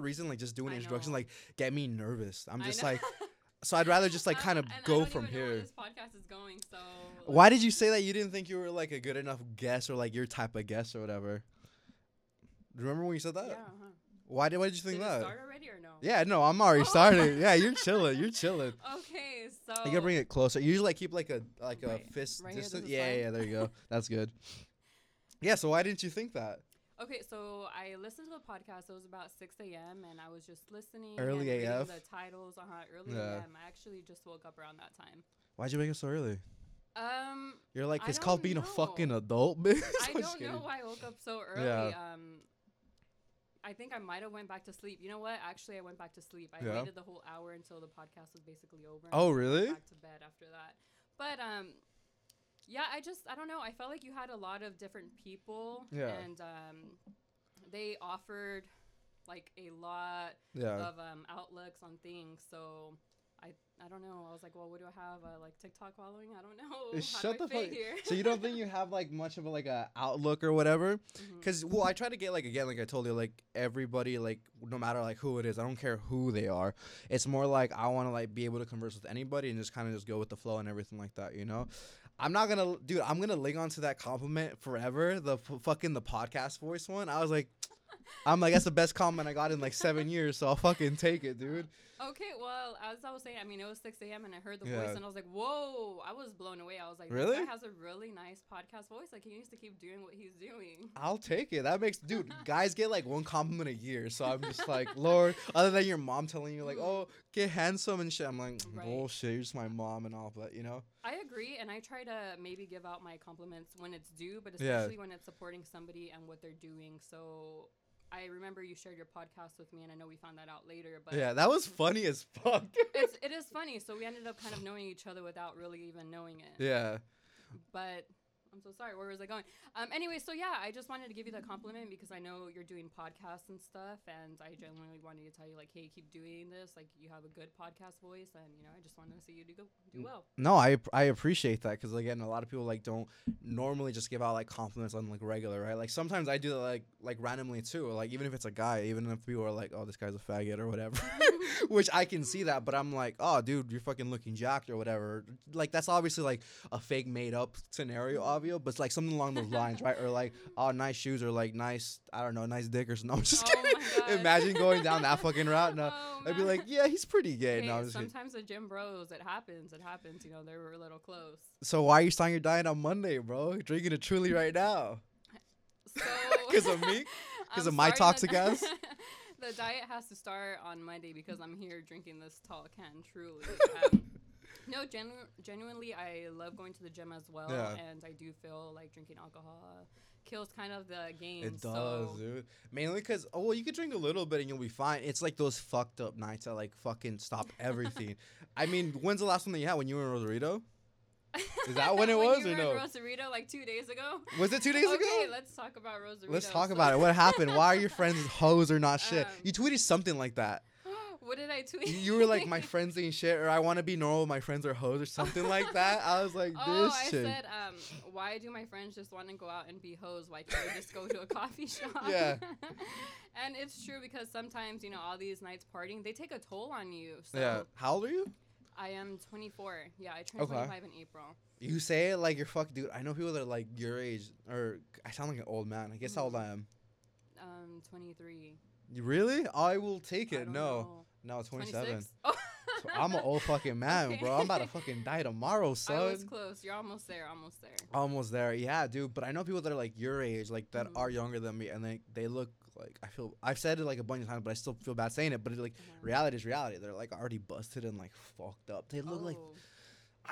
reason, like just doing I introduction, like get me nervous. I'm just like, so I'd rather just like kind of go from even know where here. This podcast is going. So. Why did you say that you didn't think you were like a good enough guest or like your type of guest or whatever? Remember when you said that? Yeah. Uh-huh. Why did why did you think Did that? start already or no? Yeah, no, I'm already Oh. starting. Yeah, you're chilling. You're chilling. Okay, so. You gotta bring it closer. You usually like keep like a like a Right. fist Right distance. is yeah, yeah, there you go. That's good. Yeah, so why didn't you think that? Okay, so I listened to the podcast. It was about 6 a.m. and I was just listening. Early and AF? The titles on uh, early Yeah. AM. I actually just woke up around that time. Why'd you wake up so early? Um, You're like, it's called being a fucking adult, bitch. I don't know why I woke up so early. Yeah. Um, I think I might have went back to sleep. You know what? Actually, I went back to sleep. I Yeah. waited the whole hour until the podcast was basically over. Oh, then I went really? Back to bed after that. But um, yeah, I just I don't know. I felt like you had a lot of different people. Yeah. And um, they offered like a lot Yeah. of um outlooks on things. So. I, I don't know. I was like, well, what do I have? Uh, like TikTok following? I don't know. How Shut do the fuck. here? so you don't think you have like much of a like a outlook or whatever? Because well, I try to get like again, like I told you, like everybody, like no matter like who it is, I don't care who they are. It's more like I want to like be able to converse with anybody and just kind of just go with the flow and everything like that. You know, I'm not gonna, dude. I'm gonna link onto that compliment forever. The f- fucking the podcast voice one. I was like, I'm like that's the best comment I got in like seven years, so I'll fucking take it, dude. Okay, well, as I was saying, I mean, it was 6 a.m. and I heard the Yeah. voice and I was like, whoa, I was blown away. I was like, Really? this guy has a really nice podcast voice. Like, he needs to keep doing what he's doing. I'll take it. That makes, dude. guys get like one compliment a year, so I'm just like, Lord. Other than your mom telling you like, oh, get handsome and shit. I'm like, Right. bullshit. You're just my mom and all, but you know. I agree, and I try to maybe give out my compliments when it's due, but Yeah. especially when it's supporting somebody and what they're doing. So I remember you shared your podcast with me, and I know we found that out later, but yeah, that was funny as fuck. it's, it is funny. So we ended up kind of knowing each other without really even knowing it. yeah. but I'm so sorry. Where was I going? Um. Anyway, so yeah, I just wanted to give you that compliment because I know you're doing podcasts and stuff, and I genuinely wanted to tell you like, hey, keep doing this. Like, you have a good podcast voice, and you know, I just wanted to see you do go do Mm. well. No, I I appreciate that because again, a lot of people like don't normally just give out like compliments on like regular, right? Like sometimes I do that like like randomly too. Like even if it's a guy, even if people are like, oh, this guy's a faggot or whatever, which I can see that, but I'm like, oh, dude, you're fucking looking jacked or whatever. Like that's obviously like a fake made up scenario, obvio, but it's like something along those lines, right? Or like, oh, nice shoes or like nice, I don't know, nice dick or something. No, I'm just Oh kidding. Imagine going down that fucking route. No, Oh, I'd be like, yeah, he's pretty gay. Hey, no, I'm just kidding. sometimes the gym bros, it happens. It happens. You know, they were a little close. So why are you starting your diet on Monday, bro? You're drinking a truly right now. So 'Cause of me? 'Cause I'm of my toxic ass? the diet has to start on Monday because I'm here drinking this tall can. Truly. Um, no, genu- genuinely, I love going to the gym as well, Yeah. and I do feel like drinking alcohol kills kind of the game. It does, so dude. Mainly because, oh, well, you could drink a little bit and you'll be fine. It's like those fucked up nights that like fucking stop everything. I mean, when's the last one that you had? When you were in Rosarito? Is that when it was you or were no? in Rosarito like two days ago. Was it two days okay, ago? let's talk about Rosarito. Let's talk So- about it. What happened? Why are your friends hoes or not shit? Um, you tweeted something like that. What did I tweet? You, were like, my friends ain't shit, or I want to be normal. My friends are hoes, or something like that. I was like, Oh, this I shit. said, um, why do my friends just want to go out and be hoes? Why can't we just go to a coffee shop? Yeah. and it's true because sometimes, you know, all these nights partying, they take a toll on you. So yeah. How old are you? I am 24. Yeah, I turned Okay. 25 in April. You say it like you're fuck, dude. I know people that are like your age, or I sound like an old man. I guess how old I am. Um, 23. You really? I will take I it. No, know. No, 27. 26? Oh. So I'm an old fucking man, bro. I'm about to fucking die tomorrow, son. I was close. You're almost there. Almost there. Almost there, yeah, dude. But I know people that are like your age, like that Mhm. are younger than me, and they they look like I feel. I've said it like a bunch of times, but I still feel bad saying it. But it, like Uh-huh. reality is reality. They're like already busted and like fucked up. They look like Oh.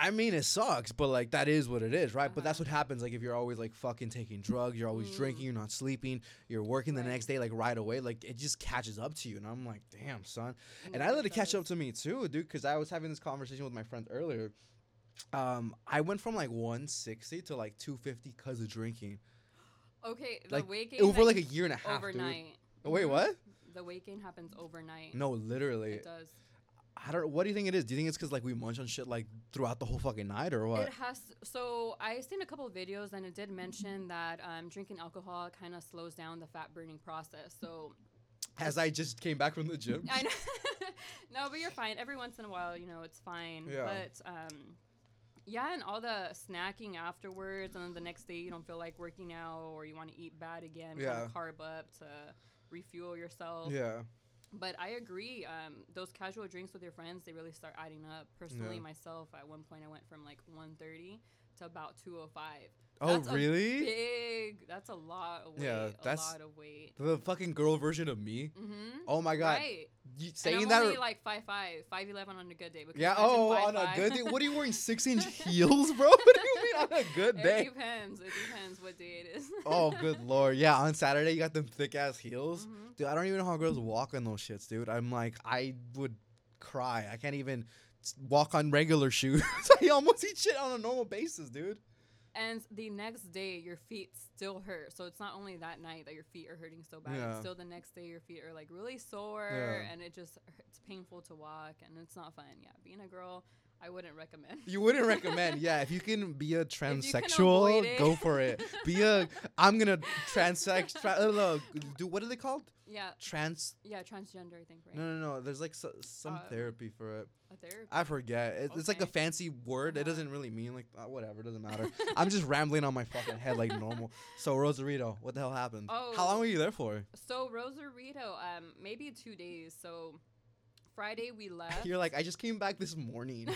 I mean, it sucks, but like that is what it is, right? But that's Uh-huh. what happens. Like if you're always like fucking taking drugs, you're always Mm. drinking, you're not sleeping, you're working the next day like right away. Like it just catches up to you, and I'm like, damn, son. And I let it catch up to me too, dude, because I was having this conversation with my friend earlier. Um, I went from like 160 to like 250 because of drinking Okay, the like, weight gain over like a year and a half, overnight. dude. Wait, Mhm. what? The weight gain happens overnight. No, literally. It does. I don't. What do you think it is? Do you think it's because like we munch on shit like throughout the whole fucking night or what? It has. So I seen a couple of videos, and it did mention that um, drinking alcohol kind of slows down the fat burning process. So As I just came back from the gym. I know. no, but you're fine. Every once in a while, you know, it's fine. Yeah. But um, yeah, and all the snacking afterwards, and then the next day you don't feel like working out or you want to eat bad again. Yeah. Carb up to refuel yourself. Yeah. But I agree. Um, those casual drinks with your friends, they really start adding up. Personally, Yeah. myself, at one point, I went from like 130 to about 205. Oh That's a really? Big. That's a lot of weight. Yeah, a that's- lot of weight. The fucking girl version of me. Mm-hmm. Oh my god. Right. You And saying I'm that? only or- like five five, five eleven on a good day. yeah. Oh, on a 5'5"? good day. What are you wearing? Six inch heels, bro? What do you mean on a good day? It depends. It depends what day it is. Oh, good lord. Yeah, on Saturday you got them thick ass heels. Mhm. Dude, I don't even know how girls walk on those shits, dude. I'm like, I would cry. I can't even walk on regular shoes. I almost eat shit on a normal basis, dude. And the next day, your feet still hurt. So it's not only that night that your feet are hurting so bad. Yeah. It's still the next day, your feet are like really sore, Yeah. and it just it's painful to walk, and it's not fun. Yeah, being a girl, I wouldn't recommend. You wouldn't recommend, yeah. If you can be a transsexual, go for it. Be a. I'm gonna transex. Tra- uh, do what are they called? yeah, Trans. yeah, transgender, I think, right? No, no, no. There's like so, some Uh, therapy for it. A therapy. I forget. It, It's like a fancy word. It Uh-huh. doesn't really mean like uh, whatever. It doesn't matter. I'm just rambling on my fucking head like normal. So Rosarito, what the hell happened? Oh, How long were you there for? So Rosarito, um, maybe two days. So Friday we left. You're like, I just came back this morning.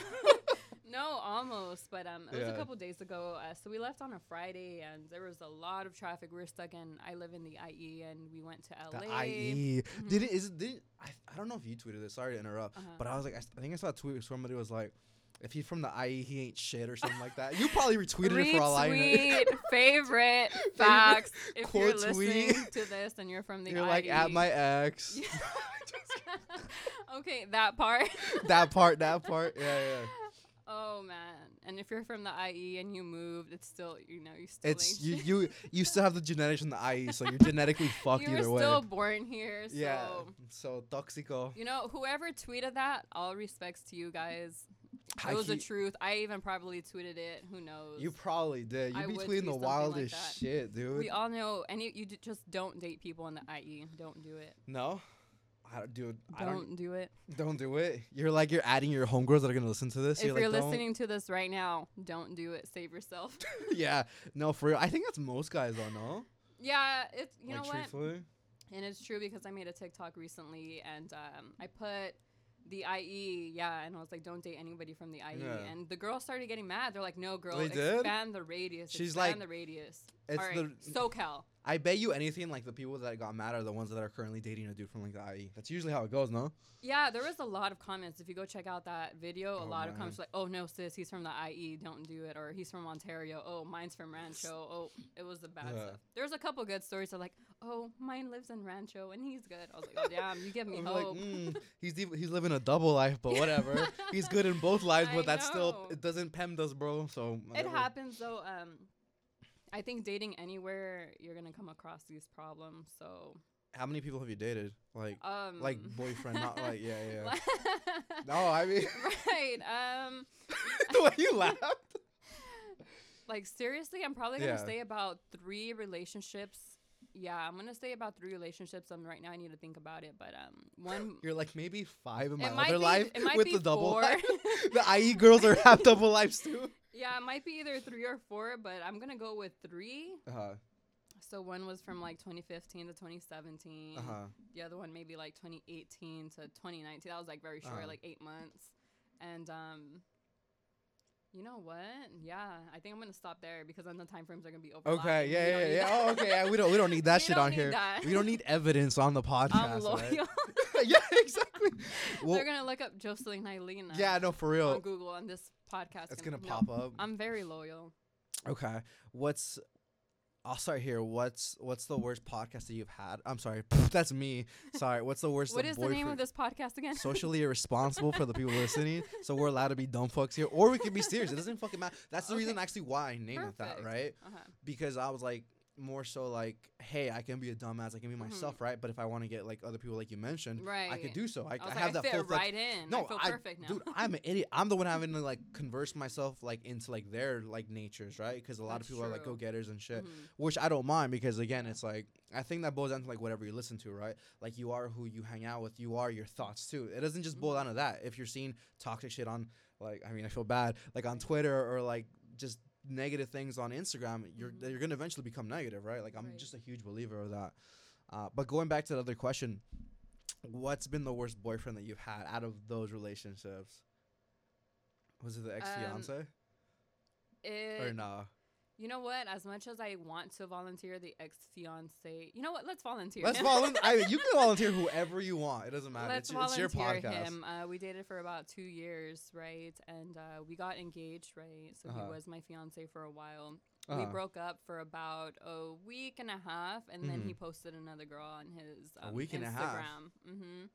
no, almost, but um, it was Yeah. a couple days ago. Uh, so we left on a Friday, and there was a lot of traffic. We were stuck in. I live in the IE, and we went to LA. the IE. Mhm. Did it? Is it? Did it, I? I don't know if you tweeted this. Sorry to interrupt. Uh-huh. But I was like, I think I saw a tweet where somebody was like, if he's from the IE, he ain't shit or something like that. You probably retweeted it for all I know. Favorite facts. If you're listening tweet. to this and you're from the You're like at my ex. Okay, that part. that part. That part. Yeah, yeah. Oh man! And if you're from the IE and you moved, it's still you know you still It's you. You you still have the genetics from the IE, so you're genetically fucked you either way. You still born here. So yeah. So toxico. you know whoever tweeted that, all respects to you guys. It was the truth. I even probably tweeted it. Who knows? You probably did. You I be tweeting the something like wildest shit, dude. we all know, and you, you d- just don't date people in the IE. Don't do it. no, I don't, dude. I Don't, don't. do it. Don't do it. You're like you're adding your homegirls that are gonna listen to this. if you're you're like, don't- listening to this right now, don't do it. Save yourself. yeah. No, for real. I think that's most guys though. No. yeah, it's you like know what, and it's true because I made a TikTok recently, and um, I put the IE, yeah, and I was like, don't date anybody from the IE, Yeah. and the girls started getting mad. They're like, no, girl, They did? expand the radius. She's expand like, the radius. It's All right, the. SoCal. I bet you anything like the people that got mad are the ones that are currently dating a dude from like the IE. That's usually how it goes, no? Yeah, there was a lot of comments. If you go check out that video, a Oh, lot of comments like, "Oh no, sis, he's from the IE, don't do it," or "He's from Ontario, oh, mine's from Rancho, oh, it was the bad Yeah. stuff." There was a couple good stories of like, "Oh, mine lives in Rancho and he's good." I was like, "Oh damn, you give me I'm hope." like, mm, he's div- he's living a double life, but whatever. he's good in both lives, but that's still it doesn't pem does, bro. So it happens though. Um, I think dating anywhere, you're gonna come across these problems. So, How many people have you dated? Like um, like boyfriend, not like yeah yeah. no, I mean right. Um, the way you laughed. like seriously, I'm probably gonna Yeah. say about three relationships. Yeah, I'm gonna say about three relationships. Um, right now I need to think about it, but um, one. You're like maybe five in my other be- life with the double the IE girls are have double lives too. Yeah, it might be either three or four, but I'm gonna go with three. Uh huh. So one was from like 2015 to 2017. Uh huh. The other one maybe like 2018 to 2019. That was like very short, Uh-huh. like eight months. And um, you know what? Yeah, I think I'm gonna stop there because then the time frames are gonna be over. Okay. Yeah. Yeah. Yeah. Oh, okay. Yeah, we don't. We don't need that We shit on here. that. We don't need evidence on the podcast. I'm right? yeah. Exactly. Well, They're gonna look up Jocelyn uh, yeah. No, for On real. Google on this podcast. It's gonna no, pop up. I'm very loyal. Okay. What's I'll start here. What's what's the worst podcast that you've had? I'm sorry. That's me. Sorry. What's the worst What is the name of this podcast again? Socially irresponsible for the people listening. So we're allowed to be dumb fucks here. Or we can be serious. It doesn't fucking matter. That's the reason actually why I named it that, right? uh-huh. Because I was like more so like, hey, I can be a dumbass, I can be Mhm. myself, right? But if I want to get like other people, like you mentioned, Right. I could do so. I, I, I like, have I that fit full right in. No, I feel perfect now. dude, I'm an idiot. I'm the one having to like converse myself like into like their like natures, right? Because a lot That's of people are like go getters and shit, Mhm. which I don't mind because again, it's like I think that boils down to like whatever you listen to, right? Like you are who you hang out with. You are your thoughts too. It doesn't just boil Mhm. down to that. If you're seeing toxic shit on like, I mean, I feel bad like on Twitter or like just negative things on Instagram, you're Mhm. you're gonna eventually become negative, right? Like I'm Right. just a huge believer of that. Uh, but going back to the other question, what's been the worst boyfriend that you've had out of those relationships? Was it the ex fiance or It, nah? You know what? As much as I want to volunteer the ex fiance, you know what? Let's volunteer. Let's volunteer. You can volunteer whoever you want. It doesn't matter. Let's it's, your- it's your volunteer podcast. him. Uh, we dated for about two years, right? And uh, we got engaged, right? So Uh-huh. he was my fiance for a while. We Uh-huh. broke up for about a week and a half, and then he Mhm. posted another girl on his A um, week and a half? Mm-hmm.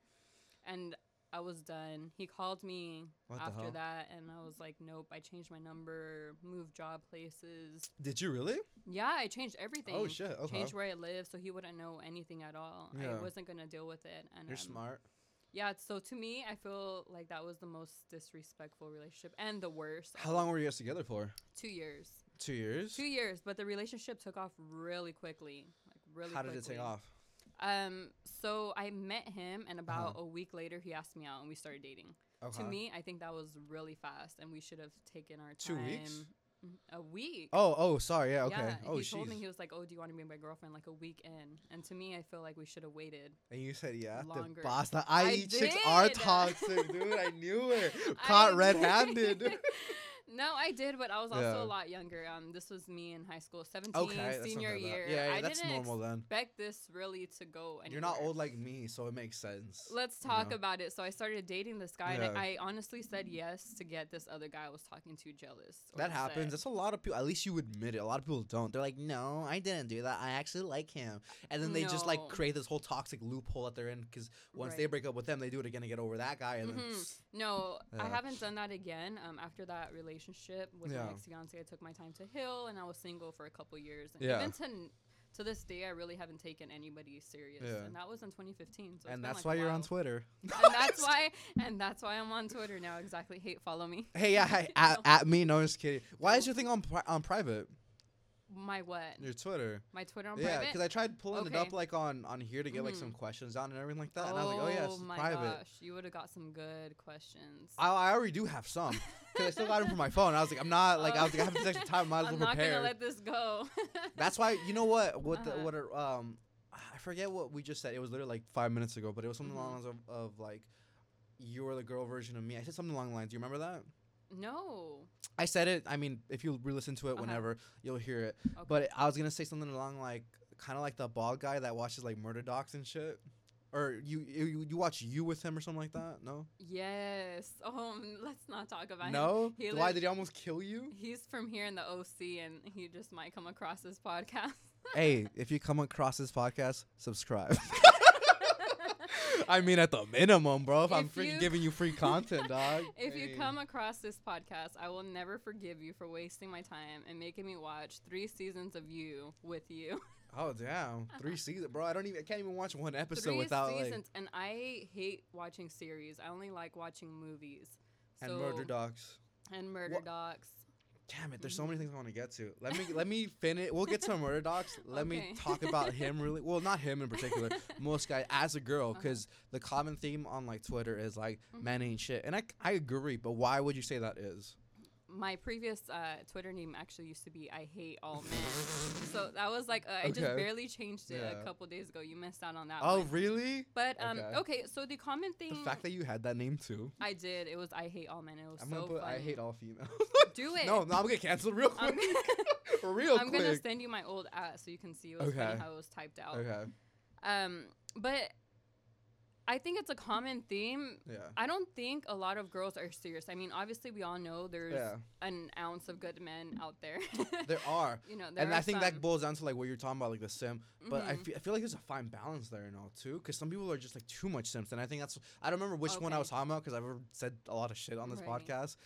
And I was done. He called me What after that, and I was like, "Nope, I changed my number, moved job places. Did you really? Yeah, I changed everything. Oh shit. Okay. Changed where I live, so he wouldn't know anything at all. Yeah. I wasn't gonna deal with it. And You're um, smart. yeah, so to me, I feel like that was the most disrespectful relationship and the worst. How long were you guys together for? Two years. Two years. Two years, but the relationship took off really quickly. Like really. How did it take off? Um, so I met him, and about Uh-huh. a week later, he asked me out, and we started dating. Okay. To me, I think that was really fast, and we should have taken our Two time. weeks? Mhm, A week. Oh, oh, sorry. Yeah, okay. Yeah, oh, he told me he was like, "Oh, do you want to be my girlfriend?" Like a week in, and to me, I feel like we should have waited. And you said yeah. longer. The boss. The I IE chicks are toxic, dude. I knew it. I Caught red-handed. no, I did, but I was also Yeah. a lot younger. Um, this was me in high school, seventeen, Okay, senior year. Yeah, yeah, I that's didn't normal then. expect this really to go anywhere. You're not old like me, so it makes sense. Let's you talk know? about it. So I started dating this guy, Yeah. and I, I honestly said yes to get this other guy I was talking to jealous. That upset. happens. That's a lot of people. At least you admit it. A lot of people don't. They're like, "No, I didn't do that. I actually like him." And then they just like create this whole toxic loophole that they're in because once they break up with them, they do it again to get over that guy, and then No, I haven't done that again. Um, after that relationship with Yeah. my ex fiance, I took my time to heal, and I was single for a couple years. And Yeah. even to n- to this day, I really haven't taken anybody serious. Yeah. And that was in 2015. So and that's like, why you're on. Twitter. and that's why, and that's why I'm on Twitter now. Exactly. Hate, follow me. Hey, yeah, hi, at, at me. No, just kidding. Why is your thing on pri- on private? My what? Your Twitter. My Twitter on Yeah, private. because I tried pulling it up like on on here to get like Mhm. some questions down and everything like that, and I was like, oh yeah, it's my private. gosh, you would have got some good questions. I, I already do have some because I still got them from my phone. I was like, I'm not like I was like I have this extra time. Might as well I'm not prepare. gonna let this go. That's why you know what what the, Uh-huh. what are, um I forget what we just said. It was literally like five minutes ago, but it was something along Mhm. the lines of, of like you were the girl version of me. I said something along the lines. Do you remember that? No. I said it. I mean, if you re-listen to it Uh-huh. whenever, you'll hear it. Okay. But I was gonna say something along like kind of like the bald guy that watches like murder docs and shit. Or you you you watch you with him or something like that? No. Yes. Oh, mm, let's not talk about him. No. Why did he almost kill you? He's from here in the OC, and he just might come across this podcast. hey, if you come across this podcast, subscribe. I mean, at the minimum, bro. If, I'm freaking you- giving you free content, dog. if you come across this podcast, I will never forgive you for wasting my time and making me watch three seasons of you with you. oh damn, three seasons, bro. I don't even. I can't even watch one episode three without like and I hate watching series. I only like watching movies. and murder docs. and murder docs. Damn it, there's so Mhm. many things I want to get to. Let me let me finish. We'll get to murder docs. Let me talk about him really. Well, not him in particular. most guy as a girl, Uh-huh. because the common theme on like Twitter is like Mhm. men ain't shit, and I I agree. But why would you say that is? My previous uh, Twitter name actually used to be I hate all men. so that was like uh, I just Okay. barely changed it Yeah. a couple days ago. You missed out on that Oh one. really? But um, Okay. okay. So the common thing The fact that you had that name too. I did it was I hate all men. It was I'm so gonna put funny. I hate all females. Do it. no, no, I'm gonna get canceled real I'm, quick. real I'm gonna send you my old at so you can see it was Okay. funny how it was typed out. Okay. Um, but I think it's a common theme. Yeah. I don't think a lot of girls are serious. I mean, obviously we all know there's Yeah. an ounce of good men out there. There are. you know, there and I think some. that boils down to like what you're talking about, like the sim. But I, Mhm. fe- I feel like there's a fine balance there now too, because some people are just like too much simps, and I think that's I don't remember which one I was talking about because I've ever said a lot of shit on this Right. podcast.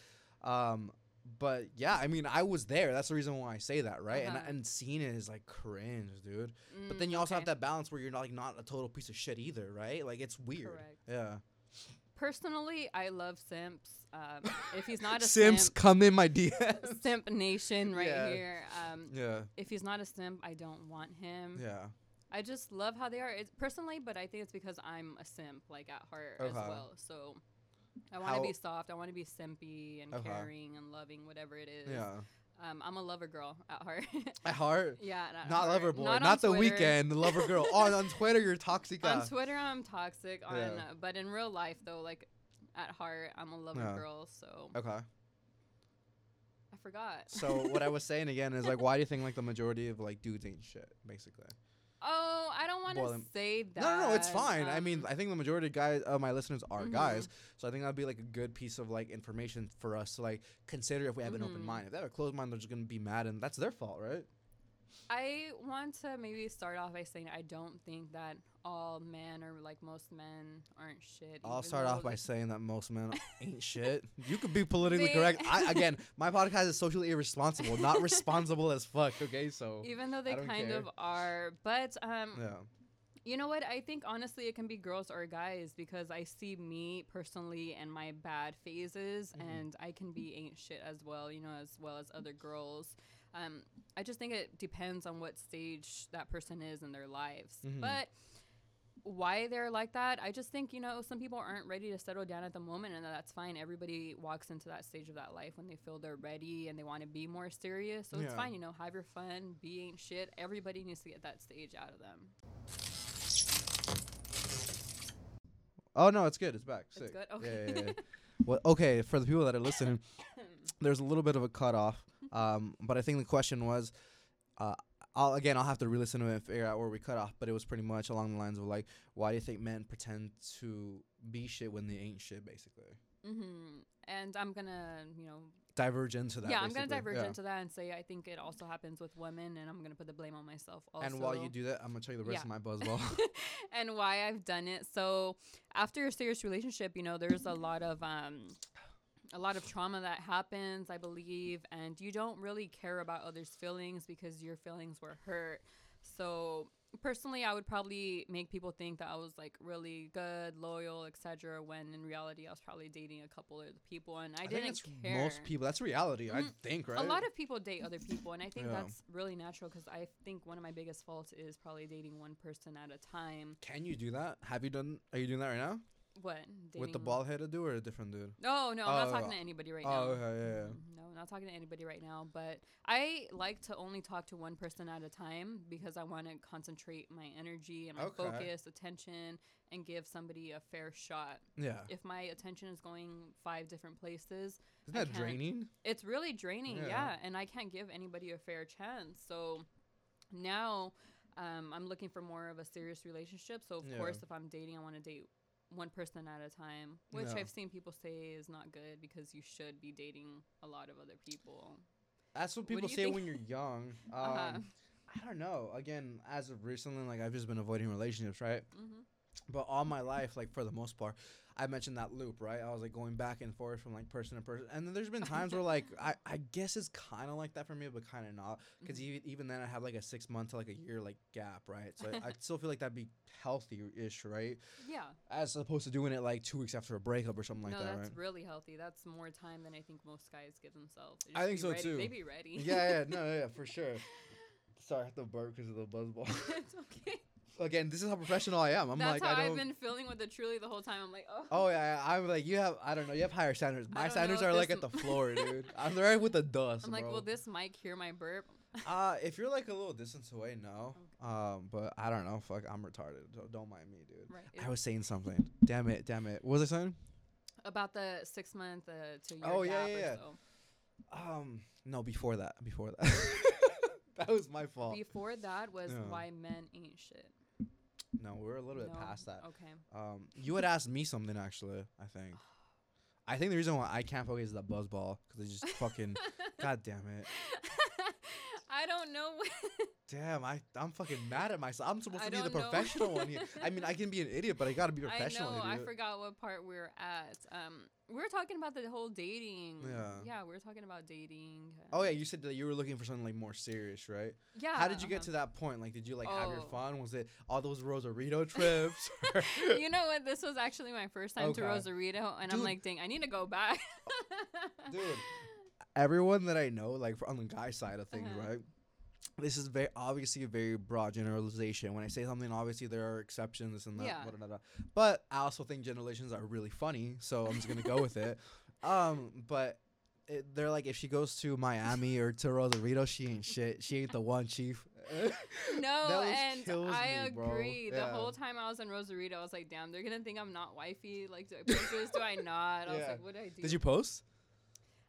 Um, but yeah, I mean, I was there. That's the reason why I say that, right? Uh-huh. And and seeing it is like cringe, dude. but Mm, then you also have that balance where you're not like not a total piece of shit either, right? Like it's weird. Correct. Yeah. Personally, I love simps. Um, if he's not a Simps simp, come in my DMs. simp nation right Yeah. here. Um, yeah. if he's not a simp, I don't want him. Yeah. I just love how they are. It's personally, but I think it's because I'm a simp, like at heart as well. So I want to be soft. I want to be simpy and Okay. caring and loving, whatever it is. Yeah. Um, I'm a lover girl at heart. At heart. yeah, not, at Not lover boy. Not, Not, the weekend. The lover girl. oh, on Twitter you're toxic. On Twitter, I'm toxic. On, Yeah. uh, but in real life, though, like at heart, I'm a lover Yeah. girl. So Okay. I forgot. So what I was saying again is like, why do you think like the majority of like dudes ain't shit, basically? Oh, I don't want to um, say that. No, no, no, it's fine. I mean, um, I think the majority of guys, of my listeners are Mhm. guys, so I think that'd be like a good piece of like information for us to like consider if we have an open Mhm. mind. If they have a closed mind, they're just gonna be mad, and that's their fault, right? I want to maybe start off by saying I don't think that all men or like most men aren't shit. I'll start off by saying that most men ain't shit. You could be politically They- correct. I, again, my podcast is socially irresponsible, not responsible as fuck. Okay, so even though they kind care. of are, but um, yeah, You know what? I think honestly it can be girls or guys because I see me personally and my bad phases Mhm. and I can be ain't shit as well, you know, as well as other girls. Um, I just think it depends on what stage that person is in their lives. Mhm. But why they're like that, I just think, you know, some people aren't ready to settle down at the moment and that's fine. Everybody walks into that stage of that life when they feel they're ready and they want to be more serious. So it's fine, you know, have your fun, be ain't shit. Everybody needs to get that stage out of them. Oh no, it's good. It's back. It's Sick. good? Yeah, Okay. yeah, yeah. well, okay. For the people that are listening, there's a little bit of a cutoff. Um, but I think the question was, uh, I'll again I'll have to re-listen to it and figure out where we cut off. But it was pretty much along the lines of like, why do you think men pretend to be shit when they ain't shit? Basically, hmm And I'm gonna, you know, diverge into that. yeah, I'm gonna diverge Yeah. into that and say I think it also happens with women, and I'm gonna put the blame on myself also. And while you do that, I'm gonna tell you the rest Yeah. of my buzzball. and why I've done it. So after a serious relationship, you know, there's a lot of um a lot of trauma that happens, I believe, and you don't really care about others' feelings because your feelings were hurt. So personally, I would probably make people think that I was like really good, loyal, etc. When in reality, I was probably dating a couple of people, and I, I didn't care. most people. That's reality. I Mm, think, right? A lot of people date other people, and I think Yeah. that's really natural because I think one of my biggest faults is probably dating one person at a time. Can you do that? Have you done? Are you doing that right now What? with the dating- bald headed dude or a different dude? No, no, I'm not Oh, talking to anybody right oh, now. okay, yeah, yeah. No, not talking to anybody right now. But I like to only talk to one person at a time because I want to concentrate my energy and my Okay. focus, attention, and give somebody a fair shot. Yeah. If my attention is going five different places, Isn't I that draining? it's really draining Yeah. yeah. and i can't give anybody a fair chance so now um, i'm looking for more of a serious relationship so of Yeah. course if i'm dating i want to date one person at a time which Yeah. i've seen people say is not good because you should be dating a lot of other people That's what people you say think? when you're young. Um, Uh-huh. I don't know. Again, as of recently, like I've just been avoiding relationships, right? hmm But all my life, like for the most part, I mentioned that loop, right? I was like going back and forth from like person to person, and then there's been times where like I, I guess it's kind of like that for me, but kind of not, because Mm-hmm. even even then I have like a six month to like a year like gap, right? So I, I still feel like that'd be healthy-ish, right? yeah As opposed to doing it like two weeks after a breakup or something like that. no that's right? really healthy that's more time than i think most guys give themselves I think so, ready- too. they be ready yeah, yeah, no, yeah, for sure. Sorry, I have to burp because of the buzz buzzball. it's okay Again, this is how professional I am. I'm that's like, how I i've been feeling with the truly the whole time i'm like oh Oh yeah, I'm like you have. I don't know. You have higher standards. My standards are like this at the floor, dude. I'm right with the dust, i'm like bro. will this mic hear my burp uh, if you're like a little distance away, no. Um, but I don't know. Fuck, I'm retarded. Don't, don't mind me, dude. right I was saying something. damn it, damn it. What was I saying? about the six month uh, to year Oh, yeah, yeah, yeah. so. Um, no, before that. Before that. that was my fault. Before that was Yeah. why men ain't shit. No, we're a little bit No? past that. Okay. Um, you had asked me something actually. I think. I think the reason why I can't focus is the buzzball because it's just fucking. God damn it. I don't know. Damn, I I'm fucking mad at myself. I'm supposed to be the professional one here. I mean, I can be an idiot, but I gotta be professional. I know. I forgot what part we are at. Um, we were talking about the whole dating. Yeah. Yeah, we were talking about dating. Oh yeah, you said that you were looking for something like more serious, right? Yeah. How did you get uh-huh. to that point? Like, did you like have your Oh. fun? Was it all those Rosarito trips? you know what? This was actually my first time to Rosarito, and I'm like, dang, I need to go back. Dude, everyone that I know, like on the guy side of things, Uh-huh. right? This is very obviously a very broad generalization. When I say something, obviously there are exceptions and that, Yeah. But I also think generalizations are really funny, so I'm just gonna go with it. Um, but it, they're like, if she goes to Miami or to Rosarito, she ain't shit. She ain't the one, chief. No, and I me, bro. agree. The Yeah. whole time I was in Rosarito, I was like, damn, they're gonna think I'm not wifey. Like, do I post this? Do I not? I was like, what do I do? Did you post?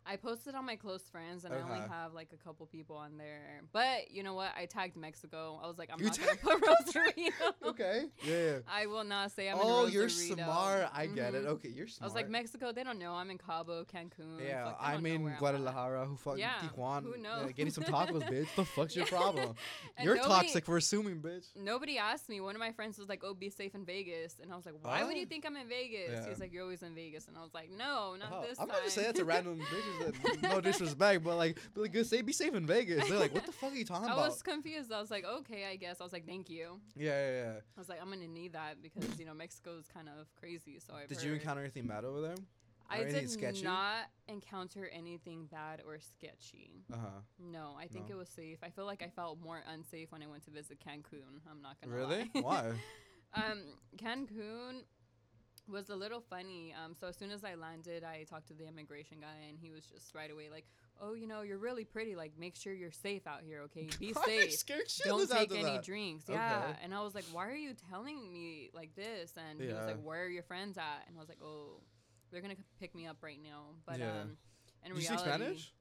I posted on my close friends, and I only have like a couple people on there. But you know what? I tagged Mexico. I was like, I'm You not gonna put Rosarito. Okay. Yeah. yeah. I will not say I'm oh, you're smart. I get it. Mhm. Okay, you're smart. I was like, Mexico, they don't know. I'm in Cabo, Cancun. Yeah, Fuck, I'm in I'm. Guadalajara. Who fucking Yeah, Tijuana? who Yeah, knows? getting some tacos, bitch. The fuck's your problem? You're nobody- toxic for assuming, bitch. Nobody asked me. One of my friends was like, "Oh, be safe in Vegas," and I was like, "Why would Oh. you think I'm in Vegas?" Yeah. He's like, "You're always in Vegas," and I was like, "No, not Oh, this I'm time." not just saying that a random bitches. That, no disrespect, but like, but like, say be safe in Vegas. They're like, what the fuck are you talking I about? I was confused. I was like, "Okay, I guess." I was like, "Thank you." yeah, yeah, yeah. I was like, "I'm gonna need that because you know Mexico's kind of crazy." So I Did you encounter anything bad over there? I did sketchy? not encounter anything bad or sketchy. Uh huh. No, I think No. it was safe. I feel like I felt more unsafe when I went to visit Cancun. I'm not gonna Really? lie. Why? Um, Cancun was a little funny. Um, so as soon as I landed, I talked to the immigration guy, and he was just right away like, "Oh, you know, you're really pretty. Like, make sure you're safe out here, okay? Be safe. scared Don't take any that. drinks." Okay. Yeah, and I was like, "Why are you telling me like this?" And he was like, "Where are your friends at?" And I was like, "Oh, they're gonna pick me up right now." But Yeah. um, in you reality, speak Spanish?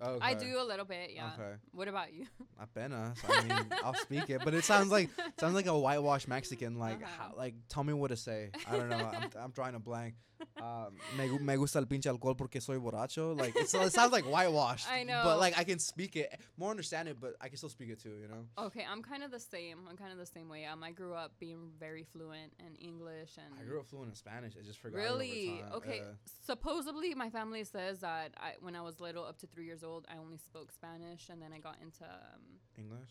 Oh, I do a little bit. Yeah. Okay. What about you? Apenas. I mean, I'll speak it, but it sounds like sounds like a whitewashed Mexican. Like, Uh-huh. how, like, tell me what to say. I don't know. I'm, I'm drawing a blank. Um, me, me gusta el pinche alcohol porque soy borracho. Like, it's, it sounds like whitewashed. I know. But like, I can speak it more, understand it, but I can still speak it too. You know. Okay, I'm kind of the same. I'm kind of the same way. Um, I grew up being very fluent in English and I grew up fluent in Spanish. I just forgot. really okay. Yeah. Supposedly, my family says that I, when I was little, up to three years old, I only spoke Spanish, and then I got into. Um, English.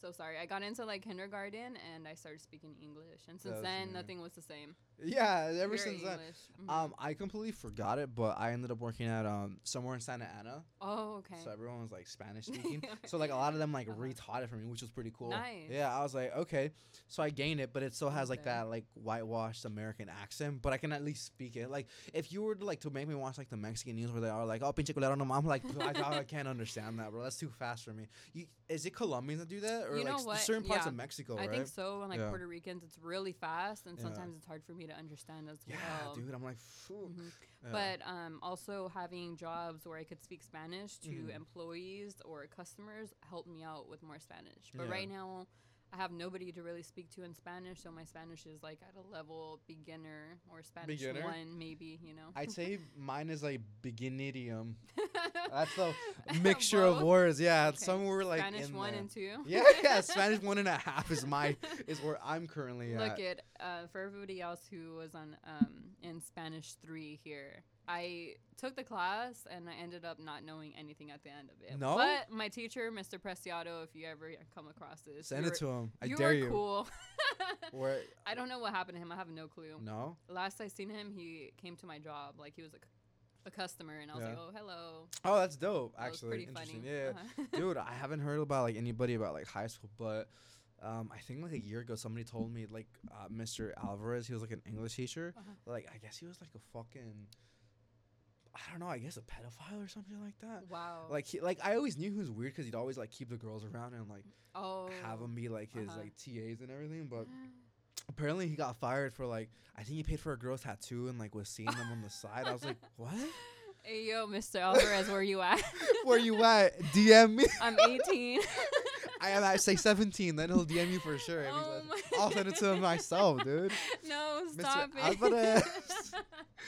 so sorry, I got into like kindergarten, and I started speaking English, and since That's then, weird. nothing was the same. Yeah, ever Pure since then. Mhm. Um, I completely forgot it, but I ended up working at um somewhere in Santa Ana. oh, okay. So everyone was like Spanish speaking. so like a lot of them like Uh-huh. retaught it for me, which was pretty cool. Nice. Yeah, I was like, okay. So I gained it, but it still has like Okay. that like whitewashed American accent. But I can at least speak it. Like if you were to like to make me watch like the Mexican news where they are like, oh pinche culero no, I'm like, I, I can't understand that, bro. That's too fast for me. You, is it Colombians that do that, or You like certain parts Yeah. of Mexico, I right? think so. And like Yeah. Puerto Ricans, it's really fast, and Yeah. sometimes it's hard for me to understand as yeah, well. dude. I'm like. Mhm. Yeah. But um, also having jobs where I could speak Spanish to Mhm. employees or customers helped me out with more Spanish. But Yeah. right now, I have nobody to really speak to in Spanish, so my Spanish is like at a level beginner or Spanish Beginner? one, maybe. You know. I'd say mine is like beginnerium. That's a mixture of words. Yeah, Okay. somewhere like Spanish one there. and two. yeah, yeah. Spanish one and a half is my is where I'm currently at. Look at uh, for everybody else who was on um, in Spanish three here. I took the class and I ended up not knowing anything at the end of it. No? but my teacher, Mr. Preciado, if you ever come across this, Send it to him. I you dare you. cool. Where I don't know what happened to him. I have no clue. no? Last I seen him, he came to my job like he was a, c- a customer, and I was Yeah. like, "Oh, hello." Oh, that's dope. That Actually, pretty interesting. funny. Yeah, Uh-huh. dude. I haven't heard about like anybody about like high school, but um, I think like a year ago somebody told me like uh, Mr. Alvarez. He was like an English teacher. Uh-huh. Like I guess he was like a fucking. I don't know. I guess a pedophile or something like that. wow. Like he, like I always knew he was weird because he'd always like keep the girls around and like oh. have them be like his Uh-huh. like TAs and everything. But apparently he got fired for like I think he paid for a girl's tattoo and like was seeing them on the side. I was like, what? Hey yo, Mr. Alvarez, where you at? Where you at? DM me. I'm 18. I am at say 17. Then he'll DM you for sure. Oh I'll send it to him myself, dude. No, Mr. stop it. Alvarez.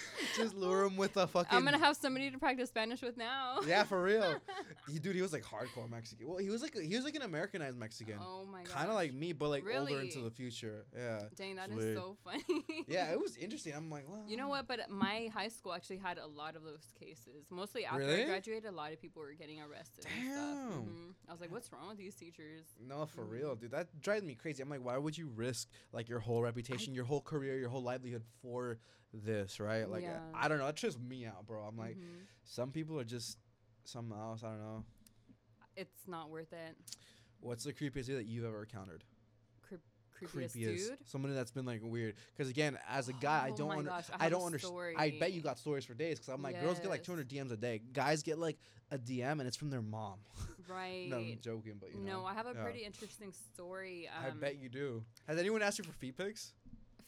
just lure him with a fucking. I'm gonna have somebody to practice Spanish with now. Yeah, for real. he, dude, he was like hardcore Mexican. Well, he was like he was like an Americanized Mexican, Oh my god. kind of like me, but like older into the future. Yeah. Dang, that It's is so funny. Yeah, it was interesting. I'm like, well, You know what? But my high school actually had a lot of those cases. Mostly after Really? I graduated, a lot of people were getting arrested. And stuff. Damn. Mhm. I was like, what's wrong with these teachers? No, for Mhm. real, dude. That drives me crazy. I'm like, why would you risk like your whole reputation, your whole career, your whole livelihood for this, right? Like, Yeah. I, I don't know. That trips me out, bro. I'm like, Mhm. some people are just something else. I don't know. it's not worth it. What's the creepiest dude that you've ever encountered? Creepiest, dude. Somebody that's been like weird. Because again, as a guy, I Oh don't. my Under- gosh, I I, don't understand. I bet you got stories for days. Because I'm like, girls get like 200 DMs a day. Guys get like a DM and it's from their mom. Right. no, I'm joking, but you know. no, I have a yeah. pretty interesting story. Um, I bet you do. Has anyone asked you for feet pics?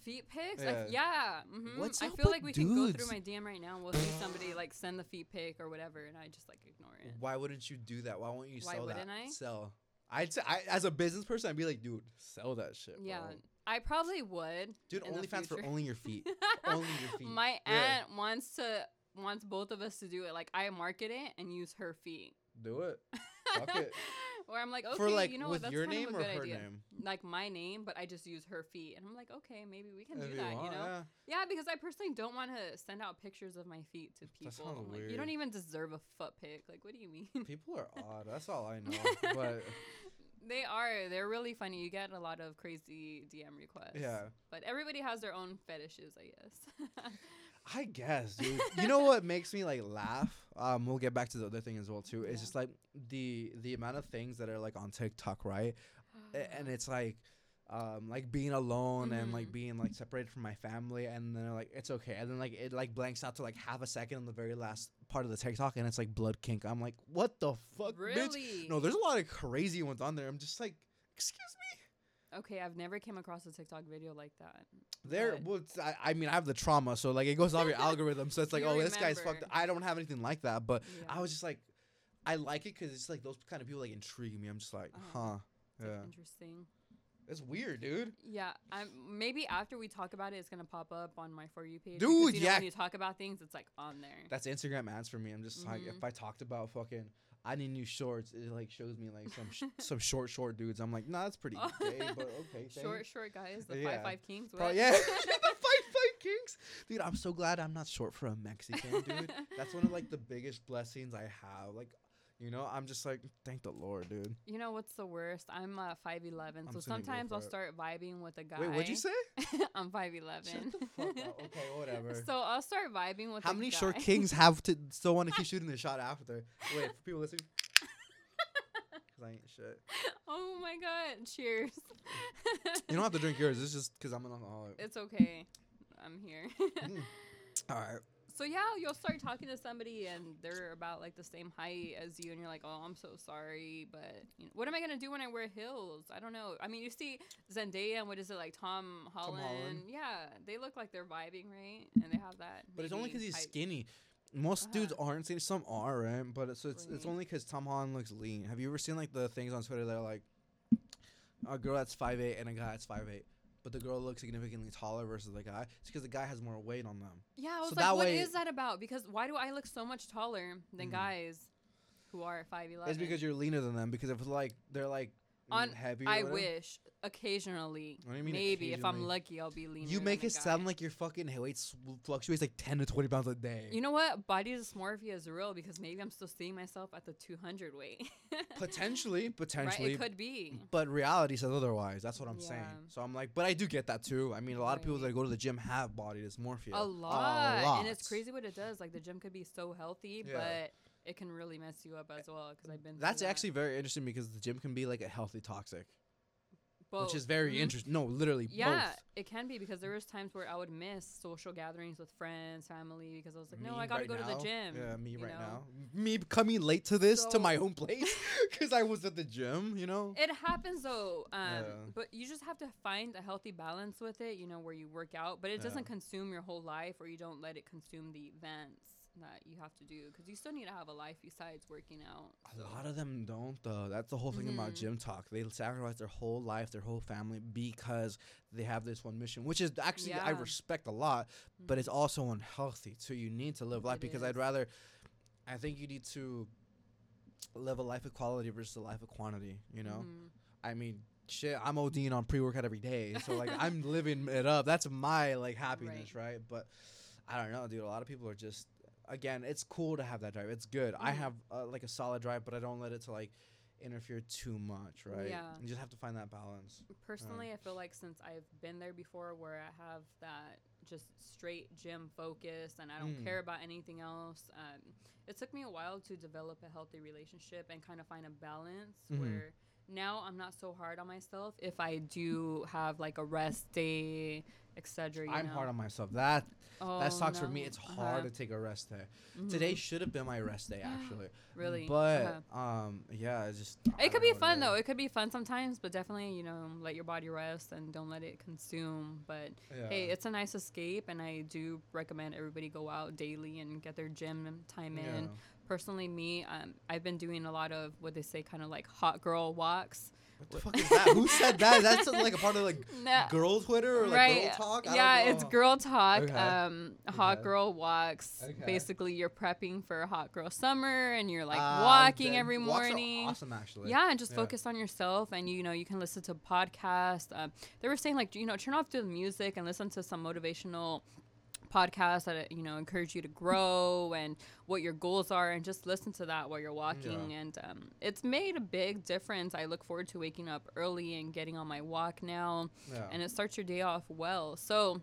Feet pics. I Yeah. f- yeah. mhm. What's I feel like we can go through my DM right now. and We'll see somebody like send the feet pic or whatever, and I just like ignore it. Why wouldn't you do that? Why won't you Why sell that? wouldn't I? Sell. I'd say, I, as a business person, I'd be like, dude, sell that shit. Yeah, bro. I probably would. Dude, in the OnlyFans for only your feet. only your feet. My Yeah. aunt wants to wants both of us to do it. Like I market it and use her feet. Do it. Fuck it. Where I'm like, okay, for like you know with what? That's your kind name of a or good her idea. name? Like my name, but I just use her feet, and I'm like, okay, maybe we can If do that. want, you know? yeah. Yeah, because I personally don't want to send out pictures of my feet to people. sounds I'm like, you weird. don't even deserve a foot pic. Like, what do you mean? People are odd. That's all I know. but they are. They're really funny. You get a lot of crazy DM requests. yeah, But everybody has their own fetishes, I guess. I guess, dude. you know what makes me like laugh? Um, we'll get back to the other thing as well too. It's just like the the amount of things that are like on TikTok, right? And it's like um like being alone and like Mhm. being like separated from my family and then like it's okay and then like it like blanks out to like half a second in the very last part of the TikTok and it's like blood kink. I'm like, what the fuck, bitch? really? No, there's a lot of crazy ones on there. I'm just like, excuse me. Okay, I've never came across a TikTok video like that. There, well, I, I mean, I have the trauma, so like it goes off your algorithm. So it's like, You oh, this guy's fucked. remember. I don't have anything like that, but I was just like, I like it because it's like those kind of people like intrigue me. I'm just like, Uh-huh. huh, It's, like, yeah, interesting. it's weird, dude. Yeah, I'm maybe after we talk about it, it's gonna pop up on my for you page. Dude, you know, yeah. When you talk about things, it's like on there. That's Instagram ads for me. I'm just like, Mhm. if I talked about fucking, I need new shorts. It like shows me like some sh- some short short dudes. I'm like, nah, that's pretty Oh. gay, but okay. short, thanks." short guys, the Yeah. five five kings. What? yeah, the fight fight kings, dude. I'm so glad I'm not short for a Mexican, dude. That's one of like the biggest blessings I have. Like, you know, I'm just like, thank the Lord, dude. You know what's the worst? I'm uh, five eleven, I'm so just gonna go sometimes I'll it. start vibing with a guy. Wait, what'd you say? I'm five eleven. Shut the fuck up. Okay, whatever. So I'll start vibing with. How many short kings have to still want to keep shooting the shot after? Wait, for people listening. Cause I ain't shit. oh my god! Cheers. You don't have to drink yours. It's just because I'm an alcoholic. It's okay. I'm here. Mm. All right. So yeah, you'll start talking to somebody and they're about like the same height as you, and you're like, "Oh, I'm so sorry, but you know, what am I gonna do when I wear heels? I don't know. I mean, you see Zendaya and what is it like Tom Holland? Holland. Yeah, they look like they're vibing, right? And they have that. But it's only because he's skinny. Most dudes Uh-huh. aren't skinny. Some are, right? But it's it's, it's Right. only because Tom Holland looks lean. Have you ever seen like the things on Twitter that are like a girl that's five eight and a guy that's five eight, but the girl looks significantly taller versus the guy? It's because the guy has more weight on them. Yeah, I was So like, that what way- is that about? Because why do I look so much taller than Mhm. guys who are five eleven? It's because you're leaner than them. Because if like they're like On- mm, heavy, I whatever, wish occasionally, What do you mean maybe if I'm occasionally? lucky, I'll be leaner. You make it sound like your fucking weight s- fluctuates like ten to twenty pounds a day. You know what? Body dysmorphia is real because maybe I'm still seeing myself at the 200 weight. potentially, right? potentially, It could be. but reality says otherwise. That's what I'm saying. So I'm like, but I do get that too. I mean, a lot of people Right. that go to the gym have body dysmorphia. A lot. lot. And it's crazy what it does. Like the gym could be so healthy, Yeah. but it can really mess you up as well. Because I've been. That's that. actually very interesting because the gym can be like a healthy toxic, Both. which is very Mhm. interesting. No, literally Yeah, both. it can be because there was times where I would miss social gatherings with friends, family, because I was like, no, I gotta right go to the gym. Yeah, me right know? now. Me coming late to this to my So- own place because I was at the gym. You know. It happens though, um, Yeah. but you just have to find a healthy balance with it. You know, where you work out, but it doesn't consume your whole life, or you don't let it consume the events. That you have to do because you still need to have a life besides working out. A lot of them don't though. That's the whole thing about Mhm. gym talk. They sacrifice their whole life, their whole family because they have this one mission, which is actually I respect a lot, but it's also unhealthy. So you need to live life It because is. I'd rather I think you need to live a life of quality versus a life of quantity, you know? Mhm. I mean, shit, I'm ODing on pre-workout every day. So like I'm living it up. That's my like happiness, right? But I don't know, dude. A lot of people are just again, it's cool to have that drive. It's good. I Mhm. have uh, like a solid drive, but I don't let it to like interfere too much, right? Yeah. You just have to find that balance. Personally, I feel like since I've been there before where I have that just straight gym focus and I don't Mm. care about anything else, um, it took me a while to develop a healthy relationship and kind of find a balance Mhm. where now I'm not so hard on myself if I do have like a rest day, etc. I'm hard on myself. That oh, that sucks for me. no. It's Uh-huh. hard to take a rest day. Mhm. Today should have been my rest day actually. really, But Uh-huh. um yeah, it's just I It could be fun though. It could be fun sometimes, but definitely, you know, let your body rest and don't let it consume. But Yeah. hey, it's a nice escape, and I do recommend everybody go out daily and get their gym time in. Yeah. Personally, me, um, I've been doing a lot of what they say, kind of like hot girl walks. What the fuck is that? Who said that? That's like a part of like Nah, girl Twitter or like right? girl talk? I yeah, it's girl talk. Okay. Um, hot Okay. girl walks. Okay. Basically, you're prepping for a hot girl summer, and you're like Ah, walking every morning. awesome, actually. Yeah, and just Yeah. focus on yourself, and you know you can listen to podcasts. Um, they were saying like you know turn off the music and listen to some motivational podcasts that you know encourage you to grow and what your goals are, and just listen to that while you're walking. Yeah. And um, it's made a big difference. I look forward to waking up early and getting on my walk now, Yeah. and it starts your day off well. So.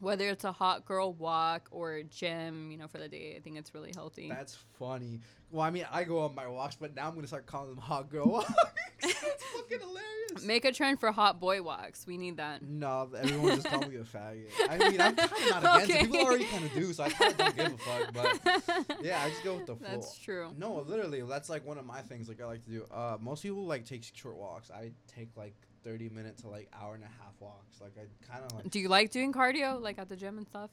Whether it's a hot girl walk or a gym, you know, for the day, I think it's really healthy. That's funny. Well, I mean, I go on my walks, but now I'm gonna start calling them hot girl walks. That's fucking hilarious. Make a trend for hot boy walks. We need that. no, everyone just call me a faggot. I mean, I'm kind of not against it. People already kind of do, so I kind of don't give a fuck. But yeah, I just go with the flow. That's true. No, literally, that's like one of my things. Like I like to do. Uh, most people like take short walks. I take like thirty minute to like hour and a half walks. Like I kind of like. Do you like doing cardio, like at the gym and stuff?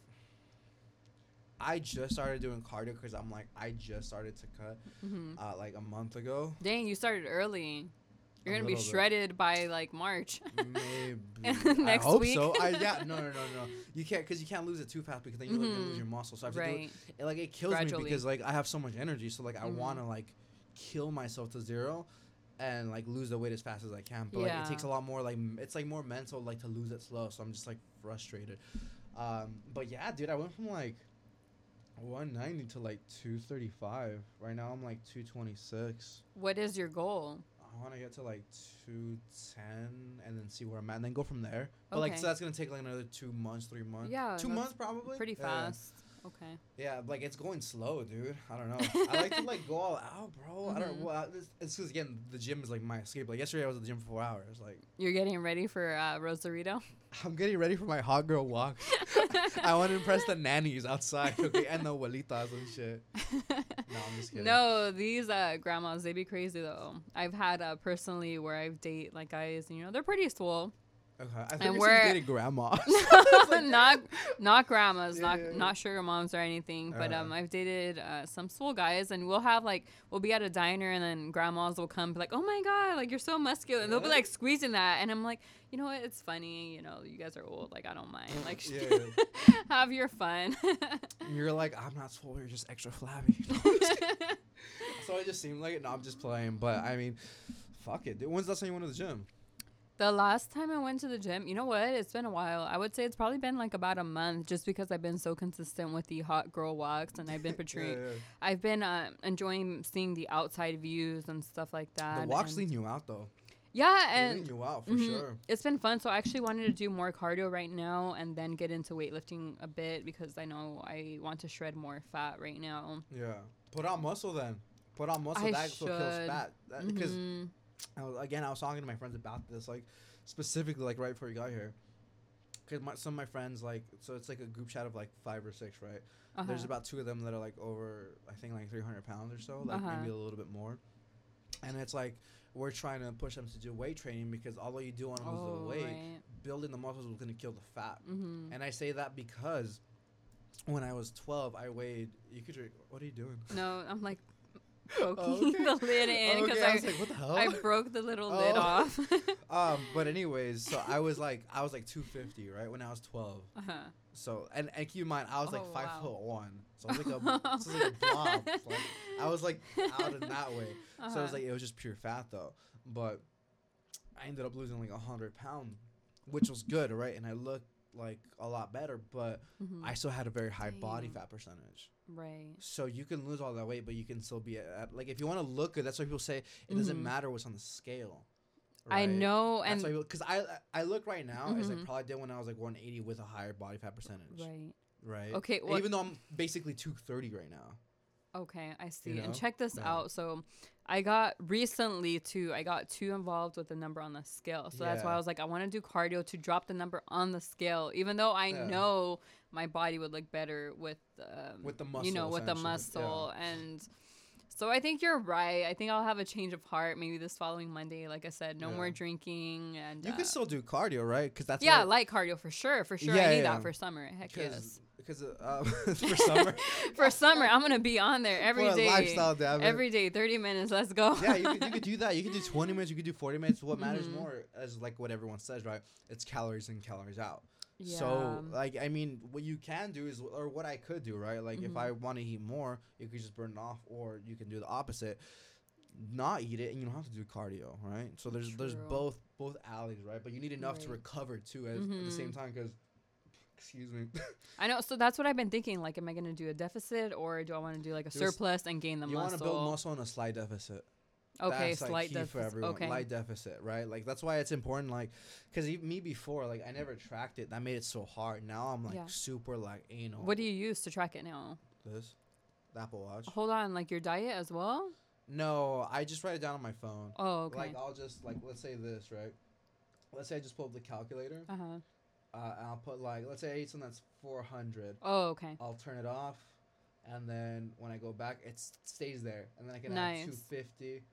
I just started doing cardio because I'm like I just started to cut hmm uh, like a month ago. Dang, you started early. You're A gonna be bit. shredded by like March. Maybe Next I hope week. so. I yeah no no no no. You can't because you can't lose it too fast because then you're gonna lose your muscle. So I have to do right. it. it. Like it kills Gradually. me because like I have so much energy. So like I Mhm. want to like kill myself to zero. And like lose the weight as fast as I can, but like it takes a lot more. Like it's like more mental, like to lose it slow. So I'm just like frustrated. Um, but yeah, dude, I went from like 190 to like 235. Right now I'm like 226. What is your goal? I want to get to like 210 and then see where I'm at and then go from there. But like, so that's going to take like another two months, three months. Yeah, Two months probably. Pretty Yeah. Okay. Yeah, like it's going slow, dude. I don't know. I like to like go all out, bro. I don't. Mhm. Well, it's- it's because again, the gym is like my escape. Like yesterday, I was at the gym for four hours. Like You're getting ready for uh, Rosarito. I'm getting ready for my hot girl walk. I want to impress the nannies outside, okay, and the abuelitas and shit. No, I'm just kidding. No, these uh, grandmas, they be crazy though. I've had uh, personally where I've date like guys, and you know they're pretty swole. Okay, I think And we're- dating grandma. not not grandmas, Yeah, not yeah, yeah. not sugar moms or anything. But um, Uh. I've dated uh, some swole guys, and we'll have like we'll be at a diner, and then grandmas will come, be like, "Oh my god, like you're so muscular," and they'll be like squeezing that, and I'm like, you know what? It's funny. You know, you guys are old. Like I don't mind. Like Yeah, have your fun. You're like, I'm not swole. You're just extra flabby. so it just seemed like it. No, I'm just playing. But I mean, fuck it. Dude. When's the last time you went to the gym? The last time I went to the gym, you know what? It's been a while. I would say it's probably been like about a month just because I've been so consistent with the hot girl walks and I've been portraying. Yeah, yeah. I've been uh, enjoying seeing the outside views and stuff like that. The walks lean you out though. Yeah, lean and you out for mhm, sure. it's been fun. So I actually wanted to do more cardio right now and then get into weightlifting a bit because I know I want to shred more fat right now. Yeah. Put on muscle then. Put on muscle. I that so kills fat. Because Mhm. again, I was talking to my friends about this, like specifically, like right before you got here. Because some of my friends, like, so it's like a group chat of like five or six, right? There's Uh-huh. about two of them that are like over, I think like 300 pounds or so, like Uh-huh. maybe a little bit more. And it's like we're trying to push them to do weight training because although you do want to lose the Oh, weight, right. building the muscles is going to kill the fat. Mhm. And I say that because when I was 12, I weighed. You could drink. What are you doing? No, I'm like Oh, okay. the lid in because Okay, I I, was like, what the hell? I broke the little lid Oh. off. um, but anyways, so I was like, I was like 250, right, when I was 12. uh-huh. So and, and keep in mind, I was like Oh, five wow. foot one, so I was like a, so was like a blob. Like, I was like out in that way. So it was Uh-huh. like it was just pure fat though. But I ended up losing like a hundred pounds, which was good, right? And I looked like a lot better, but Mhm. I still had a very high body fat percentage. Right. So you can lose all that weight, but you can still be at, at like if you want to look good. That's why people say it doesn't Mhm. matter what's on the scale. Right? I know, and That's because I I look right now as I Mhm. probably did when I was like 180 with a higher body fat percentage. right. Right. Okay, well- even though I'm basically 230 right now. Okay, I see. know? And check this No. out. So, I got recently too. I got too involved with the number on the scale. So that's why I was like, I want to do cardio to drop the number on the scale, even though I Yeah. know my body would look better with um, With the muscle, you know, with the essentially, yeah. muscle and. So I think you're right. I think I'll have a change of heart maybe this following Monday. Like I said, no more drinking and You uh, can still do cardio, right? Because that's yeah, light cardio for sure, for sure. Yeah, I need yeah. that for summer. Heck yes. Because uh, for summer for summer, I'm gonna be on there every day. lifestyle it. Every day, 30 minutes. Let's go. yeah, you could, you could do that. You could do 20 minutes. You could do 40 minutes. What matters Mhm. more, is like what everyone says, right? It's calories in, calories out. Yeah. So, like, I mean, what you can do is, or what I could do, right? Like, if Mhm. I want to eat more, you could just burn it off, or you can do the opposite, not eat it, and you don't have to do cardio, right? So there's there's both both alleys, right? But you need enough to recover too, as, at the same Mhm. time, because. Excuse me. I know. So that's what I've been thinking. Like, am I gonna do a deficit or do I want to do like a surplus and gain the muscle? you want to build muscle on a slight deficit. okay, that's, like, slight key deficit. for everyone. Okay. Light deficit, right? Like that's why it's important. Like, cause me before, like I never tracked it. That made it so hard. Now I'm like Yeah. super like anal. What do you use to track it now? this? The Apple Watch. Hold on, like your diet as well. No, I just write it down on my phone. Oh, okay. Like I'll just like let's say this right. Let's say I just pull up the calculator. uh huh. Uh, and I'll put like let's say I ate something that's 400. Oh, okay. I'll turn it off, and then when I go back, it stays there, and then I can Nice. add 250.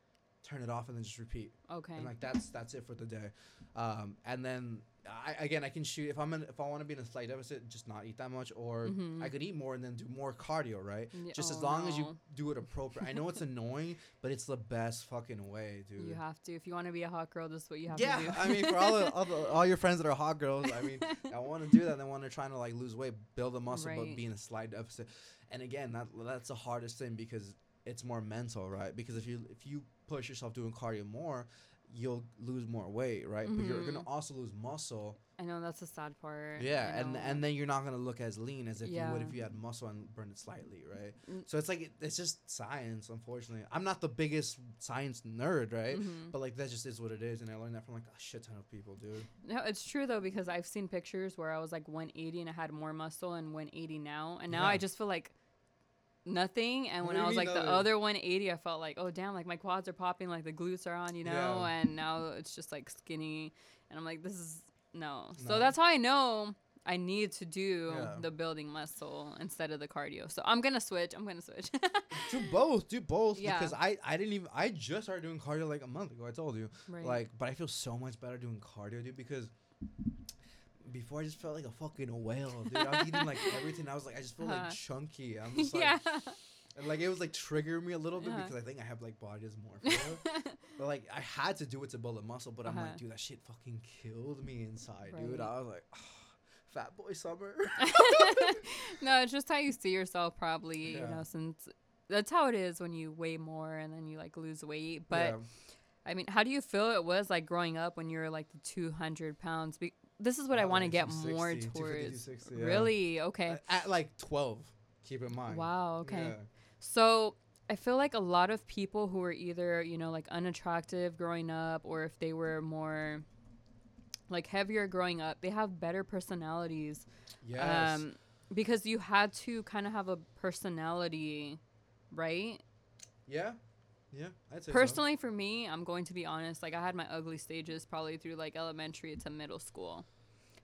Turn it off and then just repeat. Okay. and like that's that's it for the day um and then I, again i can shoot if i'm in if i want to be in a slight deficit just not eat that much or Mhm. i could eat more and then do more cardio right Y- just as oh, long as you do it appropriate i know it's annoying but it's the best fucking way dude You have to. If you want to be a hot girl, this is what you have yeah to do. Yeah, i mean for all, the, all, the, all your friends that are hot girls i mean i want to do that they want to trying to like lose weight build a muscle but Right. be in a slight deficit and again that that's the hardest thing because it's more mental right because if you if you push yourself doing cardio more you'll lose more weight right but you're gonna Mhm. also lose muscle I know that's the sad part. yeah and and then you're not gonna look as lean as if you would if you had muscle and burned it slightly right Mm. so it's like it, it's just science unfortunately i'm not the biggest science nerd right Mhm. but like that just is what it is and i learned that from like a shit ton of people dude No, it's true though because I've seen pictures where I was like 180 and I had more muscle and 180 now, and now I just feel like nothing. And What when I was like the other 180, I felt like oh damn, like my quads are popping, like the glutes are on, you know. Yeah. And now it's just like skinny, and I'm like this is no. So that's how I know. I need to do Yeah. the building muscle instead of the cardio. So I'm gonna switch. I'm gonna switch. do both do both Yeah. because i i didn't even i just started doing cardio like a month ago i told you right. like but i feel so much better doing cardio dude because before i just felt like a fucking whale dude i was eating like everything i was like i just felt Uh-huh. like chunky i'm just like yeah. and like it was like triggering me a little bit Uh-huh. because i think i have like body dysmorphia but like i had to do it to build a muscle but i'm Uh-huh. like dude that shit fucking killed me inside dude i was like fat boy summer no, it's just how you see yourself, probably. You know, since that's how it is when you weigh more and then you like lose weight. But Yeah. I mean, how do you feel it was like growing up when you were like the 200 pounds? Be- this is what I want to get 260, more towards. yeah. Really? Okay. At, at like 12 keep in mind Wow. Okay. Yeah. So I feel like a lot of people who were either, you know, like unattractive growing up or if they were more like heavier growing up, they have better personalities. yes Um, because you had to kind of have a personality, right? yeah yeah i'd say so. Personally, for me, I'm going to be honest. Like I had my ugly stages probably through like elementary to middle school.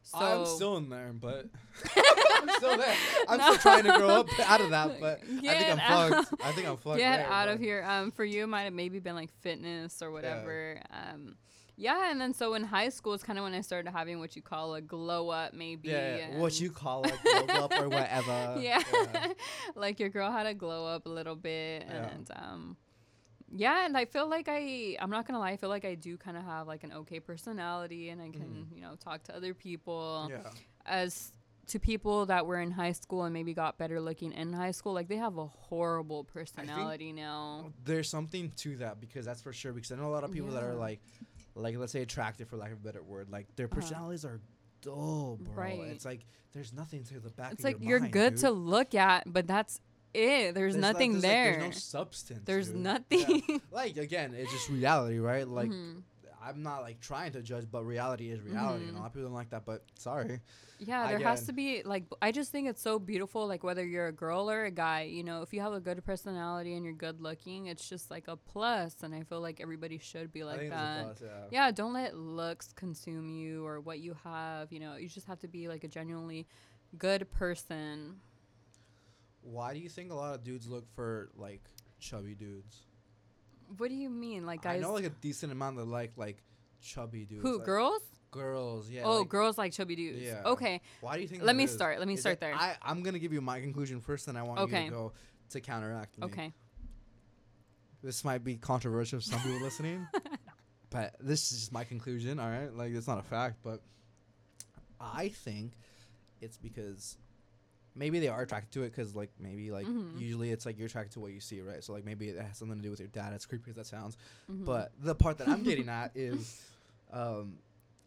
So I'm still in there, but I'm still there. I'm No. still trying to grow up out of that, but I think I'm out. fucked. I think I'm fucked. get there, out but- of here. Um, for you, it might have maybe been like fitness or whatever. Um, yeah, and then so in high school, it's kind of when I started having what you call a glow up, maybe. Yeah, yeah. what you call a glow up or whatever. yeah. like your girl had a glow up a little bit Yeah. and um yeah, and I feel like I I'm not gonna lie, I feel like I do kind of have like an okay personality and I can, you know, talk to other people yeah. as to people that were in high school and maybe got better looking in high school, like they have a horrible personality now. There's something to that because that's for sure. Because I know a lot of people that are like, like let's say attractive for lack of a better word, like their Uh-huh. personalities are dull, bro. Right. It's like there's nothing to the back. It's like your you're mind, good dude. to look at, but that's it. There's, like- nothing there's, there. Like, there's no substance. There's dude. nothing. Yeah. Like again, it's just reality, right? Like Mhm. I'm not like trying to judge, but reality is reality. And Mhm. a lot of people don't like that, but sorry. Yeah, there get has to be like I just think it's so beautiful like whether you're a girl or a guy, you know, if you have a good personality and you're good looking, it's just like a plus. and I feel like everybody should be like think it's a that. plus, yeah. Yeah, don't let looks consume you or what you have, you know. You just have to be like a genuinely good person. Why do you think a lot of dudes look for like chubby dudes? What do you mean? Like guys I know like a decent amount that like like chubby dudes. who like, girls? Girls, yeah. oh, like, girls like chubby dudes. Yeah. Okay. Why do you think? Let me is? start. Let me Is start it- there. I I'm gonna give you my conclusion first, and I want you to go to counteract me. Okay. This might be controversial to some people listening, but this is just my conclusion. All right, like it's not a fact, but I think it's because maybe they are attracted to it because like maybe like Mhm. usually it's like you're attracted to what you see, right? So like maybe it has something to do with your dad. As creepy as that sounds, Mhm. but the part that I'm getting at is, um,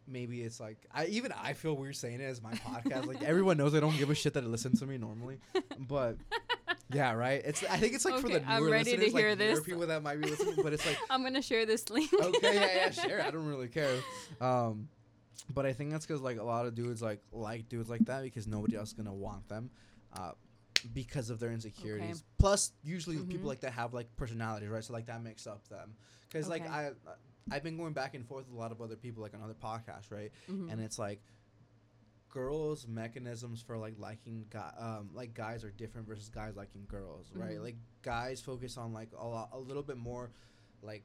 maybe it's like I even I feel weird saying it as my podcast. Like everyone knows I don't give a shit that it listens to me normally, but yeah, right. It's I think it's like for Okay, the I'm newer ready to listeners, like hear newer this. people that might be listening, but it's like I'm going to share this link. okay, yeah, yeah, sure. I don't really care. Um, but I think that's because like a lot of dudes like like dudes like that because nobody else is gonna want them, uh, because of their insecurities. Plus, usually Mhm. people like that have like personalities, right? So like that makes up them. Because like I, I've been going back and forth with a lot of other people like on other podcasts, right? Mhm. And it's like girls' mechanisms for like liking guy, um, like guys are different versus guys liking girls, right? Mhm. Like guys focus on like a lot, a little bit more, like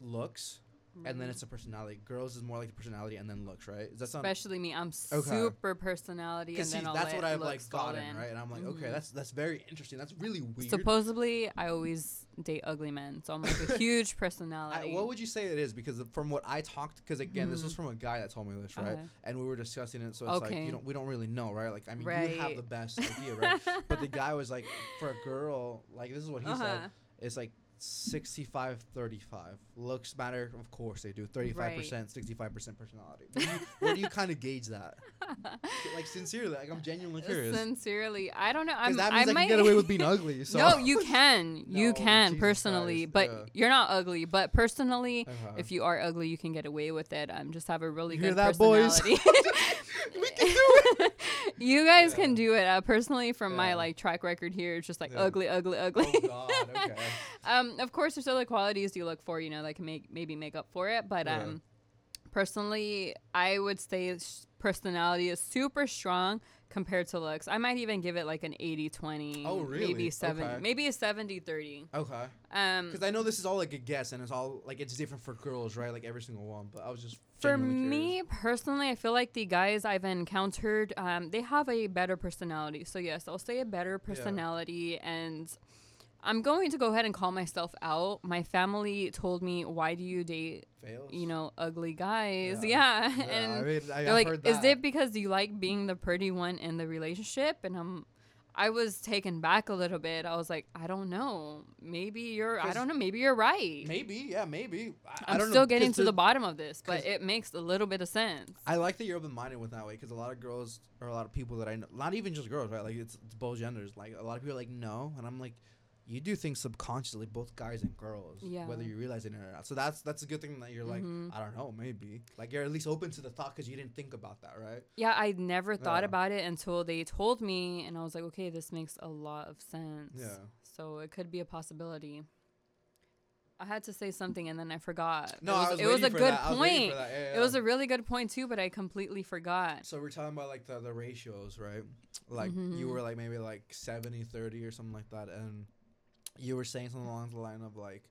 looks and then Mhm. it's a personality. Girls is more like the personality and then looks, right? Is that something? Especially me, I'm Okay. super personality, and Because then I'll that's what I've like gotten, in. right? And I'm like, okay, Mhm. that's that's very interesting. That's really weird. Supposedly, I always date ugly men, so I'm like a huge I, personality. what would you say it is? Because from what I talked, because again, this was Mhm. from a guy that told me this, right? Okay. And we were discussing it, so it's like you don't we don't really know, right? Like I mean, you have the best idea, right? but the guy was like, for a girl, like this is what he Uh-huh. said. It's like 65 35 looks matter of course they do 35% 65% personality where do you, you kind of gauge that like sincerely like i'm genuinely curious Sincerely, I don't know. I'm, that means i, might can get away with being ugly so no, you can. You No, can Jesus personally, Christ, but yeah. you're not ugly. But personally, Uh-huh. if you are ugly, you can get away with it. Um, just have a really You good hear that, boys? we can do it you guys Yeah. can do it. Uh, personally, from my like track record here, it's just like Yeah. ugly, ugly, ugly. oh god okay um, of course, there's other qualities you look for, you know, that can make maybe make up for it. But Yeah. um, personally, I would say personality is super strong compared to looks. I might even give it like an 80-20. Oh, really? Maybe seven. Okay. Maybe a 70-30. okay Um, because i know this is all like a guess and it's all like it's different for girls right like every single one but i was just for me personally, I feel like the guys I've encountered, um, they have a better personality. So yes, I'll say a better personality, and I'm going to go ahead and call myself out. My family told me, "Why do you date, fails you know, ugly guys?" Yeah. Yeah, yeah, and I mean, I, they're I've like, "Is it because you like being the pretty one in the relationship?" And I'm. I was taken back a little bit. I was like, I don't know. Maybe you're. I don't know. Maybe you're right. maybe yeah maybe I, don't still know, getting to the bottom of this, but it makes a little bit of sense. I like that you're open minded with that way because a lot of girls or a lot of people that I know, not even just girls, right? Like it's, it's both genders. Like a lot of people are like, no, and I'm like, you do things subconsciously, both guys and girls, Yeah. whether you realize it or not. So that's that's a good thing that you're like, Mhm. I don't know, maybe like you're at least open to the thought because you didn't think about that, right? Yeah, I never thought Yeah. about it until they told me, and I was like, okay, this makes a lot of sense. Yeah. So it could be a possibility. I had to say something and then I forgot. No, it was, I was it was a good that. I was waiting point. for. Yeah, It was a really good point too, but I completely forgot. So we're talking about like the, the ratios, right? Like you Mhm. were like maybe like 70 30 or something like that and you were saying something along the line of like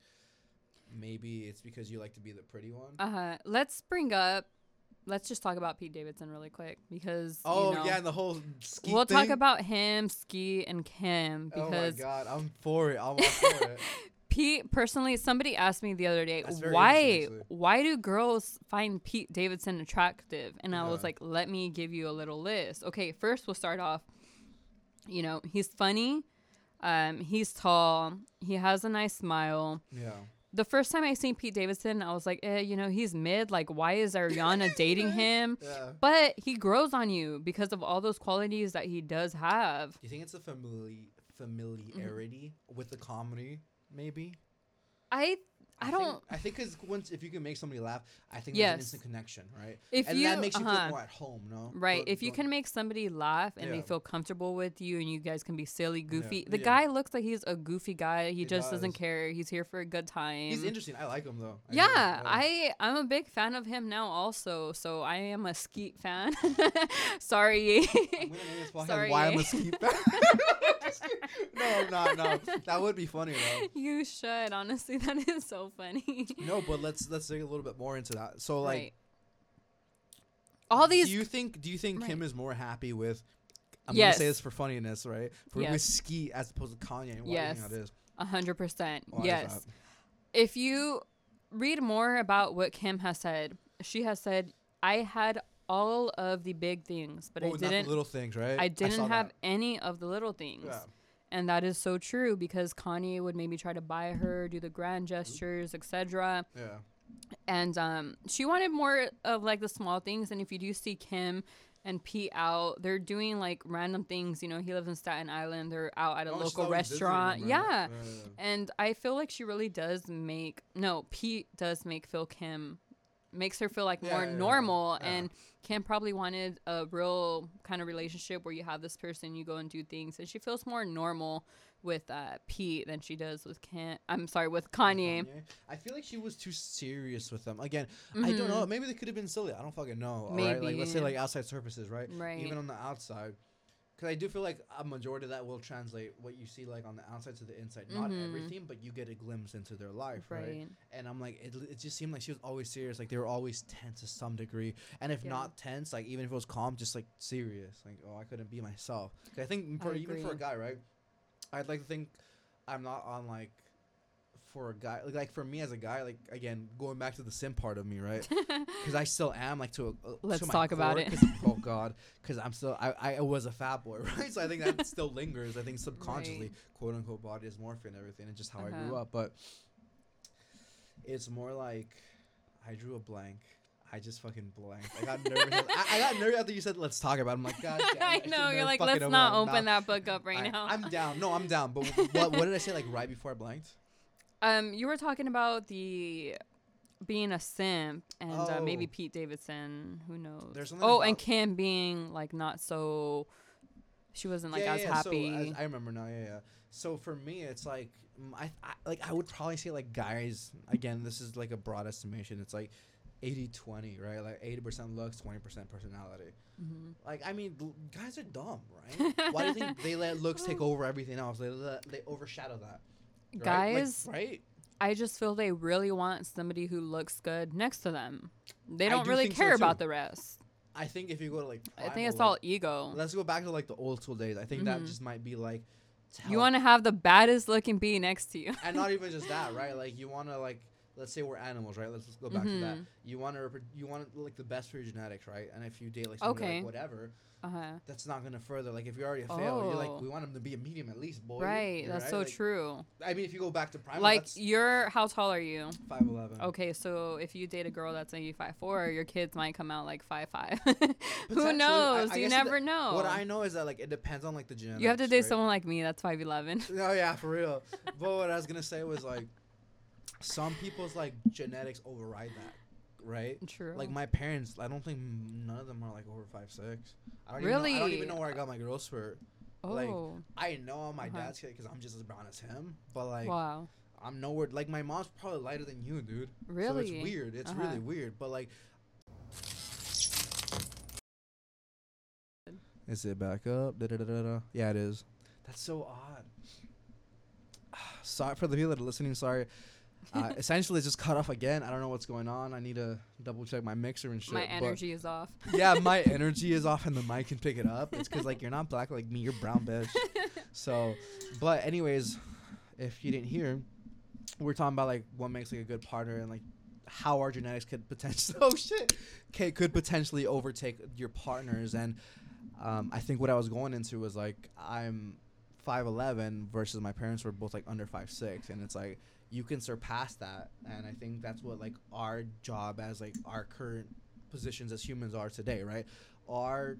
maybe it's because you like to be the pretty one. Uh huh. Let's bring up. Let's just talk about Pete Davidson really quick because. oh you know, yeah, the whole ski We'll talk about him, Ski, and Kim Oh my because god, I'm for it. I'm all for it. Pete personally. Somebody asked me the other day, why why do girls find Pete Davidson attractive? And I was like, let me give you a little list. Okay, first we'll start off. You know, he's funny. Um, he's tall. He has a nice smile. Yeah. The first time I seen Pete Davidson, I was like, eh, you know, he's mid. Like, why is Ariana dating him? Yeah. But he grows on you because of all those qualities that he does have. Do you think it's a famili- familiarity with the comedy? Maybe. I I, think- don't. I think because once if you can make somebody laugh, I think Yes. there's an instant connection, right? If and you that makes you uh-huh. feel more at home, no? Right. Go- if you can make somebody laugh and Yeah. they feel comfortable with you and you guys can be silly, goofy. The Yeah. guy looks like he's a goofy guy. He, He just doesn't care. He's here for a good time. He's interesting. I like him though. I yeah, I I'm a big fan of him now also. So I am a Skeet fan. Sorry. I'm gonna name this podcast Sorry, "Why I'm a Ski Fan." no, I'm. No, that would be funny though. you should. Honestly, that is so funny. No, but let's let's dig a little bit more into that. So like, right. All these do you think do you think Kim is more happy with? I'm Yes. gonna say this for funniness, right? For with Ski as opposed to Kanye. Why Yes. do you think that is? a hundred percent. Yes. if you read more about what Kim has said, she has said, I had all of the big things, but oh, I didn't the little things, right? I didn't have that. any of the little things. Yeah. And that is so true because Kanye would maybe try to buy her, do the grand gestures, etc. Yeah. And um, she wanted more of like the small things. And if you do see Kim and Pete out, they're doing like random things. You know, he lives in Staten Island. They're out at a Oh, local restaurant. him, Yeah. right? And I feel like she really does make no Pete does make Phil Kim makes her feel like Yeah, more yeah, normal yeah. and Kim probably wanted a real kind of relationship where you have this person you go and do things and she feels more normal with uh, Pete than she does with Kim I'm sorry with Kanye. I feel like she was too serious with them. Again, I don't know. Maybe they could have been silly. I don't fucking know. all right? Like let's say Mm-hmm. Like outside surfaces, right? Right. Even on the outside. Because I do feel like a majority of that will translate what you see like on the outside to the inside. Not Mhm. everything, but you get a glimpse into their life, right? Right. And I'm like, it, it just seemed like she was always serious. Like they were always tense to some degree. And if Yeah. not tense, like even if it was calm, just like serious. Like, oh, I couldn't be myself. I think for I even for a guy, right? I'd like to think I'm not on like for a guy like, like for me as a guy like again going back to the sim part of me right because I still am like to a, uh, Let's to talk about it oh god because I'm still I, I was a fat boy right so I think that still lingers I think subconsciously Right. quote unquote body dysmorphia and everything and just how I grew Uh-huh. up but it's more like I drew a blank I just fucking blanked. I got nervous. I, I got nervous after you said let's talk about. it. I'm like, God, damn, I it, know you're like let's not open mouth." that book up right I, now. I'm down. No, I'm down. But what, what did I say like right before I blanked? Um, you were talking about the being a simp and uh, maybe Oh. Pete Davidson. Who knows? There's oh, and Kim being like not so. She wasn't like yeah, as yeah, happy. So, as, I remember now. Yeah, yeah. So for me, it's like I, I like I would probably say like guys. Again, this is like a broad estimation. It's like 80-20, right? Like eighty percent looks, twenty percent personality. hmm Like I mean, l- guys are dumb, right? Why do you think they let looks take over everything else? They let, they overshadow that. Right? Like, Guys, right? I just feel they really want somebody who looks good next to them. They don't do really think so, care about the rest. I think if you go to like, I think it's all ego. Let's go back to like the old school days. I think that Mhm. just might be like. You want to have the baddest looking bee next to you. and not even just that, right? Like you want to like let's say we're animals, right? Let's just go back to that. Mhm. You want to you want like the best for your genetics, right? And if you date like somebody Okay. like whatever, Uh huh. that's not gonna further. Like if you're already a fail, you're like Oh. we want them to be a medium at least, boy. Right. That's so Like, true. I mean, if you go back to prime, Like you're, how tall are you? five eleven. Okay, so if you date a girl that's maybe five four, your kids might come out like five five. Who Potentially, I- knows? I you never that- know. What I know is that like it depends on like the genetics. you have to date right? someone like me that's five eleven. oh yeah, for real. but what I was gonna say was like, some people's like genetics override that, right? True. Like my parents, I don't think none of them are like over five six. I don't Even know, I don't even know where I got my growth spurt. oh, like, I know I'm my Uh-huh. dad's kid because I'm just as brown as him. But like, wow. I'm nowhere. Like my mom's probably lighter than you, dude. Really? So it's weird. It's Uh-huh. really weird. But like, is it back up? Da-da-da-da-da. Yeah, it is. That's so odd. sorry for the people that are listening. Sorry. Uh, essentially it's just cut off again. I don't know what's going on. I need to double check my mixer and shit. My energy is off. yeah, my energy is off and the mic can pick it up. It's because like you're not black like me, you're brown, bitch. So, but anyways, if you didn't hear, we're talking about like what makes like a good partner and like how our genetics could potentially oh shit, okay, could potentially overtake your partners. And um, I think what I was going into was like I'm five eleven versus my parents were both like under five six, and it's like you can surpass that. And I think that's what like our job as like our current positions as humans are today, right? Our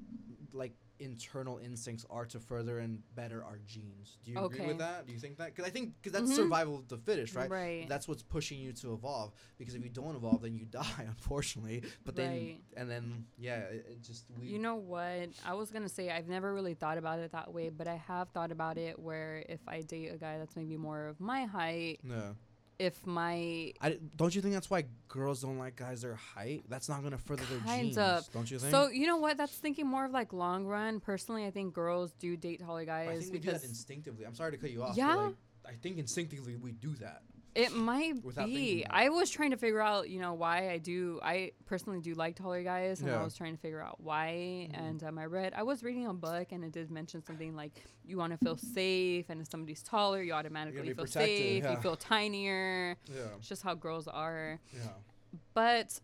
like internal instincts are to further and better our genes. Do you agree with that? Do you think that? Because I think because that's Mhm. survival of the fittest, right? Right. That's what's pushing you to evolve. Because if you don't evolve, then you die, unfortunately. But then Right. and then yeah, it, it just we. You know what? I was gonna say I've never really thought about it that way, but I have thought about it where if I date a guy that's maybe more of my height, No. If my I don't you think that's why girls don't like guys their height? That's not gonna further their Kind genes, of. don't you think? so you know what? That's thinking more of like long run. Personally, I think girls do date taller guys I guys think we do that instinctively. I'm sorry to cut you off. Yeah. But like, I think instinctively we do that. It might Without be. I was trying to figure out, you know, why I do. I personally do like taller guys, and Yeah. I was trying to figure out why. Mhm. And um, I read, I was reading a book, and it did mention something like you want to feel safe, and if somebody's taller, you automatically feel protected, safe. yeah. You feel tinier. Yeah. It's just how girls are. Yeah. But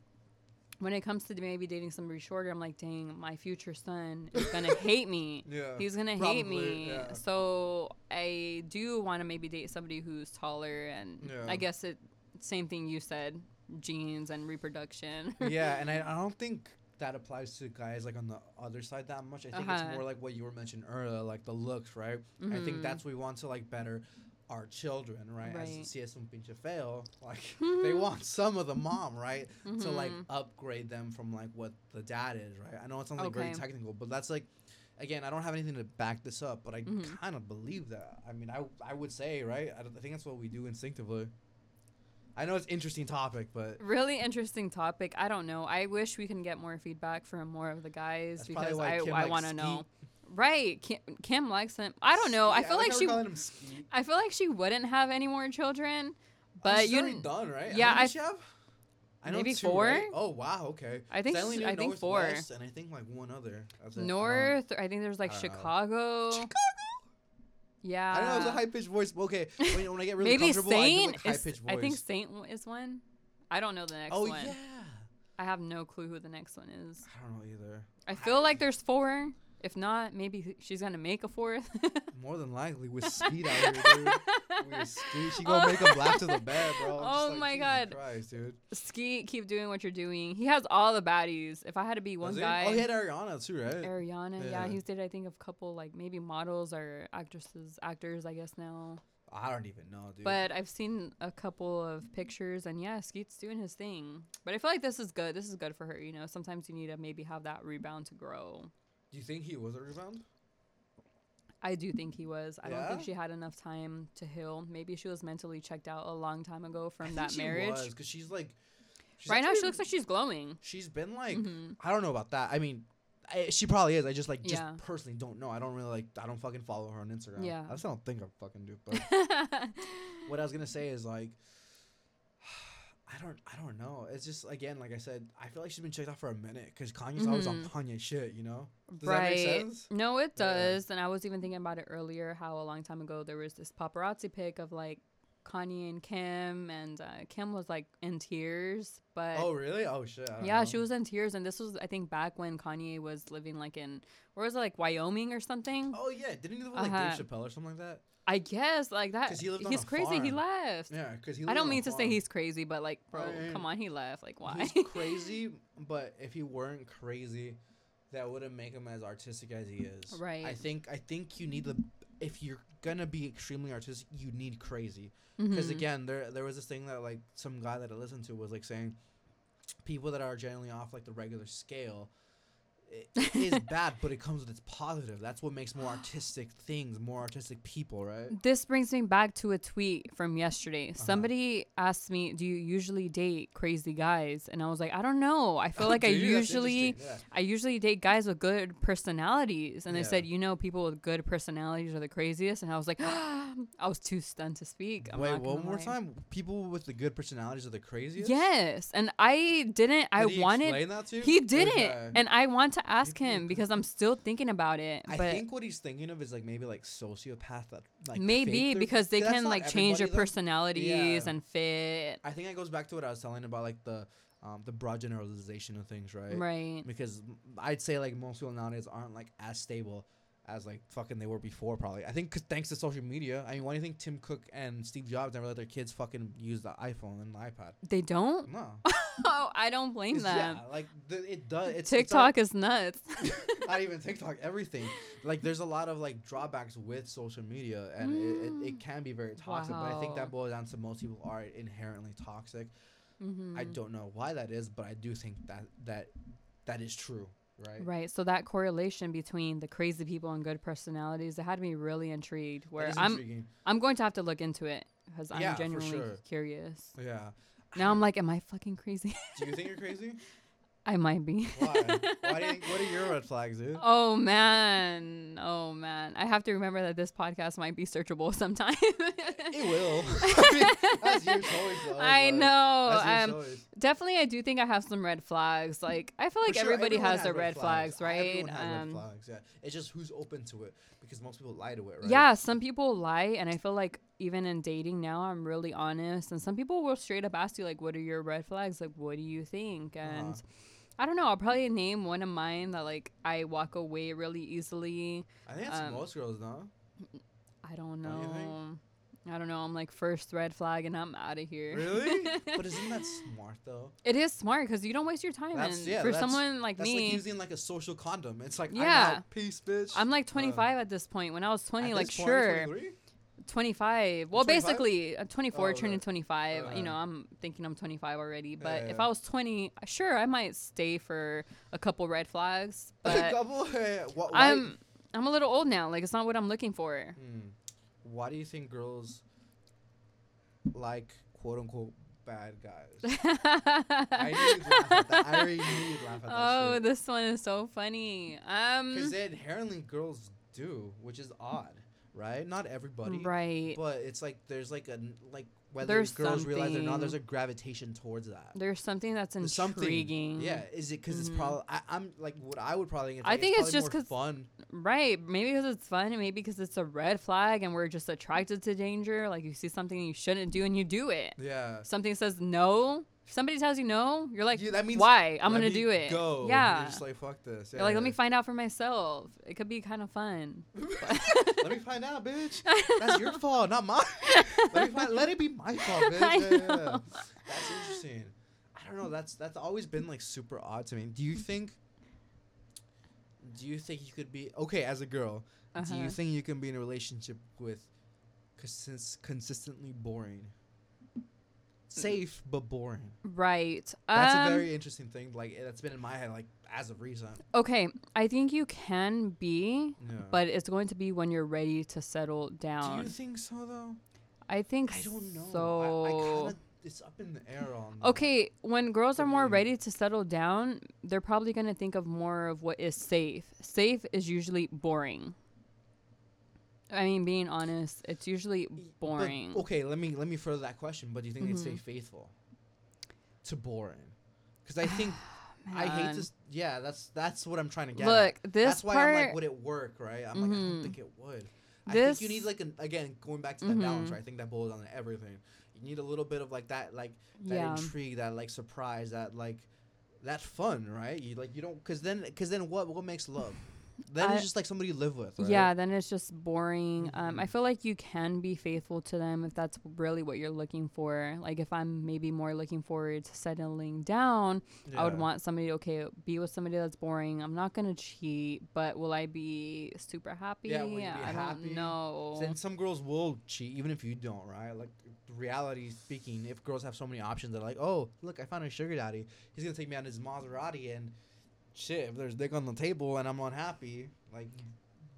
when it comes to maybe dating somebody shorter, I'm like, dang, my future son is gonna hate me. Yeah. He's gonna hate me. yeah. So I do want to maybe date somebody who's taller, and Yeah. I guess it same thing you said, genes and reproduction. yeah, and I, I don't think that applies to guys like on the other side that much. I think Uh-huh. it's more like what you were mentioning earlier, like the looks, right? I think Mhm. that's we want to like better our children, right? As Right. si es un pinche feo, like they want some of the mom, right? To like upgrade them from like what the dad is, right? I know it sounds like very technical, but that's like again, I don't have anything to back this up, but I Mhm. kind of believe that. I mean, I I would say, right? I, I think that's what we do instinctively. I know it's interesting topic, but Really interesting topic. I don't know. I wish we can get more feedback from more of the guys that's because I, I want to know. Right. Kim, Kim likes him. I don't know. I Yeah, feel like how she calling him Skeet. I feel like she wouldn't have any more children. Oh, But you done, right? yeah, I she have? I know maybe two, four? right? Oh wow, okay. I think 'Cause only I think four. And I think like one other. I North. I think there's like I know. Chicago. Chicago. Yeah. I don't know It's a high pitched voice. Okay, when, when I get really Maybe comfortable, I do Saint. like high pitched voice. I think Saint is one. I don't know the next oh one. yeah. I have no clue who the next one is. I don't know either. I feel like there's four. If not, maybe she's gonna make a fourth. More than likely with Skeet out here, dude. With Skeet, she gonna oh. make him black to the bed, bro. I'm Oh like, my Jesus God. Christ, dude. Skeet, keep doing what you're doing. He has all the baddies. If I had to be one guy, Oh, he had Ariana too, right? Ariana. Yeah. Yeah. he's did I think of couple like maybe models or actresses, actors. I guess now. I don't even know, dude. But I've seen a couple of pictures, and yeah, Skeet's doing his thing. But I feel like this is good. This is good for her. You know, sometimes you need to maybe have that rebound to grow. Do you think he was a rebound? I do think he was. I don't think she had enough time to heal. Maybe she was mentally checked out a long time ago I from think that she marriage. was, cause she's like. she's right now, she looks like she's glowing. She's been like. Mhm. I don't know about that. I mean, I, she probably is. I just like just Yeah. personally don't know. I don't really like. I don't fucking follow her on Instagram. Yeah. I just don't think I fucking do. But what I was gonna say is like. I don't. I don't know. It's just again, like I said, I feel like she's been checked out for a minute because Kanye's always on Mhm. Kanye shit. You know. Does right. that make sense? No, it Yeah. does. And I was even thinking about it earlier how a long time ago there was this paparazzi pic of like Kanye and Kim, and uh, Kim was like in tears. But Oh really? Oh shit. Yeah, know. she was in tears. And this was, I think, back when Kanye was living like in, where was it, like Wyoming or something? Oh yeah, didn't he live with like Uh-huh. Dave Chappelle or something like that? I guess like that. 'Cause he lived he's crazy. He farm. left. Yeah, because he. I don't mean to say he's crazy, but like, bro, come on, he left. Like, why? He's crazy, but if he weren't crazy, that wouldn't make him as artistic as he is. Right. I think I think you need the if you're gonna be extremely artistic, you need crazy. Because Mhm. again, there there was this thing that like some guy that I listened to was like saying, people that are generally off like the regular scale, it, it is bad, but it comes with its positive. That's what makes more artistic things, more artistic people, right? This brings me back to a tweet from yesterday. Uh-huh. Somebody asked me, "Do you usually date crazy guys?" And I was like, "I don't know. I feel like I you? Usually yeah. I usually date guys with good personalities." And they Yeah. said, "You know, people with good personalities are the craziest." And I was like, I was too stunned to speak. I'm Wait, one more lie. time. People with the good personalities are the craziest. Yes, and I didn't. I Did he wanted. explain that to you? He didn't, Okay. and I want to ask him because I'm still thinking about it. I think what he's thinking of is like maybe like sociopath that like maybe because they can like change their though. personalities Yeah. and fit. I think it goes back to what I was telling about like the um the broad generalization of things, right? Right. Because I'd say like most people nowadays aren't like as stable as like fucking they were before. Probably. I think 'cause thanks to social media. I mean, why do you think Tim Cook and Steve Jobs never let their kids fucking use the iPhone and the iPad? They don't. No. Oh, I don't blame them. Yeah, like the, it does. It's TikTok It's is nuts. not, even TikTok. Everything. Like there's a lot of like drawbacks with social media, and it, it, it can be very toxic. But I think that boils down to most people are inherently toxic. Mhm. I don't know why that is, but I do think that that that is true, right? Right. So that correlation between the crazy people and good personalities, it had me really intrigued. Where I'm. I'm going to have to look into it because I'm Yeah, genuinely sure. curious. Yeah. Now I'm like, am I fucking crazy? Do you think you're crazy? I might be. Why? Why do you what are your red flags, dude? Oh man. Oh man. I have to remember that this podcast might be searchable sometime. It will. I mean, that's your choice, though. I know. Um, choice. definitely, I do think I have some red flags. Like, I feel like sure, everybody has their red flags, right? Everyone has Um, red flags. Yeah, it's just who's open to it because most people lie to it, right? Yeah, some people lie, and I feel like even in dating now, I'm really honest. And some people will straight up ask you, like, what are your red flags? Like, what do you think? And Uh-huh. I don't know. I'll probably name one of mine that, like, I walk away really easily. I think that's um, most girls, no? I don't Don't know. I don't know. I'm like, first red flag, and I'm out of here. Really? but isn't that smart though? it is smart because you don't waste your time. That's- and yeah, for someone like That's me, like using like a social condom. It's like Yeah. Peace, bitch. I'm like Uh, 25 at this point. When I was 20, at like, sure. 23? 25. Well, 25? basically, uh, 24 Oh, turning okay. 25. you Uh-huh. know, I'm thinking I'm 25 already. But Yeah, if. I was 20, uh, sure, I might stay for a couple red flags. A But couple? Hey, wh- I'm I'm a little old now. Like, it's not what I'm looking for. Hmm. Why do you think girls like quote unquote bad guys? I knew you'd laugh at that. I already knew you'd laugh at that. oh, shit. this one is so funny. Because Um, they inherently girls do, which is odd, right? Not everybody, right. But it's like there's like a like whether There's girls realize it or not, there's a gravitation towards that. There's something that's There's something- intriguing. Yeah, is it because it's Mhm. probably I, I'm like what I would probably. I think it's probably just because fun. Right. Maybe because it's fun, and maybe because it's a red flag, and we're just attracted to danger. Like you see something you shouldn't do, and you do it. Yeah. Something says no. If somebody tells you no, you're like, Yeah, that means why? I'm gonna do it. Go. Yeah. You're just like fuck this. You're like, let me find out for myself. It could be kind of fun. let me find out, bitch. That's your fault, not mine. let me find. Let it be my fault, bitch. Yeah, yeah, yeah. That's interesting. I don't know. That's that's always been like super odd to me. Do you think? Do you think you could be okay as a girl? Do Uh-huh. you think you can be in a relationship with, consist- consistently boring? Safe but boring. Right. That's um, a very interesting thing. Like that's been in my head like as of recent. okay. I think you can be, Yeah. but it's going to be when you're ready to settle down. do you think so though? I think I don't know. so. I, I kinda, it's up in the air on. Okay, when girls are more me. ready to settle down, they're probably going to think of more of what is safe. Safe is usually boring. I mean, being honest, it's usually Y- but, boring. okay, let me let me further that question. But do you think they'd stay Mhm. faithful to boring? Because I think I hate to. Yeah, that's that's what I'm trying to get. Look, at. this that's why part. I'm like, would it work? Right? I'm like, I don't think it would. I This- think you need like an again going back to that balance. Mhm. Right? I think that boils down to everything. You need a little bit of like that, like that yeah. intrigue, that like surprise, that like that fun, right? You like you don't because then because then what what makes love? Then I- it's just like somebody you live with. Right? Yeah, then it's just boring. Um, I Mhm. feel like you can be faithful to them if that's really what you're looking for. Like if I'm maybe more looking forward to settling down, I would want somebody okay be with somebody that's boring. I'm not gonna cheat, but will I be super happy? Yeah, will I happy? don't know. Then some girls will cheat even if you don't, right? Like reality speaking, if girls have so many options, they're like, oh, look, I found a sugar daddy. He's gonna take me on his Maserati, and shit, if there's dick on the table and I'm unhappy, like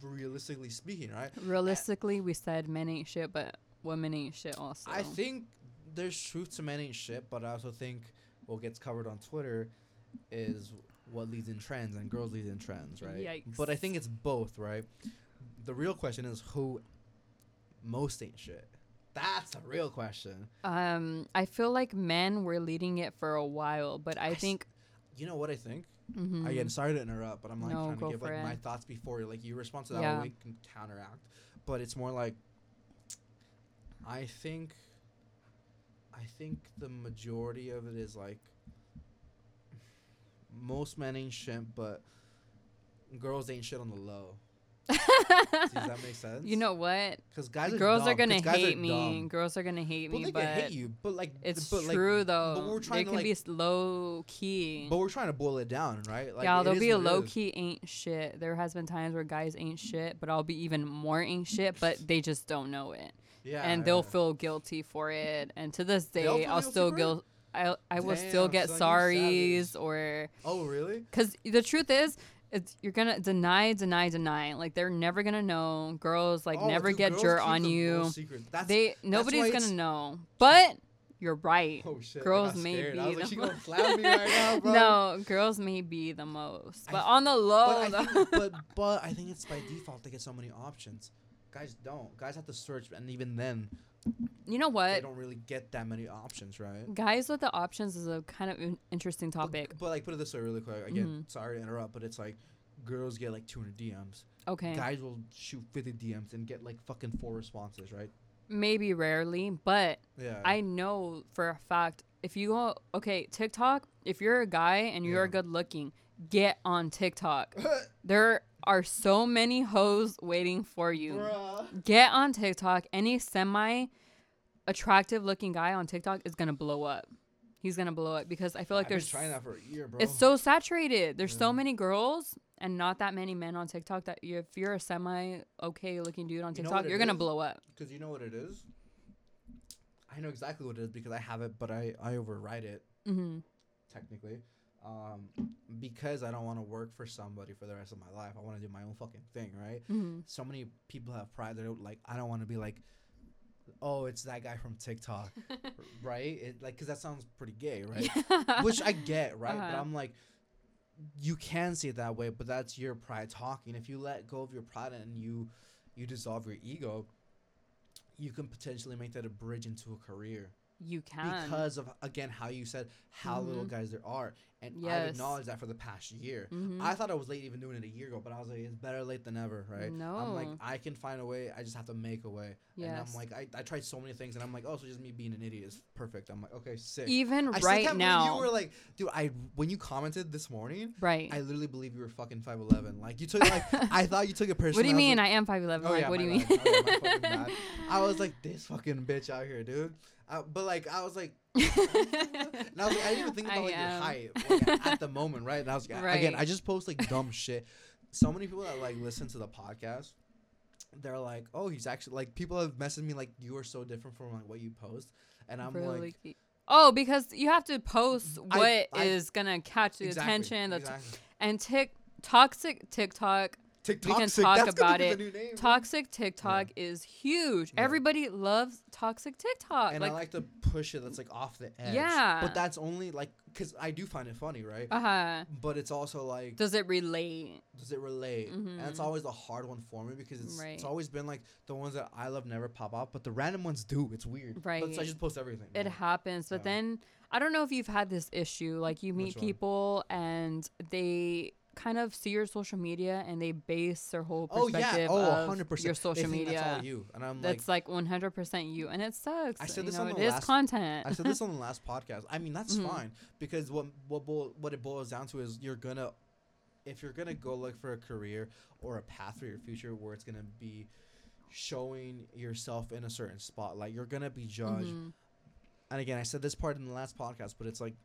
realistically speaking, right? Realistically, we said men ain't shit, but women ain't shit also. I think there's truth to men ain't shit, but I also think what gets covered on Twitter is what leads in trends and girls lead in trends, right? Yikes. But I think it's both, right? The real question is who most ain't shit. That's a real question. Um, I feel like men were leading it for a while, but I think You know what I think? Mhm. Again, sorry to interrupt, but I'm like No, trying to give like my thoughts before like you respond to that Yeah. way we can counteract. But it's more like I think I think the majority of it is like most men ain't shit, but girls ain't shit on the low. Does that make sense? you know what? because guys Girls are, are dumb, gonna 'cause guys hate are me. dumb. Girls are gonna hate Well, me, they but hate you, but like it's but, like, true But we're they trying to can like, be low key. but we're trying to boil it down, right? Like, yeah, there'll be a low key ain't shit. There has been times where guys ain't shit, but I'll be even more ain't shit, but they just don't know it. Yeah, and they'll yeah. feel guilty for it. And to this day, I'll still guilt. I I will still get you sorries or Oh, really? because the truth is. It's, you're gonna deny, deny, deny. Like they're never gonna know. Girls like Oh, never get dirt on you. most. That's, they nobody's why gonna know. But you're right. oh shit! girls may scared. be like, the slap me right now, bro. No, girls may be the most, but th- on the low, but think, but but I think it's by default they get so many options. Guys don't. Guys have to search, and even then, you know what? they don't really get that many options, right? Guys with the options is a kind of in- interesting topic. But, like, put it this way, really quick. Again, Mhm. sorry to interrupt, but it's like girls get like 200 DMs. Okay, Guys will shoot 50 DMs and get like fucking four responses, right? maybe rarely, but Yeah. I know for a fact if you go okay TikTok, if you're a guy and you're Yeah. good looking, get on TikTok. there are so many hoes waiting for you. Bruh. Get on TikTok. Any semi attractive looking guy on TikTok is gonna blow up. He's gonna blow up because I feel like I've there's trying that for a year, bro. it's so saturated. There's Yeah. so many girls and not that many men on TikTok that you, if you're a semi okay looking dude on You know TikTok, you're gonna is? blow up. Because you know what it is? I know exactly what it is because I have it, but I, I override it, hmm technically. Um, because I don't want to work for somebody for the rest of my life. I want to do my own fucking thing, right? hmm So many people have pride. They're like, I don't want to be like, oh, it's that guy from TikTok, right? It, like, because that sounds pretty gay, right? Which I get, right? But Uh-huh. I'm like, you can see it that way, but that's your pride talking. If you let go of your pride and you you dissolve your ego, you can potentially make that a bridge into a career you can. because of again how you said how little Mhm. guys there are, and I've acknowledged that for the past year. Mhm. I thought I was late even doing it a year ago, but I was like, it's better late than ever, right? No, I'm like, I can find a way. I just have to make a way. Yes. And I'm like, I, I tried so many things, and I'm like, oh, so just me being an idiot is perfect. I'm like, okay, sick. Even I right now, you were like, dude. I when you commented this morning, right? I literally believe you were fucking five eleven. Like you took like I thought you took it personally. what do you I mean? Like, I am five eleven. oh like, yeah, what do you mean? Oh, yeah, my fucking bad. I was like this fucking bitch out here, dude. Uh, but like I was like, and I was like, I didn't even think about I like your height like, at the moment, right? And I was like, again, I just post like dumb shit. So many people that like listen to the podcast, they're like, oh, he's actually like people have messaged me like you are so different from like what you post, and I'm like. Really? Oh, because you have to post I- what is I- gonna catch the Exactly, attention. The t- exactly. and tick toxic TikTok, TikTok. can talk That's about be the it. new name, toxic TikTok is huge. Yeah. Everybody loves toxic TikTok. and like, I like to push it. That's like off the edge. Yeah. But that's only like because I do find it funny, right? uh huh. But it's also like, Does it relate? does it relate? And it's always the hard one for me because it's Right. it's always been like the ones that I love never pop up, but the random ones do. It's weird. But so I just post everything. It man. happens, but Yeah. then I don't know if you've had this issue. Like you meet people and they kind of see your social media and they base their whole oh perspective yeah. Oh, of 100 percent. your social media. That's all you. And I'm like, That's like 100% you, and it sucks. I said you this know, on the last- content. I said this on the last podcast. I mean, that's Mhm. fine because what what what it boils down to is you're gonna if you're gonna go look for a career or a path for your future where it's gonna be showing yourself in a certain spotlight, you're gonna be judged. Mhm. And again, I said this part in the last podcast, but it's like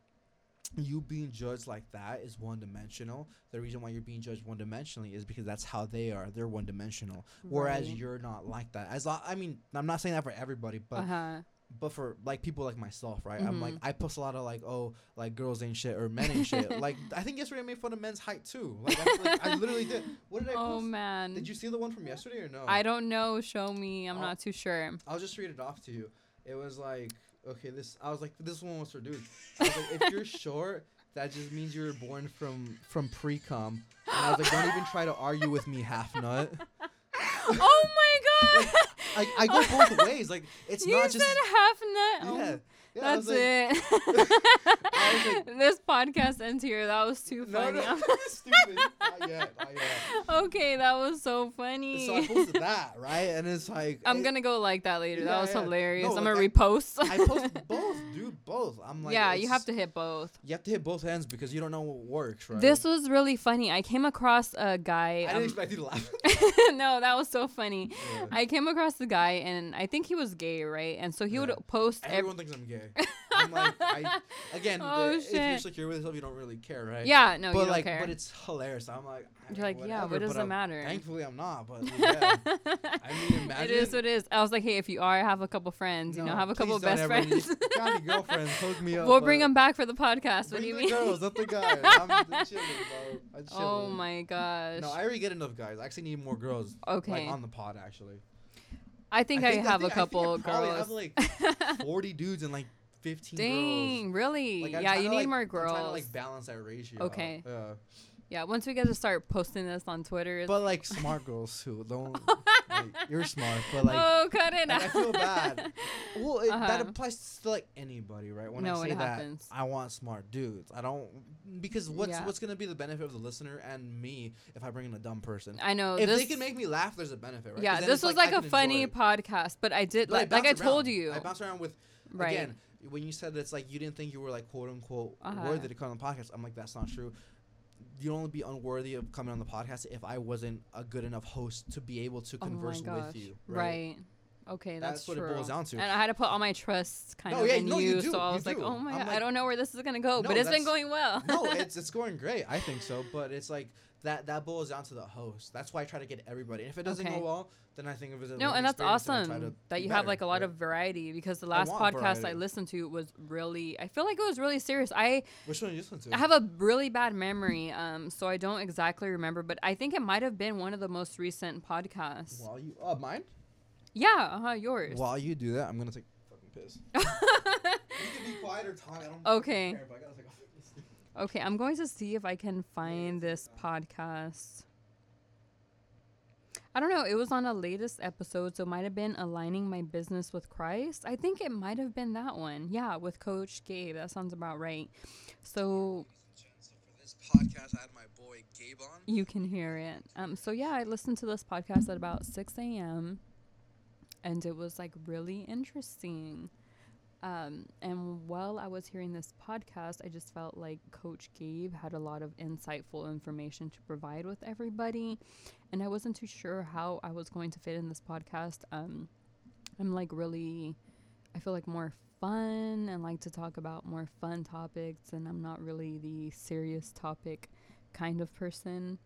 you being judged like that is one dimensional. The reason why you're being judged one dimensionally is because that's how they are. They're one dimensional. Whereas Right. you're not like that. As lo- I mean, I'm not saying that for everybody, but uh-huh. but for like people like myself, right? I'm like Mhm. I post a lot of like oh like girls ain't shit or men ain't shit. like I think yesterday I made fun of men's height too. Like I, like, I literally did. What did I Oh man. Did you see the one from yesterday or no? I don't know. Show me. I'm Oh. not too sure. I'll just read it off to you. It was like, okay, this. I was like, this one was for dudes. Was like, if you're short, that just means you were born from from pre cum. And I was like, don't even try to argue with me, half nut. oh my god. I, I go both ways. Like it's you not said just half nut. Oh, yeah. yeah That's like, it. Was this podcast ends here. That was too funny. no, stupid. Not yet. Not yet. okay, that was so funny. So I posted that right, and it's like I'm it- gonna go like that later. that was yeah. hilarious. No, I'm gonna I- repost. I post both, dude. Both. I'm like, yeah, you have to hit both. You have to hit both ends because you don't know what works, right? This was really funny. I came across a guy. I didn't um, expect you to laugh. no, that was so funny. Yeah. I came across the guy, and I think he was gay, right? And so he Yeah. would post every. Everyone thinks I'm gay. I'm like, I again, Oh, the, if you're secure with yourself, you don't really care, right? Yeah, no, but you don't care. but it's hilarious. I'm like, You're like, yeah, what does but it I'm- matter? Thankfully, I'm not. But yeah, I mean, imagine. it is what it is. I was like, hey, if you are, have a couple friends. You know, No, have a couple best ever friends. Got girlfriends? Hook me up. we'll bring them back for the podcast. What do you the mean? girls, not the guys. I'm chilling, bro. I'm oh chilling. oh my gosh. No, I already get enough guys. I actually need more girls. okay. Like on the pod, actually. I think I, have think- a couple I think I have like 40 dudes and like 15 girls. Dang, really? Like, yeah, you need like- more I'm trying to girls. like balance that ratio. Okay. out. Yeah. yeah, once we get to start posting this on Twitter. But like smart girls too. Don't. like, you're smart, but like. oh, cut it like, out. I feel bad. Well, it, that Uh-huh. applies to like anybody, right? When No, I say that, happens. I want smart dudes. I don't because what's Yeah. what's gonna be the benefit of the listener and me if I bring in a dumb person? I know. if this, they can make me laugh, there's a benefit, right? yeah, this was I like, a funny podcast, but I did But I like, like I told around. you. I bounce around with right. again when you said it's like you didn't think you were like quote unquote Uh-huh. worthy to come on the podcast. I'm like that's not true. You'd only be unworthy of coming on the podcast if I wasn't a good enough host to be able to Oh converse gosh. with you. Right. Okay, that's, That's what it boils down to. And I had to put all my trust kind No, of yeah, in no, you, you do, so I was like, oh my I'm god, I don't know where this is gonna go, No, but it's been going well. no, it's it's going great. I think so, but it's like that that boils down to the host. That's why I try to get everybody. And if it doesn't Okay. go well, then I think of it as a No, and that's and awesome that you have like a lot right? of variety because the last want podcast I listened to was really I feel like it was really serious. I Which one you listen to? I have a really bad memory, um, so I don't exactly remember, but I think it might have been one of the most recent podcasts. While you, uh, mine. Yeah, uh huh, yours. While you do that, I'm gonna take a fucking piss. You can be quiet or talk. I don't Okay. care, but I gotta take a fucking piss. Okay, I'm going to see if I can find this podcast. I don't know. It was on a latest episode, so it might have been aligning my business with Christ. I think it might have been that one. Yeah, with Coach Gabe. That sounds about right. So So for this podcast, I had my boy Gabe on. you can hear it. Um, so yeah, I listened to this podcast at about 6 a.m. and it was like really interesting. Um, and while I was hearing this podcast, I just felt like Coach Gabe had a lot of insightful information to provide with everybody, and I wasn't too sure how I was going to fit in this podcast. Um, I'm like really, I feel like more fun and like to talk about more fun topics, and I'm not really the serious topic kind of person.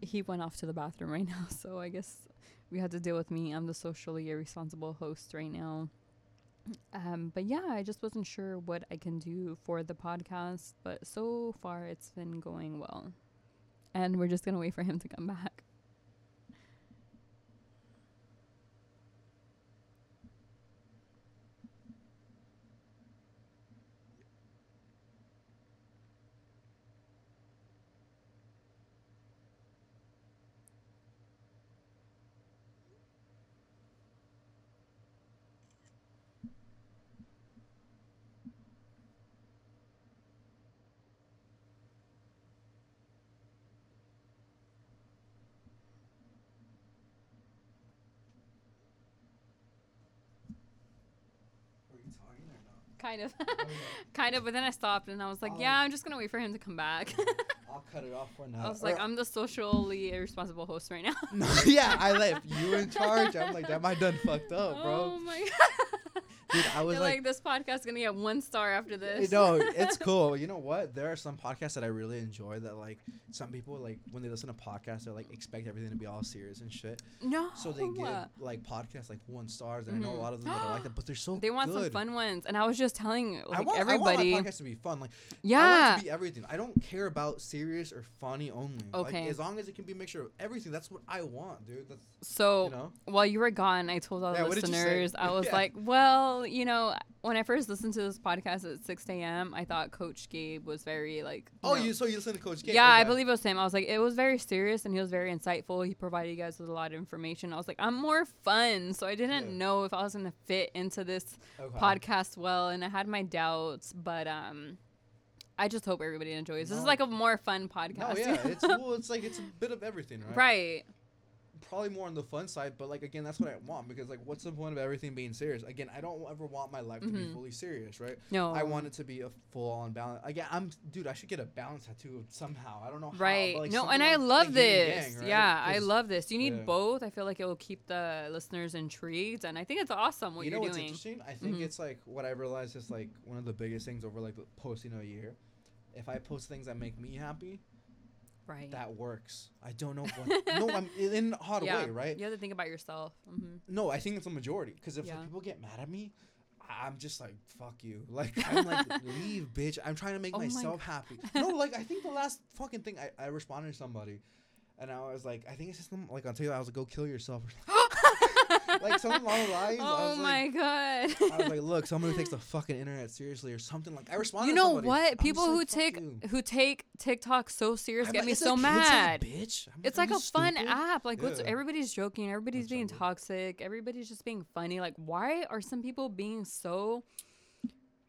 He went off to the bathroom right now, so I guess we had to deal with me. I'm the socially irresponsible host right now. Um, but yeah, I just wasn't sure what I can do for the podcast, but so far it's been going well. And we're just gonna wait for him to come back. Were you talking or not? Kind of. Oh. kind of, but then I stopped and I was like, Oh. yeah, I'm just gonna wait for him to come back. I'll cut it off for now. I was like, I'm the socially irresponsible host right now. No, yeah, I left you in charge. I'm like, that might done fucked up, bro. Oh my god. Dude, I was like, like, this podcast gonna get one star after this. no, it's cool. You know what? There are some podcasts that I really enjoy that like some people like when they listen to podcasts, they like expect everything to be all serious and shit. No. So they give like podcasts like one stars, and I know a Mhm. lot of them that are like that, but they're so They want some fun ones, and I was just telling I like want, everybody. I want my podcast to be fun. Like I want yeah. be everything. I don't care about serious or funny only. Okay. Like, as long as it can be a mixture of everything, that's what I want, dude. That's So you know. while you were gone, I told all Yeah, the what did you say? listeners, I was Yeah. like, well, you know, when I first listened to this podcast at 6 a.m., I thought Coach Gabe was very like. Oh, know- you so you listen to Coach Gabe? Yeah, I believe it was him. I was like, it was very serious and he was very insightful. He provided you guys with a lot of information. I was like, I'm more fun. So I didn't Yeah. know if I was going to fit into this Okay. podcast well. And I had my doubts, but um, I just hope everybody enjoys. This is like a more fun No, podcast. yeah, it's well, it's like it's a bit of everything, right? right. Probably more on the fun side, but like again, that's what I want because like, what's the point of everything being serious? Again, I don't ever want my life to be Mhm. fully serious, right? No. I want it to be a full on balance. Again, I'm dude. I should get a balance tattoo somehow. I don't know how. Right. but, like, no, and I love like this. right? Yeah, I love this. You need yeah. both. I feel like it will keep the listeners intrigued, and I think it's awesome what you know are what's doing. interesting? I think Mhm. it's like what I realized is like one of the biggest things over like posting a year. If I post things that make me happy, Right. that works. I don't know what. no, I'm in a hard yeah. way, right? You have to think about yourself. hmm No, I think it's a majority. Because if like, people get mad at me, I'm just like, fuck you. Like, I'm like, leave, bitch. I'm trying to make Oh my myself happy. No, like, I think the last fucking thing I, I responded to somebody, and I was like, I think it's just like, I'll tell you, I was like, go kill yourself. like, something along the lines. Oh my like, god. I was like, look, somebody who takes the fucking internet seriously or something. Like, I responded you know what? I'm People who like, take you. who take TikTok so serious I'm get like, me so a kids app, mad. bitch. I'm It's are like a fun app. Like what's everybody's joking, everybody's being toxic, everybody's just being funny. Like why are some people being so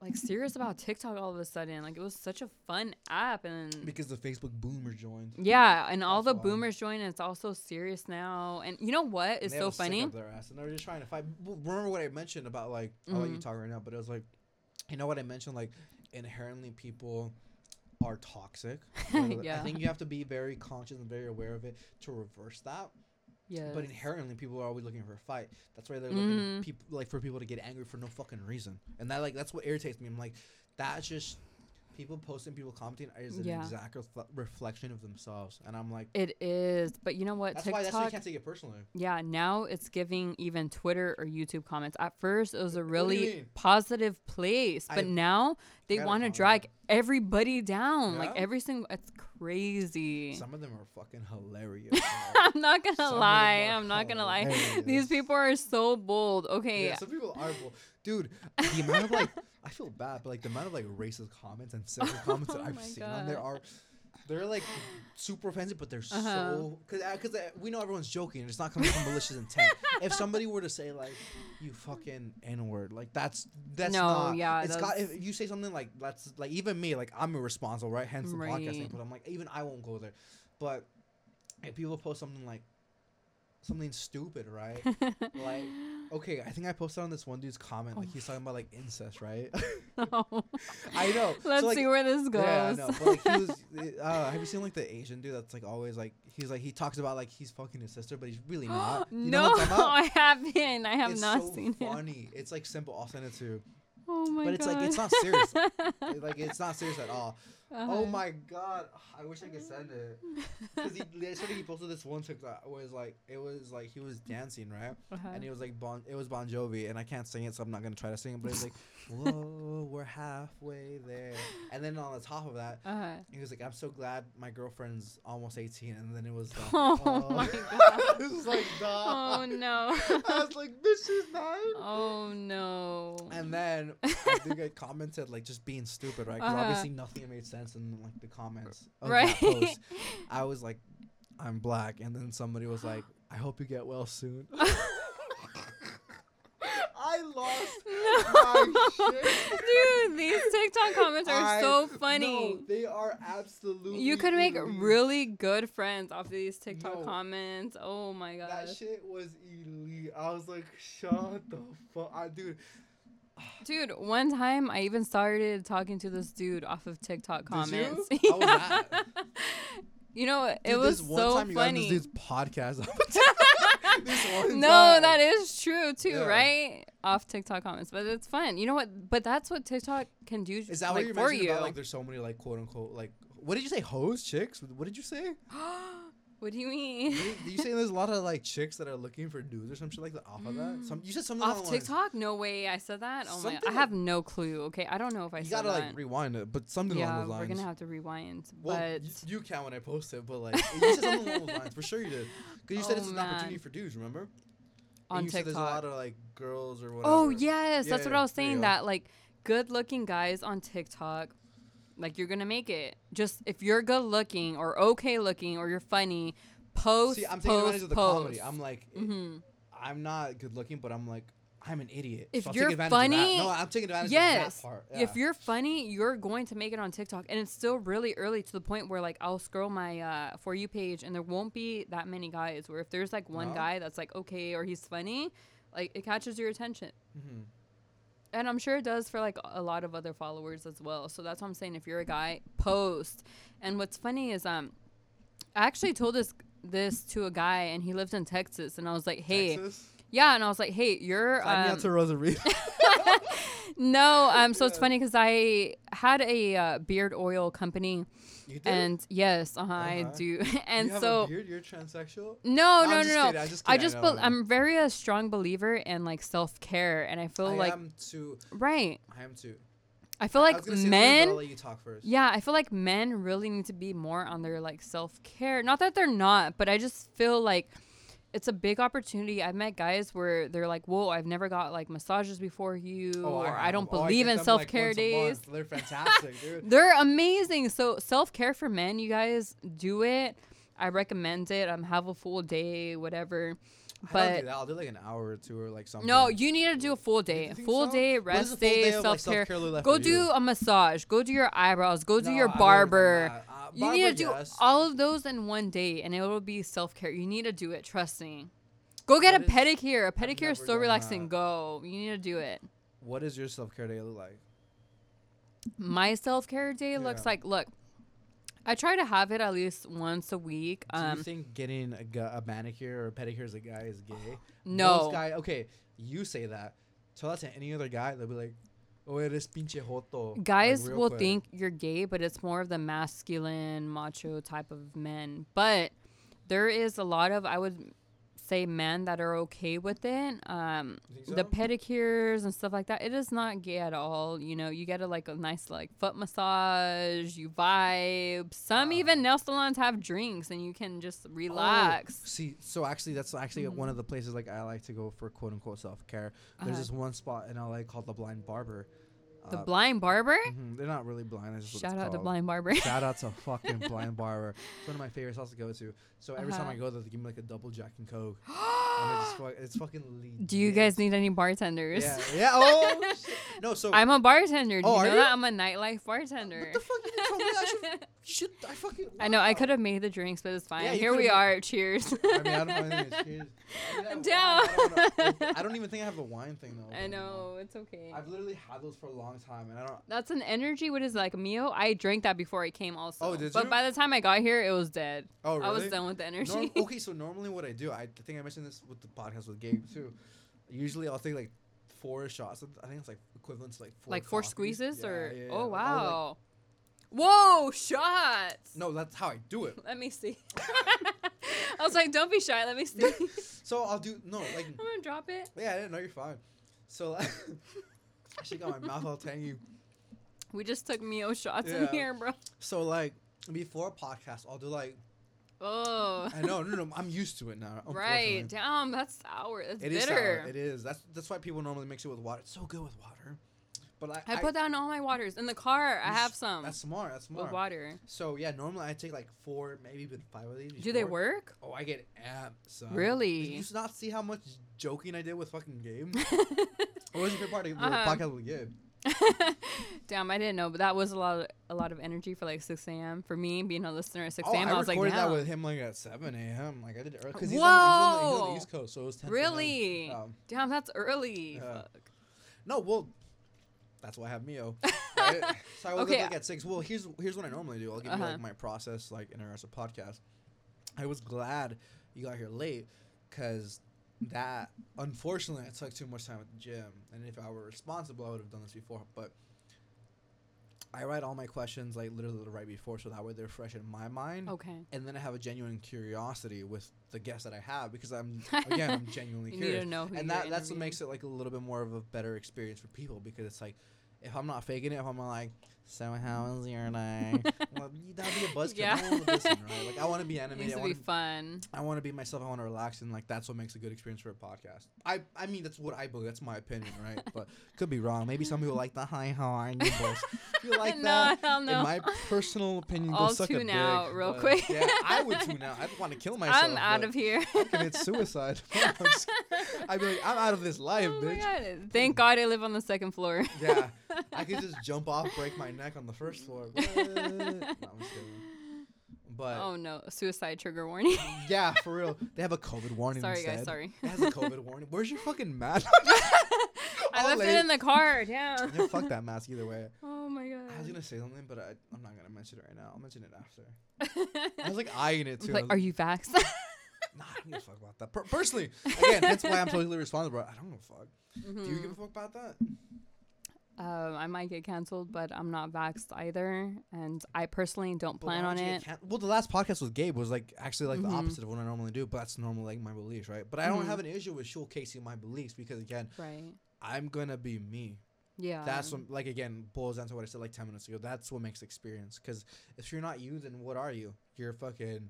like serious about TikTok all of a sudden? Like it was such a fun app and Because the Facebook boomer joined. yeah, and all the why. boomers join and it's all so serious now. And you know what is so have a stick funny? up their ass, and they're just trying to fight. Remember what I mentioned about like I'll let you mm-hmm. talk right now, but it was like, you know what I mentioned like inherently people are toxic. So I think you have to be very conscious and very aware of it to reverse that. Yeah. But inherently, people are always looking for a fight. That's why they're looking mm-hmm. people like for people to get angry for no fucking reason, and that like that's what irritates me. I'm like, that's just people posting, people commenting is an Yeah. exact refle- reflection of themselves, and I'm like, It is, but you know what? that's why that's why you TikTok. can't take it personally. Yeah, now it's giving even Twitter or YouTube comments. At first, it was a really positive place, but I- now they want to drag everybody down. Like every single, it's crazy. Some of them are fucking hilarious. I'm not gonna Some lie. I'm not gonna lie. These people are so bold. Okay, Yeah, some people are, bull- dude. The amount of like, I feel bad, but like the amount of like racist comments and sexist comments that Oh I've seen on there are, they're like super offensive, but they're Uh-huh. so because because uh, we know everyone's joking. and It's not coming from malicious intent. if somebody were to say like, "You fucking n word," like that's that's No, not. yeah, it's got. If you say something like that's like even me, like I'm irresponsible, right? Hence the podcasting. Right. But I'm like even I won't go there. But if people post something like something stupid, right? like okay, I think I posted on this one dude's comment, like Oh he's talking about like incest, right? No. I know. Let's like, see where this goes. Yeah, know. But like he was, uh, have you seen like the Asian dude that's like always like he's like he talks about like he's fucking his sister, but he's really not. You know no, what I'm talking? I haven't. I have it's not so seen it. funny. It's like simple. I'll send it to you. Oh my But it's god. like it's not serious. Like it's not serious at all. Uh-huh. Oh my god, I wish I could send it. Cause he he posted this one TikTok it was like it was like he was dancing right, Uh-huh. and he was like Bon it was Bon Jovi, and I can't sing it, so I'm not gonna try to sing it. But it's like, whoa, we're halfway there, and then on the top of that, Uh-huh. he was like, I'm so glad my girlfriend's almost 18, and then it was like, Oh my God. it was like, Oh no. I was like, bitch, she's nine. oh no. And then I think I commented like just being stupid, right? Because Uh-huh. obviously nothing made sense in like the comments of right. that post. I was like, I'm black, and then somebody was like, I hope you get well soon. I lost my shit. Dude, these TikTok comments are I- so funny. No, they are absolutely. you could make elite. really good friends off of these TikTok No. comments. Oh my god. That gosh. shit was elite. I was like, shut the fuck, I, dude. Dude, one time I even started talking to this dude off of TikTok Did comments. you? How was Yeah. that? You know, what it Dude, was this one so time you got on this dude's podcast. this no, time. that is true too, Yeah. right? Off TikTok comments, but it's fun. You know what? But that's what TikTok can do. Is that like, what you're for you? about? Like, there's so many like quote unquote like What did you say? Hoes, chicks? What did you say? what do you mean? you, you say there's a lot of like chicks that are looking for dudes or some shit like that off of that? Mm. Some you said something Off TikTok? No way. I said that. Oh my! Something I have no clue. Okay, I don't know if I You said gotta that. like rewind it, but something yeah, along those lines. we're gonna have to rewind. well, but y- you can when I post it, but like you said something along those lines for sure you did. Because you said Oh, it's an opportunity man. for dudes. Remember? And on you said TikTok. there's a lot of like girls or oh, whatever. Oh yes, that's what I was saying. That like good-looking guys on TikTok, like you're gonna make it. Just if you're good-looking or okay-looking or you're funny, post, See, I'm taking post, advantage of the post. comedy. I'm like, mm-hmm. I'm not good looking, but I'm like, I'm an idiot. If so I'll you're take advantage of that. funny- no, I'm taking advantage Yes. of that part. If you're funny, you're going to make it on TikTok, and it's still really early to the point where like I'll scroll my uh, for you page, and there won't be that many guys. Where if there's like one No? guy that's like okay or he's funny, like it catches your attention. Mhm. And I'm sure it does for like a lot of other followers as well. So that's what I'm saying. If you're a guy, post. And what's funny is um, I actually told this this to a guy, and he lived in Texas, and I was like, hey, Texas? Yeah, and I was like, hey, you're Sign me um, out to Rosarito. no, um, so it's funny because I had a uh, beard oil company, you did? and yes, uh-huh, I Uh-huh. do, and you have so a beard? You're transsexual? no, no, no, no. I just, I just, I know. I'm very a strong believer in like self care, and I feel I like am too. right. I am too. I feel I like was gonna say men let you talk first. Yeah, I feel like men really need to be more on their like self care. Not that they're not, but I just feel like it's a big opportunity. I've met guys where they're like, "Whoa, I've never got like massages before you," Oh, or I, have. don't Oh, believe get in self care a days. They're fantastic, dude. They're amazing. So self care for men, you guys do it. I recommend it. Um, have a full day, whatever. I don't But do that. I'll do like an hour or two or like something. no, you need to do a full day. Full so? day, What does a rest full day, self care. like Go do you? a massage. Go do your eyebrows. Go do No, your I've never done barber. You need to do all of those in one day, and it will be self care. You need to do it. Trust me. Go get What a is- pedicure. A pedicure is never so done relaxing. that. Go. You need to do it. What does your self care day look like? My self care day looks Yeah. like look. I try to have it at least once a week. Do Um, you think getting a, gu- a manicure or a pedicure as a guy is gay? no. Guy, okay, you say that. Tell that to any other guy, they'll be like, "Oh, eres pinche joto." Guys real will quick. think you're gay, but it's more of the masculine, macho type of men. But there is a lot of, I would say, men that are okay with it. Um, think the pedicures and stuff like that it is not gay at all you know you get a like a nice like foot massage you vibe some Ah. even nail salons have drinks and you can just Oh, relax see, so actually, that's actually one Mhm. of the places like I like to go for quote unquote self care. There's Uh-huh. this one spot in LA called the Blind Barber. The Uh, blind barber mhm, They're not really blind. Shout out to blind barber Shout out to fucking Blind Barber. It's one of my favorite spots to go to. So every time Uh-huh. I go there, they give me like a double Jack and Coke. just, fu- it's fucking legit. do you guys need any bartenders Yeah, yeah. Oh, no. So i'm a bartender do Oh, you know you? that i'm a nightlife bartender what the fuck? You didn't me I should. You should. I fucking. I know I could have made the drinks, but it's fine. Yeah, Here we are. Cheers. I mean, I don't know anything. Cheers. I, mean, I have Damn. wine, I, don't know. I don't even think I have the wine thing though. I know it's okay. I've literally had those for a long time, and I don't. That's an energy. What is it, like a Mio? I drank that before I came also. Oh, did but you? by the time I got here, it was dead. Oh, really? I was done with the energy. Norm- okay, so normally what I do, I think I mentioned this with the podcast with Gabe too. Usually I'll take like four shots. I think it's like equivalent to like four. like four coffees. squeezes Yeah, or yeah, yeah. oh like- wow. Whoa, shots. no, that's how I do it. Let me see. I was like, don't be shy. Let me see. So I'll do no like I'm gonna drop it. yeah. I didn't know you're fine. So like, I should got my mouth all tangy. We just took Mio shots in here, bro. So like before a podcast, I'll do like Oh. I know no no I'm used to it now. Right. Damn, that's sour. That's It is bitter. sour. It is. That's that's why people normally mix it with water. It's so good with water. But I, I, put that in all my waters. In the car, I have some That's smart. That's with water. So yeah, normally I take like four, maybe even five of these. Do they work? Oh, I get amped. Son. Really? Did you not see how much joking I did with fucking Gabe? What was your favorite part of the Uh-huh. podcast with Gabe? Damn, I didn't know, but that was a lot of a lot of energy for like 6 a.m. For me, being a listener at 6 Oh, a.m., I I was like, recorded that with him like at 7 a.m. Like I did it early because he's, on the- he's, he's on the East Coast, so it was 10 Really? Um, Damn, that's early. Fuck. no, well, that's why I have Mio. Right? so I woke Okay. up like at six. Well, here's here's what I normally do. I'll give you Uh-huh. like my process like in a rest of podcast. I was glad you got here late because that unfortunately I took too much time at the gym, and if I were responsible, I would have done this before. But I write all my questions like literally the right before, so that way they're fresh in my mind. Okay. And then I have a genuine curiosity with the guests that I have because I'm again I'm genuinely You need curious, to know and that that's what makes it like a little bit more of a better experience for people because it's like if I'm not faking it, if I'm like, so how was your day? well, you- that'd be a buzzkill. Yeah. No listen, right? Like I want to be It animated. needs I to want be fun. I want to be myself. I want to relax, and like that's what makes a good experience for a podcast. I I mean that's what I believe. That's my opinion, right? but could be wrong. Maybe some people like the high how are you boys. If you like no, that, hell no. in my personal opinion, go I'll suck a tune dick, out real but quick. yeah, I would tune out. I'd want to kill myself. I'm out of here. I commit suicide. I'm just- I'd be like, I'm out of this life, oh my bitch. god! Thank God I live on the second floor. Yeah, I could just jump off, break my neck on the first floor. No. But oh no, suicide trigger warning. yeah, for real, they have a COVID warning. sorry instead. guys, sorry. It has a COVID warning. Where's your fucking mask? I left late. it in the car. Damn. Yeah, fuck that mask either way. Oh my god. I was gonna say something, but I, I'm not gonna mention it right now. I'll mention it after. I was like eyeing it too. Like, are you vaxxed? Nah, I don't give a fuck about that. Per- personally, again, that's why I'm totally responsible. I don't give a fuck. Do you mm-hmm. give a fuck about that? Um, I might get canceled, but I'm not vaxxed either, and I personally don't plan why on it. can- well, the last podcast with Gabe was like actually like Mhm. the opposite of what I normally do, but that's normally like my beliefs, right? But I don't have an issue with showcasing my beliefs because again, Right. I'm gonna be me. Yeah. That's what, like again boils down to what I said like ten minutes ago. That's what makes experience. Because if you're not you, then what are you? You're a fucking.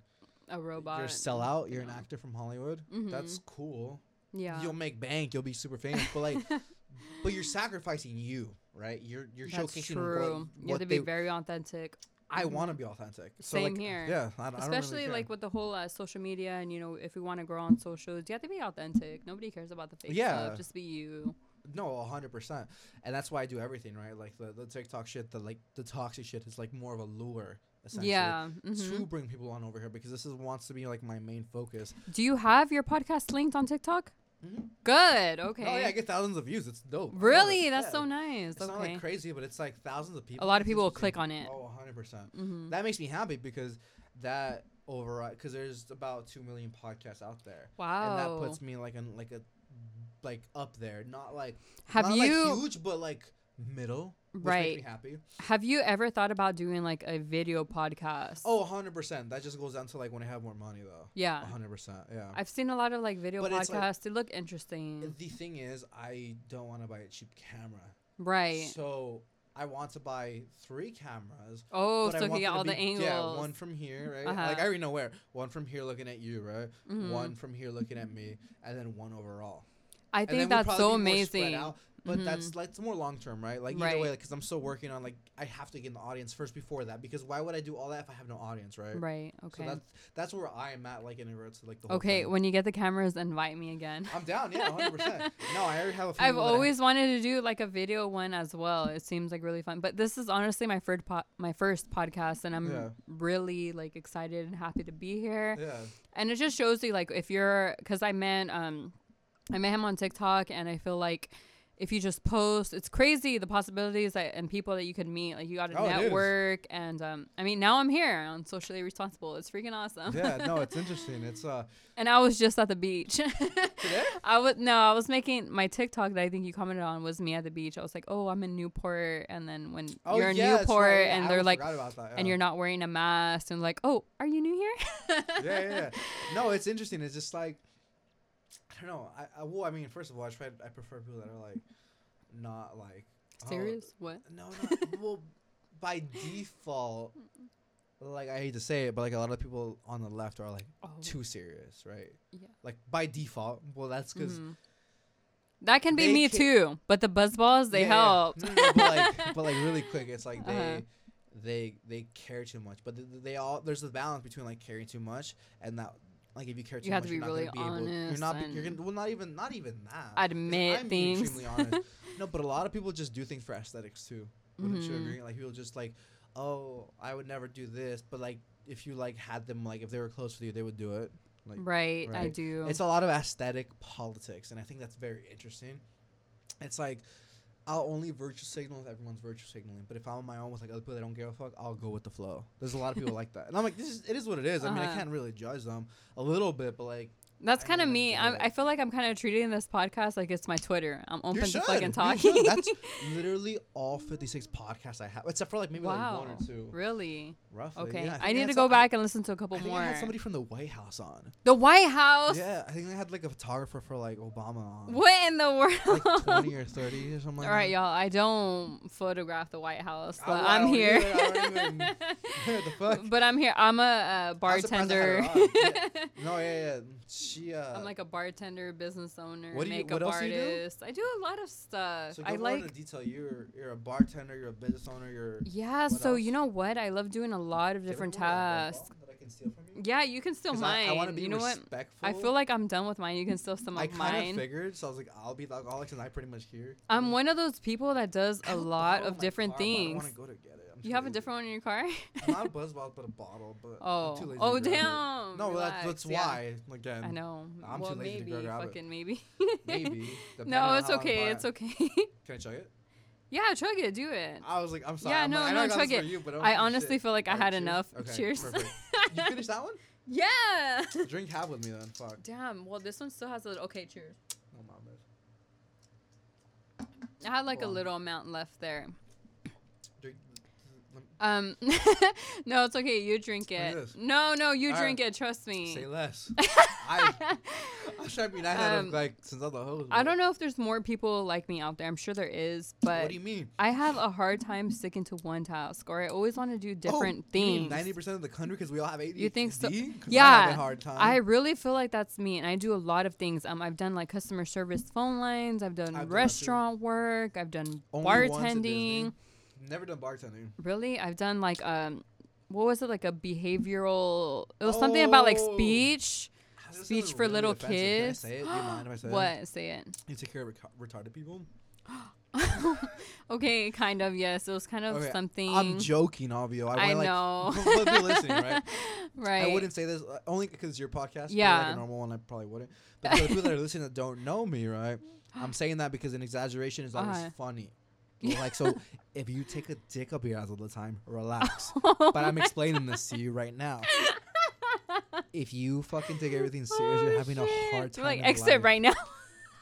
a robot. You're a sellout. You're an actor from Hollywood. That's cool. Yeah. You'll make bank. You'll be super famous. But like, but you're sacrificing you, right? You're you're That's showcasing true. what, you have to be they. very authentic. I want to be authentic. So Same like, here. Yeah, I, I don't really Especially like with the whole uh, social media, and you know, if we want to grow on socials, you have to be authentic. Nobody cares about the fake Yeah. stuff. Just be you. No, hundred percent, and that's why I do everything right. Like the, the TikTok shit, the like the toxic shit is like more of a lure, essentially, Yeah. to mhm. bring people on over here because this is wants to be like my main focus. Do you have your podcast linked on TikTok? Mhm. Good. Okay. Oh yeah, I get thousands of views. It's dope. Really? it. That's Yeah. so nice. It's not like crazy, but it's like thousands of people. A lot of people will click on it. Oh, 100 percent. mm-hmm. That makes me happy because that override because there's about two million podcasts out there, Wow. and that puts me like in like a like up there, not like have not you like huge, but like middle. Right. Happy. have you ever thought about doing like a video podcast? Oh, 100%. That just goes down to like when I have more money though. yeah. 100%. Yeah. I've seen a lot of like video But it's, like- podcasts. they look interesting. the thing is, I don't want to buy a cheap camera. Right. So I want to buy three cameras. oh, so want get all the angles. Yeah, one from here, right? Uh-huh. Like I already know where. One from here looking at you, right? Mhm. One from here looking at me, and then one overall. I think that's so be amazing. But Mhm. that's like it's more long term, right? Like either way, Right. because I'm still working on like I have to get in the audience first before that because why would I do all that if I have no audience, right? Right. Okay. So that's that's where I am at, like in regards to like the whole okay. thing. When you get the cameras, invite me again. I'm down, yeah, 100. percent No, I already have a few. I've that I- always wanted to do like a video one as well. It seems like really fun. But this is honestly my first po- my first podcast, and I'm Yeah. really like excited and happy to be here. yeah. And it just shows you like if you're because I met um I met him on TikTok, and I feel like if you just post, it's crazy the possibilities that, and people that you could meet. Like you got to Oh, network, and um I mean now I'm here on socially responsible. It's freaking awesome. Yeah, no, it's interesting. It's uh and I was just at the beach. today. I was no, I was making my TikTok that I think you commented on was me at the beach. I was like, oh, I'm in Newport, and then when Oh, you're in yeah, Newport, right, and I they're like, that, and you're not wearing a mask, and like, oh, are you new here? yeah, yeah, yeah. No, it's interesting. It's just like don't know. I, I well, I mean, first of all, I try. I prefer people that are like not like oh, Serious? What? no, not well. By default, like I hate to say it, but like a lot of people on the left are like Oh, too serious, right? Yeah. Like by default. Well, that's because mhm. that can be me ca- too. But the buzzballs, they help. No, no, no, but like, but like really quick, it's like they. Uh-huh. They they care too much, but th- they all there's a balance between like caring too much and that like if you care too You have much, to be you're not really gonna be able. You're not. Be, you're gonna well not even not even that. Admit I'm things. extremely honest. No, but a lot of people just do things for aesthetics too. Wouldn't you Mhm. agree? Like people just like, oh, I would never do this, but like if you like had them like if they were close with you, they would do it. Like right, I do. it's a lot of aesthetic politics, and I think that's very interesting. It's like I'll only virtue signal if everyone's virtue signaling, but if I'm on my own with like other people that don't give a fuck, I'll go with the flow. There's a lot of people like that, and I'm like, this is it is what it is. I mean, I Uh-huh. can't really judge them a little bit, but like That's kind of me. I'm. I feel like I'm kind of treating this podcast like it's my Twitter. I'm open to fucking talking. That's literally all 56 podcasts I have, except for like maybe wow. like one or two. Really? Roughly. Okay. Yeah, think I need to go back and listen to a couple I more. I had somebody from the White House on. the White House. Yeah, I think they had like a photographer for like Obama on. What in the world? Like 20 or 30 or something like All right, that. y'all. I don't photograph the White House, I- but I I'm don't here. I even- the fuck? but I'm here. I'm a, uh I bartender. Yeah. No, yeah, yeah. She uh I'm like a bartender, business owner, What do you- makeup what else do you do? artist. I do a lot of stuff. so I go more like into detail. You're you're a bartender, you're a business owner, you're Yeah, What so you know what? I love doing a lot of Do you have a different tasks. That I can steal from you? Yeah, you can steal mine. I, I want to be you know what? respectful. I feel like I'm done with mine. You can steal some I of kind of figured, so I was like, I'll be the alcoholic and I pretty much here. I'm one of those people that does a lot of different car, but I things. want to go to get it. I'm You have a different one in your car? Not a buzz bottle, but a bottle. But oh, I'm too lazy oh to grab it. damn. No, relax, that's, that's yeah. why. Again, I know. I'm well, too lazy to maybe, go grab it. fucking maybe. maybe. no, it's how I wanna okay. It's okay. Can I chug it? yeah, chug it. Do it. I was like, I'm sorry. Yeah, I'm no, like, I no, know I chug it. You, but I, I honestly shit. feel like I had cheers. enough. Okay, Cheers. you finished that one? yeah. Drink half with me then. Fuck. Damn. Well, this one still has a little. Okay, cheers. Oh. I had like Go a on. little amount left there. Um, no, it's okay. You drink it. No, no, you All drink right. it. Trust me. Say less. I, trying to be Um, like since the host. I don't know if there's more people like me out there. I'm sure there is, but What do you mean? I have a hard time sticking to one task, or I always want to do different oh, things. Ninety percent of the country because we all have ADHD. You think so? I Yeah, a hard time. I really feel like that's me, and I do a lot of things. Um, I've done like customer service phone lines. I've done I've done restaurant work. I've done Only bartending. Never done bartending. Really, I've done like um, what was it like a behavioral? It was something about like Oh. speech. Ah, this Speech for little offensive. Can I kids. say it? Do you mind if I say it? What? Say it. You take care of retarded people. okay, kind of. Yes, it was kind of Okay, something. I'm joking, Obvio. I, I like, know. people listening, right? right. I wouldn't say this uh, only because your podcast. Yeah. Like a normal one, I probably wouldn't. But for the people that are listening that don't know me, right? I'm saying that because an exaggeration is always Uh-huh. funny. Like so, if you take a dick up your ass all the time, relax. but I'm explaining this to you right now. If you fucking take everything serious, you're Oh, having a hard time. Like exit life. right now.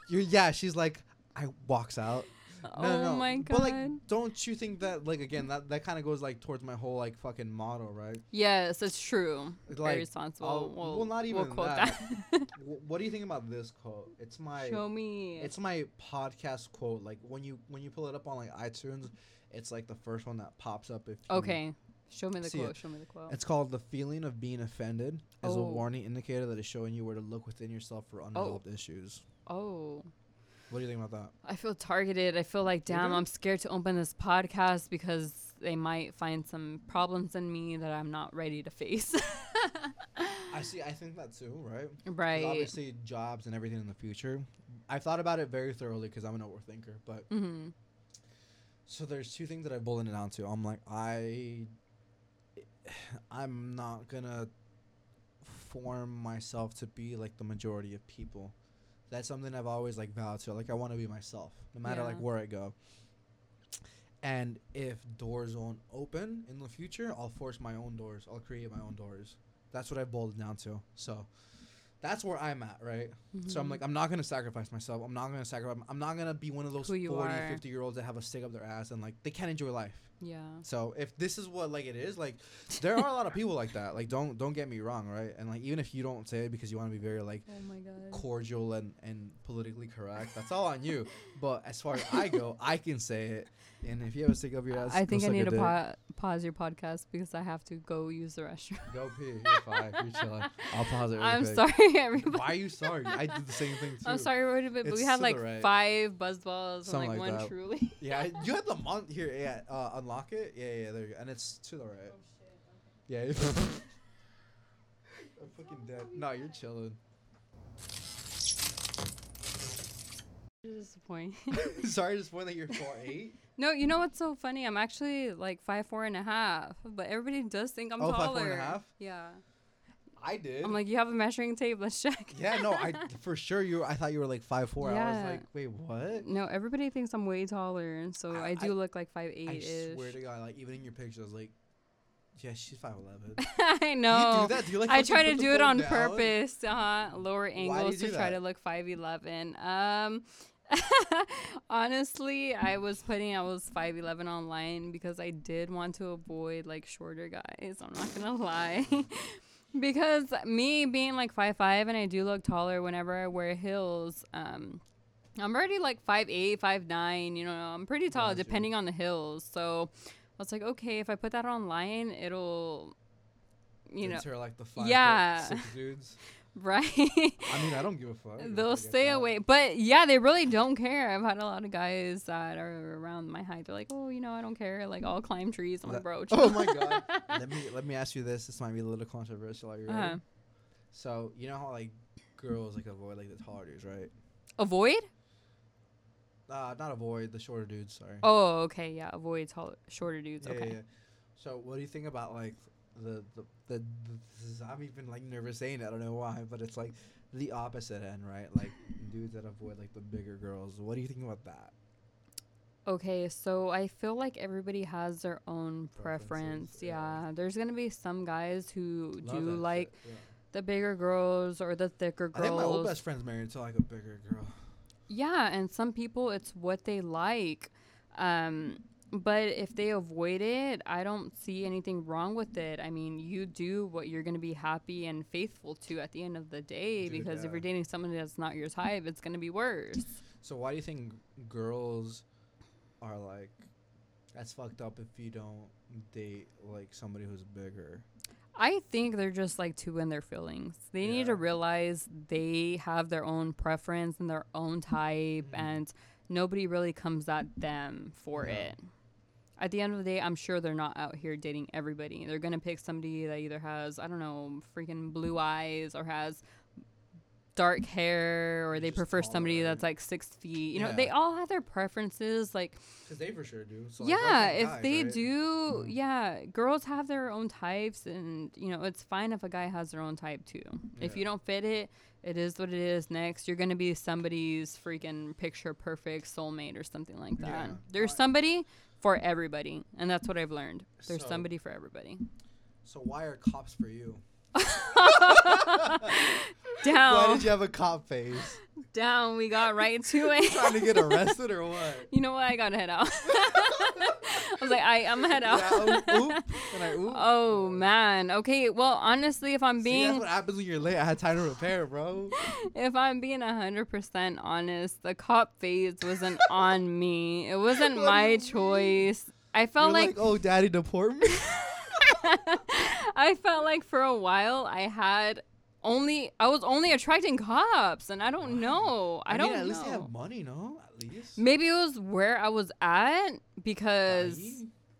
You're yeah. She's like, I walks out. oh No, no, no. my god. But like, don't you think that like again that that kind of goes like towards my whole like fucking motto, right? yes, it's true. It's Very like, responsible. I'll- we'll, well, not we'll even quote that. that. What do you think about this quote? It's my Show me. it's my podcast quote. Like when you when you pull it up on like iTunes, it's like the first one that pops up. If you- okay. Show me the See it. quote. Show me the quote. It's called the feeling of being offended is a Oh. warning indicator that is showing you where to look within yourself for unresolved oh. issues. oh. What do you think about that? I feel targeted. I feel like, damn. I'm scared to open this podcast because they might find some problems in me that I'm not ready to face. I see. I think that too, right? right. Obviously, jobs and everything in the future. I've thought about it very thoroughly because I'm an overthinker. But Mm-hmm. so there's two things that I've boiled it down to. I'm like, I, I'm not gonna form myself to be like the majority of people. That's something I've always like vowed to. Like I want to be myself, no matter like where I go. And if doors won't open in the future, I'll force my own doors. I'll create my own doors. That's what I've boiled it down to. So that's where I'm at, right? So I'm Mhm. like, I'm not gonna sacrifice myself. I'm not gonna sacrifice. I'm not gonna be one of those Who 40, are. 50 year olds that have a stick up their ass and like they can't enjoy life. Yeah. So if this is what like it is, like there are a lot of people like that. Like don't don't get me wrong, right? And like even if you don't say it because you want to be very like Oh my god. cordial and and politically correct, that's all on you. But as far as I go, I can say it. And if you have a stick up your ass, I think I need to pa- pause your podcast because I have to go use the restroom. Go pee. You're fine. You're chilling. I'll pause it. Really I'm quick. sorry, everybody. Why are you sorry? I did the same thing too. I'm sorry, everybody, but It's we had like right. five buzz balls and like, like one that. truly. Yeah, you had the month here. Yeah, uh, unlock it. Yeah, yeah, there you go. And it's to the right. Oh shit. Yeah. I'm fucking dead. No, you're chilling. Disappointing. Sorry to spoil that you're four eight. no, you know what's so funny? I'm actually like five four and a half, but everybody does think I'm Oh, taller. five, four and a half? Yeah. I did. I'm like, you have a measuring tape. Let's check. yeah, no, I for sure you. I thought you were like five four. I was like, wait, what? No, everybody thinks I'm way taller, and so I- I, do I- look like five eight I swear to God, like even in your pictures, like Yeah, she's five eleven. I know. Do you do that? Do you like I try to do it on down? purpose, uh, lower angles to do try to look 5'11. Um, honestly, I was putting I was 5'11 online because I did want to avoid like shorter guys. I'm not gonna lie. because me being like 5'5 and I do look taller whenever I wear heels, um, I'm already like 5'8, 5'9, you know, I'm pretty tall depending on the heels. So I was like, okay, if I put that online, it'll, you know, Enter, like the five Yeah. six dudes. right? I mean, I don't give a fuck. They'll stay that. away. But yeah, they really don't care. I've had a lot of guys that are around my height. They're like, oh, you know, I don't care. Like, I'll climb trees. I'm like, That- bro. Oh my god. let me let me ask you this. This might be a little controversial. Are you ready? Uh-huh. So you know how like girls like avoid like the taller dudes, right? Avoid? Uh, not avoid the shorter dudes. Sorry. Oh, okay. Yeah, avoid tall, shorter dudes. Yeah, okay. yeah, yeah. So what do you think about like the the, the, is, I'm even like nervous saying it. I don't know why, but it's like the opposite end, right? Like dudes that avoid like the bigger girls. What do you think about that? Okay, so I feel like everybody has their own preference. yeah. Yeah. There's going to be some guys who Love do like yeah. the bigger girls or the thicker I think my old best friend's married to like a bigger girl. Yeah, and some people it's what they like. Um but if they avoid it, I don't see anything wrong with it. I mean, you do what you're going to be happy and faithful to at the end of the day Dude, because if you're dating someone that's not your type, it's going to be worse. So why do you think girls are like that's fucked up if you don't date like somebody who's bigger? I think they're just like too in their feelings. They need to realize they have their own preference and their own type, Mhm. and nobody really comes at them for Yeah. it. At the end of the day, I'm sure they're not out here dating everybody. They're gonna pick somebody that either has, I don't know, freaking blue eyes or has dark hair, or they Just prefer somebody taller. that's like six feet. You know, they all have their preferences. Like, Because they for sure do. So like, yeah, can't if guys, they right? do, Mhm. yeah, girls have their own types, and you know it's fine if a guy has their own type too. If Yeah. you don't fit it, it is what it is. Next, you're gonna be somebody's freaking picture perfect soulmate or something like that. Yeah. There's Why- somebody for everybody, and that's what I've learned. There's So- somebody for everybody. So why are cops for you? Down, Why did you have a cop face? down. We got right to You it. trying to get arrested or what? you know what? I gotta head out. I was like, I, I'm gonna head out. Yeah, oop, oop. I oop? Oh man. Okay. Well, honestly, if I'm See, being that's what happens when you're late. I had time to repair, bro. if I'm being hundred percent honest, the cop phase wasn't on me. It wasn't my choice. I felt like, like, oh, daddy, deport me. I felt like for a while I had only I was only attracting cops, and I don't know. I, don't mean, at know. least they have money, no? At least. Maybe it was where I was at because.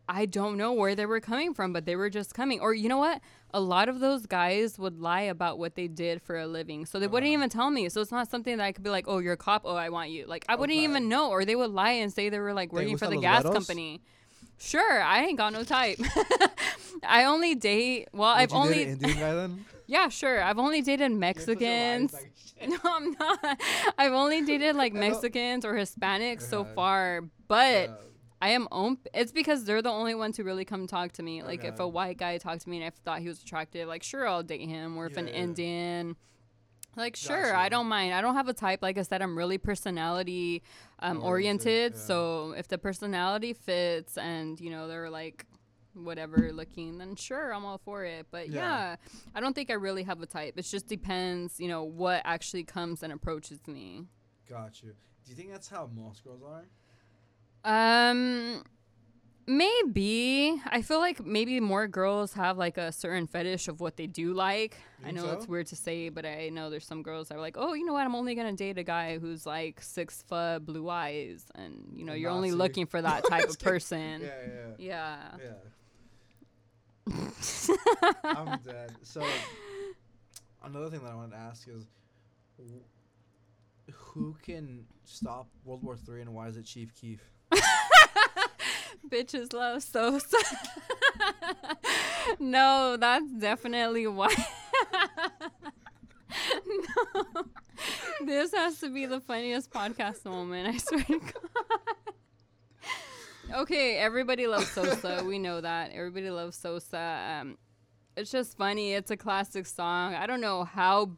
I don't know where they were coming from, but they were just coming. Or you know what? A lot of those guys would lie about what they did for a living. So they wouldn't even tell me. So it's not something that I could be like, oh, you're a cop. Oh, I want you. Like, I wouldn't even know. Or they would lie and say they were like working for the gas güeros? company. Sure, I ain't got no type. I only date, well, Would I've you only, date an Indian guy then? yeah, sure. I've only dated Mexicans. No, I'm not. I've only dated like Mexicans or Hispanics so far. But Yeah. I am op- It's because they're the only ones who really come talk to me. Like if a white guy talked to me and I thought he was attractive, like sure I'll date him. Or if an Yeah, yeah. Indian, like sure I don't mind. I don't have a type. Like I said, I'm really personality um, Oriented, oriented. yeah. So if the personality fits and you know they're like whatever looking, then sure I'm all for it. But Yeah. yeah, I don't think I really have a type. It just depends, you know, what actually comes and approaches me. Got you. Do you think that's how most girls are? Um, maybe. I feel like maybe more girls have like a certain fetish of what they do like. I know it's weird to say, but I know there's some girls that are like, oh, you know what? I'm only gonna date a guy who's like six foot, blue eyes, and you know, you're only looking for that type of person. Yeah, yeah, Yeah. yeah. I'm dead. So another thing that I wanted to ask is, who can stop World War Three and why is it Chief Keef? Bitches love Sosa. no, that's definitely why. no. This has to be the funniest podcast moment, I swear to God. okay, everybody loves Sosa. we know that. Everybody loves Sosa. Um, it's just funny. It's a classic song. I don't know how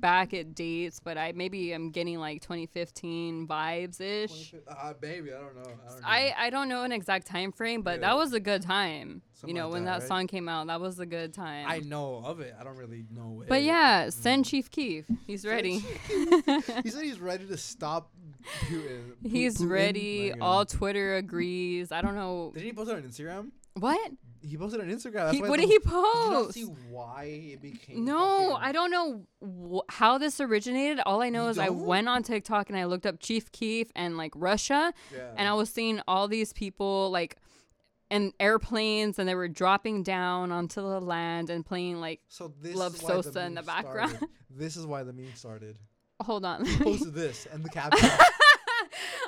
back at dates, but I maybe I'm getting like 2015 vibes ish. Uh, baby, I don't know. I don't know. I, I don't know an exact time frame, but Yeah. that was a good time. Something you know, like when that, that right? song came out, that was a good time. I know of it. I don't really know it. but yeah, send Chief Keef. He's ready. he said he's ready to stop Putin. He's Putin? ready. All Twitter agrees. I don't know Did he post it on Instagram? what He posted on Instagram. That's he, what did he post? Did see why it became? No, fucking- I don't know wh- how this originated. All I know You is I don't? went on TikTok and I looked up Chief Keef and like Russia, Yeah. and I was seeing all these people like in airplanes and they were dropping down onto the land and playing like so this Love the Sosa in the background. started. This is why the meme started. hold on He posted this and the caption.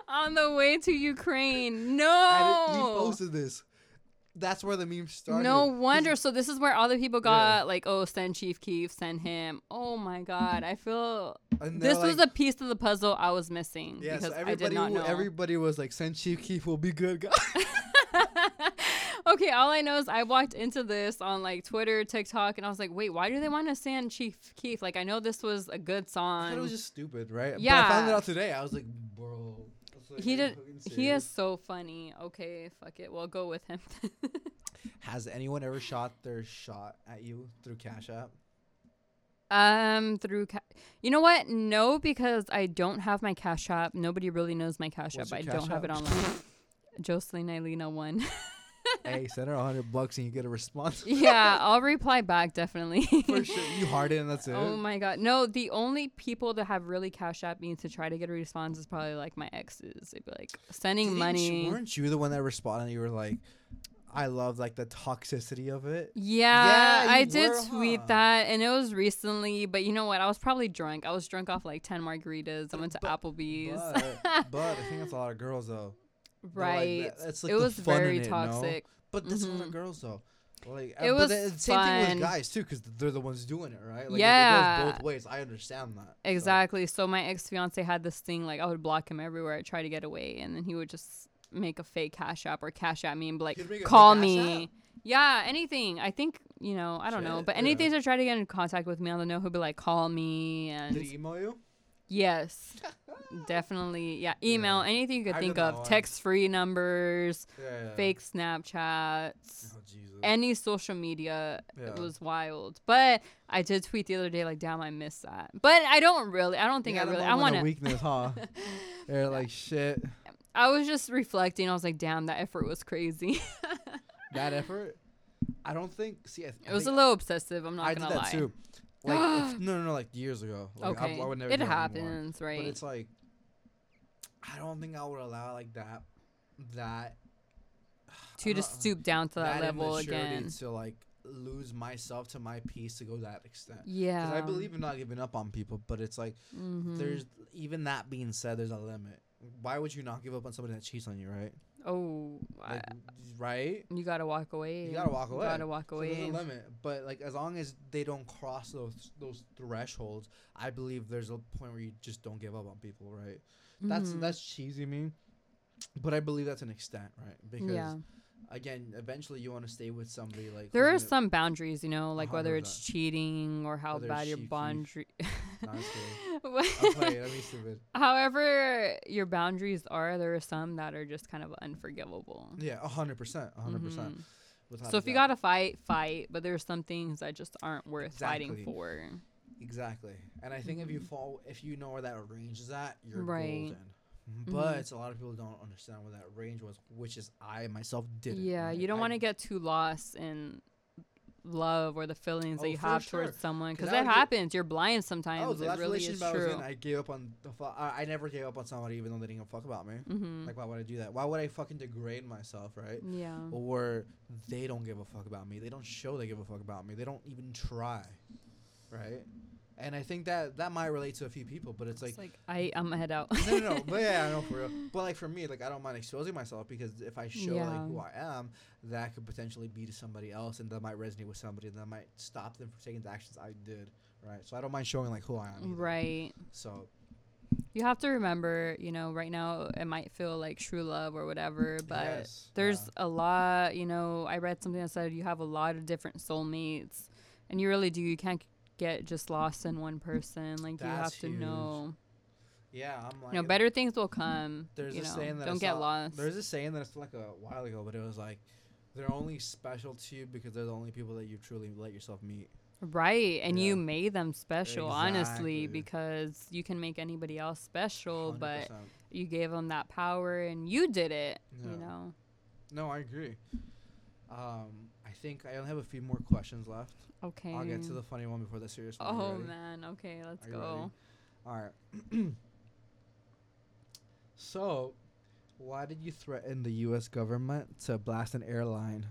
on the way to Ukraine. and it- he posted this. That's where the meme started. No wonder. So this is where all the people Yeah. got like, oh, send Chief Keef, send him. Oh my God, I feel this was a piece of the puzzle I was missing Yeah, because so I did everybody, not know. everybody was like, "Send Chief Keef will be good, guys." okay, all I know is I walked into this on like Twitter, TikTok, and I was like, wait, why do they want to send Chief Keef? Like, I know this was a good thought it was just stupid, right? But I found it out today. I was like, "Bro." I was like, he did. He is so funny. Okay, fuck it. We'll go with him. Has anyone ever shot their shot at you through Cash App? um, through ca- you know what? No, because I don't have my Cash App. Nobody really knows my Cash What's App. I your don't Cash have it online. Jocelyn Eileen one. hey, send her a hundred bucks and you get a response. yeah, I'll reply back definitely. For sure, you heart it and that's oh it. Oh my god. No, the only people that have really cash app me to try to get a response is probably like my exes. They'd be like sending Didn't money. You, weren't you the one that responded? You were like, "I love like the toxicity of it." yeah, Yeah, I did were, tweet huh? that and it was recently, but you know what? I was probably drunk. I was drunk off like 10 margaritas. I went to But- Applebee's. But, but I think that's a lot of girls though. Like right. that- that's like it was fun very it, no? toxic. But that's a lot of Mhm. girls though. Like, It uh, was but the same thing with guys too, because they're the ones doing it, right? Like, Yeah. it goes both ways. I understand that. Exactly. So my ex fiance had this thing like I would block him everywhere I try to get away, and then he would just make a fake cash app or cash at me and be like, He'd make a fake "Call me." App? Yeah, anything. I think you know. I don't know, Shit, but yeah. anything to try to get in contact with me, on the know. He'll be like, "Call me," and Did he email you? Yes, definitely, yeah. Email anything you could I've think of. Text free numbers, Yeah. yeah. fake Snapchats. Oh Any social media, Yeah. it was wild. But I did tweet the other day, like, "Damn, I missed that." But I don't really. I don't think You I really. I want of to. weakness, huh? They're like shit. I was just reflecting. I was like, damn, that effort was crazy. That effort. I don't think. See, I, th- it was a little obsessive. I'm not I did gonna that lie. too. Like if- no, no, no, like years ago. Like, I- okay, I, would never it happens, right? But it's like, I don't think I would allow like that, that. to just stoop down to that, level again. To like lose myself to my peace to go that extent. Yeah. Because I believe in not giving up on people, but it's like Mhm. there's even that being said, there's a limit. Why would you not give up on somebody that cheats on you, right? Oh, I- Like, right? you gotta walk away. You gotta walk away. You gotta walk So there's a limit, but like as long as they don't cross those those thresholds, I believe there's a point where you just don't give up on people, right? That's Mhm. that's cheesy me, but I believe that's an extent, right? Because yeah. Again, eventually you want to stay with somebody like There are some boundaries, you know, like whether it's cheating or how Whether bad your boundary. No, I'm just kidding. I'm playing. I'm stupid. However, your boundaries are, there are some that are just kind of unforgivable. Yeah, a hundred percent, a hundred percent. Mhm. So if you gotta fight, fight. But there's some things that just aren't worth fighting for. Exactly. And I think if you Mhm. fall, if you know where that range is at, you're Right. golden. But Mhm. a lot of people don't understand what that range was, which is I myself didn't. Yeah, right? you don't want to get too lost in love or the feelings Oh, that you have sure. towards someone because that would get- happens. You're blind sometimes. Oh, the it last really is relationship I was true. in, I gave up on the. Fu- I, I never gave up on somebody even though they didn't give a fuck about me. mm-hmm. Like, why would I do that? Why would I fucking degrade myself, right? yeah. Or they don't give a fuck about me. They don't show they give a fuck about me. They don't even try, right? And I think that that might relate to a few people, but it's like It's like I, I'm head out. no, no, no. But yeah, I know for real. But like for me, like I don't mind exposing myself because if I show Yeah. like who I am, that could potentially be to somebody else, and that might resonate with somebody, and that might stop them from taking the actions I did. Right. So I don't mind showing like who I am. either. right. So You have to remember, you know, right now it might feel like true love or whatever, but Yes, there's yeah. a lot, you know, I read something that said you have a lot of different soulmates and you really do. You can't get just lost in one person. Like you have to huge. know, Yeah, I'm like you know, better things will come. There's you a know, saying that don't get lost. There's a saying that it's like a while ago, but it was like they're only special to you because they're the only people that you truly let yourself meet. Right, and you made them special, honestly, because you can make anybody else special, but 100%. you gave them that power and you did it. Yeah. You know. No, I agree. Um, I think I only have a few more questions left. Okay. I'll get to the funny one before the serious one. Oh man. Okay, let's go. All right. so, why did you threaten the U.S. government to blast an airline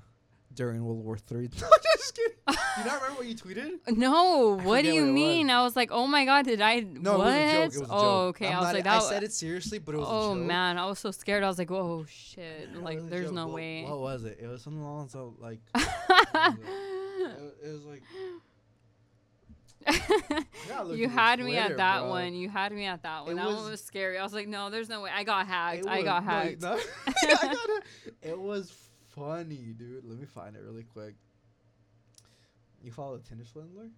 during World War Three? no, just kidding. Do you not remember what you tweeted? No, I what do you what mean? I was like, oh my god, did I? No, what? it was a joke. It was a oh, joke. okay. I'm I was like, I said it seriously, but it was oh a joke. man, I was so scared. I was like, whoa, shit! It Like, there's no What- way. What was it? It was something along so like. it, was, it was like. you had me at that bro. one. You had me at that one. It that was- one was scary. I was like, no, there's no way. I got hacked. it I got hacked. no, I got it. It was funny, dude. Let me find it really quick. You follow the Tinder swindler?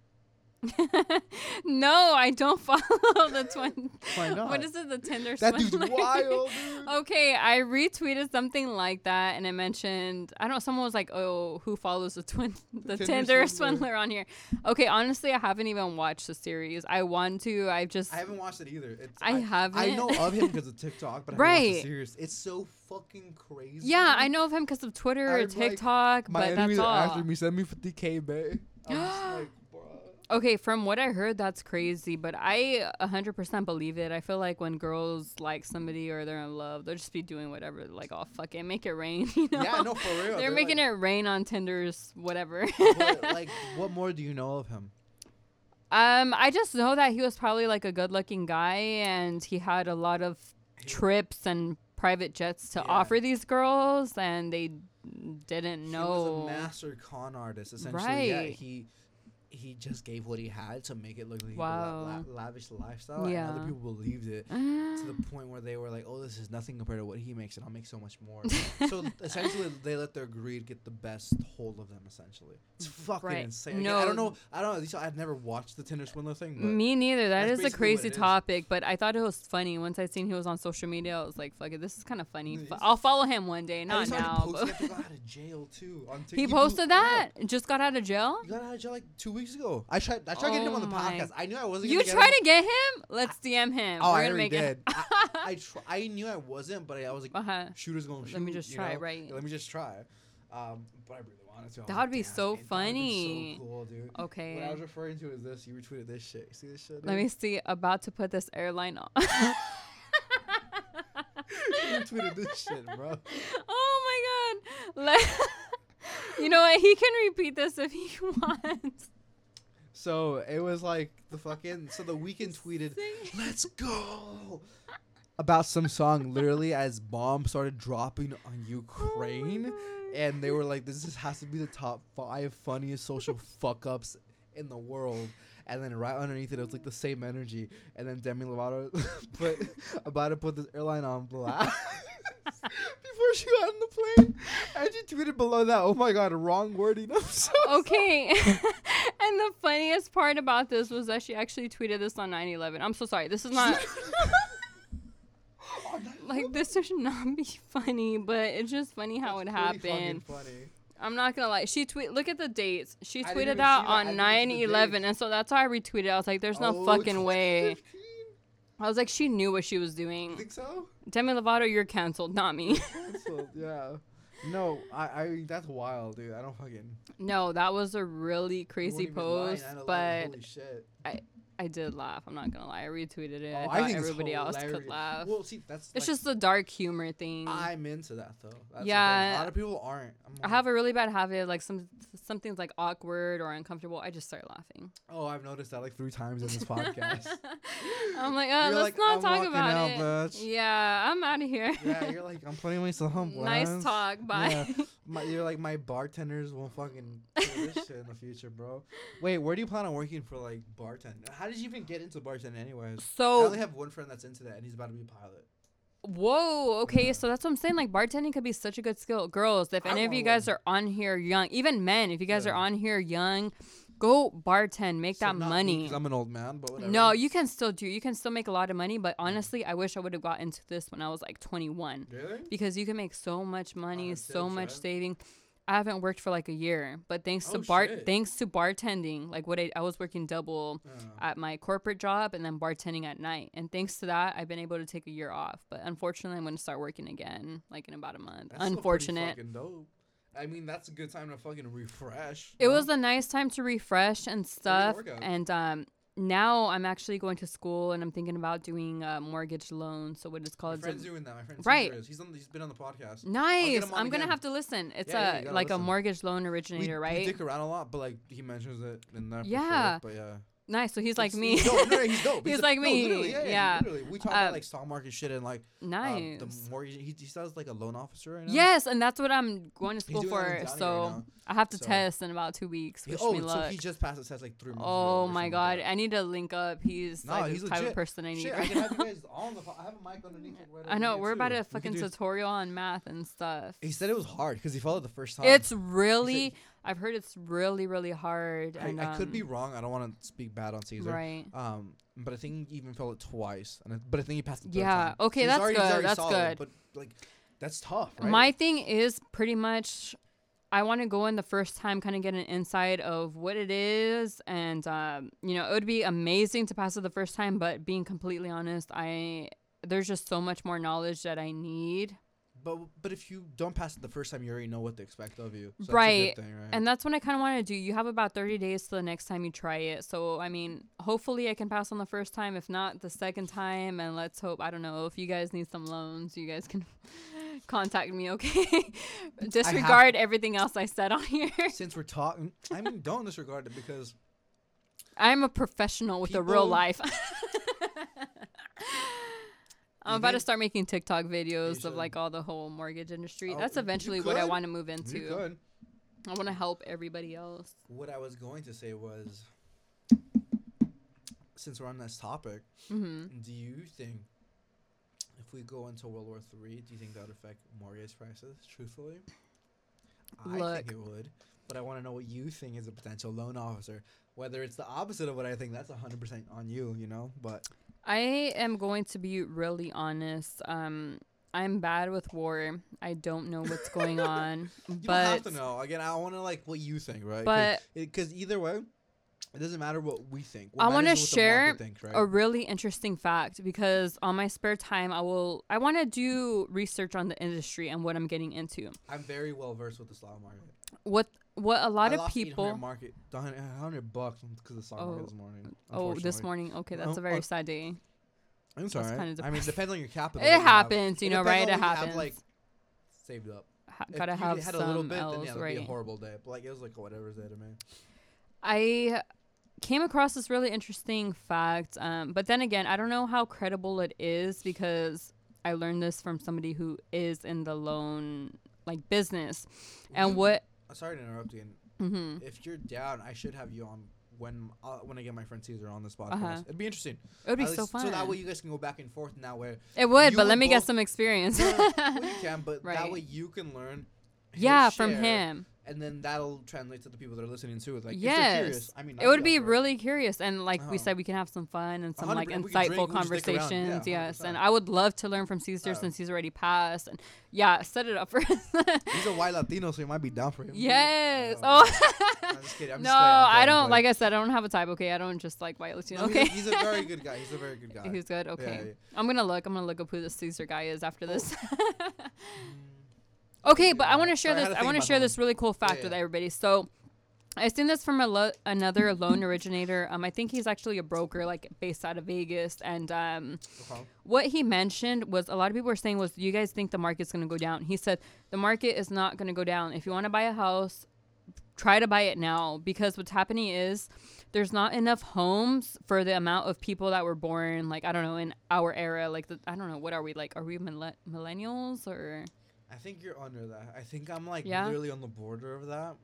no, I don't follow the twin. Why not? What is it? The Tinder that dude's swindler? wild, dude. Okay, I retweeted something like that, and it mentioned I don't know. Someone was like, "Oh, who follows the twin, the Tinder Tinder, swindler. swindler. on here?" Okay, honestly, I haven't even watched the series. I want to. I've just I haven't watched it either. It's, I haven't. I know of him because of TikTok, but I haven't watched Right. the series. It's so fucking crazy. yeah, I know of him because of Twitter or I'm like, TikTok, My but that's all. after me. Send me 50k, babe. I'm just like, bruh. Okay, from what I heard, that's crazy, but I 100% believe it. I feel like when girls like somebody or they're in love, they'll just be doing whatever. Like, oh, fuck it, make it rain. You know? Yeah, no, for real. They're, making it rain on Tinder's whatever. But, like, what more do you know of him? Um, I just know that he was probably like a good-looking guy, and he had a lot of trips and private jets to Yeah. offer these girls, and they didn't He know. was a master con artist, essentially. Yeah, Right. he he just gave what he had to make it look like Wow. a la- la- lavish lifestyle, and other people believed it to Ah. the point where they were like, "Oh, this is nothing compared to what he makes, and I'll make so much more." so essentially, they let their greed get the best hold of them. Essentially, it's fucking Right. insane. Again, I don't know. I don't know. these- I've never watched the Tinder swindler thing. But Me neither. That's a crazy it is. topic, but I thought it was funny. Once I seen he was on social media, I was like, "Fuck it, this is kind of funny." Yeah, Fu- he's- I'll follow him one day, not he now. but- he got out of jail too. He posted up. that. Just got out of jail. He got out of jail like two weeks ago. I tried. I tried getting him on the Oh podcast. I knew I wasn't. You try to get him? Let's DM him. Oh, We're I gonna already make did. it. I, I, tr- I knew I wasn't, but I, was like, uh-huh. shooters gonna shoot. Let me just try, know? right. Yeah, let me just try. Um, but I really wanted to. That like, would be "Damn, so that been funny." So cool, dude. Okay. What I was referring to is this. You retweeted this shit. You see this shit? Let me see. About to put this airline on. you retweeted this shit, bro. oh my god. Let- you know what? He can repeat this if he wants. So it was like the fucking. So the Weeknd tweeted, "Let's go." About some song, literally as bombs started dropping on Ukraine, oh and they were like, "This is, has to be the top five funniest social fuck ups in the world." And then right underneath it, it was like the same energy. And then Demi Lovato put about to put this airline on blast before she got on the plane, and she tweeted below that, "Oh my god, wrong wording." I'm so Okay. and the funniest part about this was that she actually tweeted this on 9 11. I'm so sorry. This is not. like, this should not be funny, but it's just funny how it It's pretty fucking happened. Funny. I'm not gonna lie. She tweet. Look at the dates. She tweeted even that see that. I on 9/11, and so that's why I retweeted. I was like, "There's no Oh, fucking way." 2015? I was like, she knew what she was You doing. think so? Demi Lovato, you're canceled, not me. Canceled, yeah. No, I, I, that's wild, dude. I don't fucking. no, that was a really crazy wouldn't even lie, post, but holy shit. I did laugh. I'm not gonna lie. I retweeted it. Oh, I I thought think it's everybody else could laugh. Well, see, that's it's like, just the dark humor thing. I, I'm into that though. That's. Yeah. a lot of people aren't. Like, have a really bad habit. Like some something's like awkward or uncomfortable. I just start laughing. Oh, I've noticed that like three times in this podcast. I'm like, uh, You're let's like, not "I'm talk about out, it. bitch." Yeah, I'm out of here. yeah, you're like, I'm putting myself nice talk. Bye. Yeah. My, you're like my bartenders won't fucking do this shit in the future, bro. Wait, where do you plan on working for like bartender? How did you even get into bartending, anyways? So I only have one friend that's into that, and he's about to be a pilot. Whoa. Okay, Yeah. so that's what I'm saying. Like bartending could be such a good skill. Girls, if I any of you guys learn. are on here young, even men, if you guys are on here young, go bartend, make So that me, I'm an old man, but whatever. No, you can still do. You can still make a lot of money, but honestly, I wish I would have got into this when I was like 21 Really? because you can make so much money, so much right? saving. I haven't worked for like a year, but thanks to Oh, bar shit. thanks to bartending, like what I, I was working double Yeah. at my corporate job and then bartending at night. And thanks to that, I've been able to take a year off. But unfortunately, I'm going to start working again like in about a month. That's Unfortunate. I mean, that's a good time to fucking refresh. It you was a nice time to refresh and stuff. And um, now I'm actually going to school and I'm thinking about doing a mortgage loan. So what it's My called? a- friend's doing that. My friend Right. Is. He's on. He's been on the podcast. Nice. I'm gonna have to listen. It's Yeah, yeah, a gotta like a mortgage loan We, originator, we right? dick around a lot, but like he mentions it in that. Yeah. But yeah. Nice. So he's like me. He's dope. No, he's dope. He's a- like no, me. literally, yeah, Yeah. We talk Um, about like stock market shit and like nice. um, the mortgage. He, he does like a loan officer right now. Yes, and that's what I'm going to school for. Downey right so. I have to So- test in about two weeks. Wish oh, me so he just passed the test like three months ago. Oh my god, like I need to link up. He's Nah, like he's the type of person I need. Shit, I can have you guys on the. I have a mic underneath. right I know we're here, about too. a fucking tutorial on math and stuff. He said it was hard because he followed the first time. It's really, I've heard it's really, really hard. I, and, I could be um, wrong. I don't want to speak bad on Caesar. right. Um, but I think he even felt it twice, and I, but I think he passed the Yeah, time. okay, he's that's already- good, that's solid, good. But like, that's tough. Right? My thing is pretty much I want to go in the first time, kind of get an insight of what it is. And, um, you know, it would be amazing to pass it the first time, but being completely honest, I. There's just so much more knowledge that I need. But but if you don't pass it the first time, you already know what to expect of you. So that's a good Right. thing, right? And that's what I kind of want to do. You have about 30 days to the next time you try it. So, I mean, hopefully I can pass on the first time. If not, the second time. And let's hope, I don't know, if you guys need some loans, you guys can contact me, okay? Disregard everything else I said on here. since we're talking, I mean, don't disregard it because I'm a professional with a real life. I'm about to start making TikTok videos of like all the whole mortgage industry. Oh, That's eventually what I want to move into. I want to help everybody else. What I was going to say was, since we're on this topic, hmm do you think if we go into World War Three, do you think that would affect mortgage prices? Truthfully, I Look. think it would. But I want to know what you think as a potential loan officer. Whether it's the opposite of what I think, that's hundred percent on you. You know, but I am going to be really honest. Um, I'm bad with war. I don't know what's going on, you but don't have to know. Again, I want to like what you think, right? but because either way, it doesn't matter what we think. I wanna matters is what the market share thinks, right? a really interesting fact because on my spare time, I will. I want to do research on the industry and what I'm getting into. I'm very well versed with the stock market. What what a lot I of lost people. market, the hundred- a hundred bucks because the stock Oh. market this morning. Oh, this morning. Okay, that's Oh, a uh, very oh, sad day. It's that's alright. kinda I mean, it depends on your capital. It that you happens, you know, right? It happens. Have, like saved up. Ha- gotta have had a little bit, else, then yeah, right? be a horrible day. But like it was like whatever's day to me. I came across this really interesting fact, um, but then again, I don't know how credible it is because I learned this from somebody who is in the loan like business. And You- what? uh, Sorry to interrupt again. hmm If you're down, I should have you on when uh, when I get my friend Caesar on this podcast. Uh-huh. It'd be interesting. It would be At so fun. So that way you guys can go back and forth. Now where it would, you but let me get some experience. well, you can, but that way you can learn. yeah, from him. And then that'll translate to the people that are listening too. Like, Yes. I mean, It I'd be really curious, and like we Uh-huh. said, we can have some fun and some like 100%, we can insightful drink, we can stick around. Yeah, conversations. yes, and 100%. I would love to learn from Caesar Oh. since he's already passed. And yeah, set it up for us. He's a white Latino, so he might be down for him. yes. No. Oh. I'm just kidding. I'm no, just I'm I don't. Like I said, I don't have a type. Okay, I don't just like white Latino. No, okay. he's, a, he's a very good guy. He's a very good guy. He's good. Okay. yeah. I'm gonna look. I'm gonna look up who this Caesar guy is after this. Okay, but I want to share Sorry, I had this. to I think want to about share that this really cool fact with yeah. everybody. So, I seen this from a lo- another loan originator. Um, I think he's actually a broker, like based out of Vegas. And um, okay. what he mentioned was a lot of people were saying was, "Do you guys think the market's gonna go down?" He said the market is not gonna go down. If you want to buy a house, try to buy it now because what's happening is there's not enough homes for the amount of people that were born like i don't know in our era like the, i don't know what are we like are we mille- millennials or I think you're under that. I think I'm like Yeah? literally on the border of that.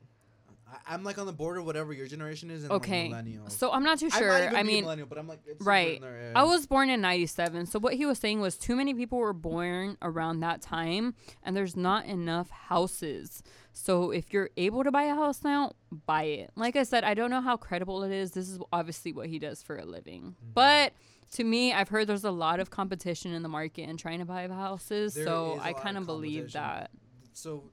I, I'm like on the border, whatever your generation is, and Okay. like. So I'm not too I might sure. I be mean, millennial, but I'm like it's right. I was born in 97. So what he was saying was too many people were born around that time and there's not enough houses. So if you're able to buy a house now, buy it. Like I said, I don't know how credible it is. This is obviously what he does for a living. Mm-hmm. But to me, I've heard there's a lot of competition in the market and trying to buy houses. There so I kind of believe that. So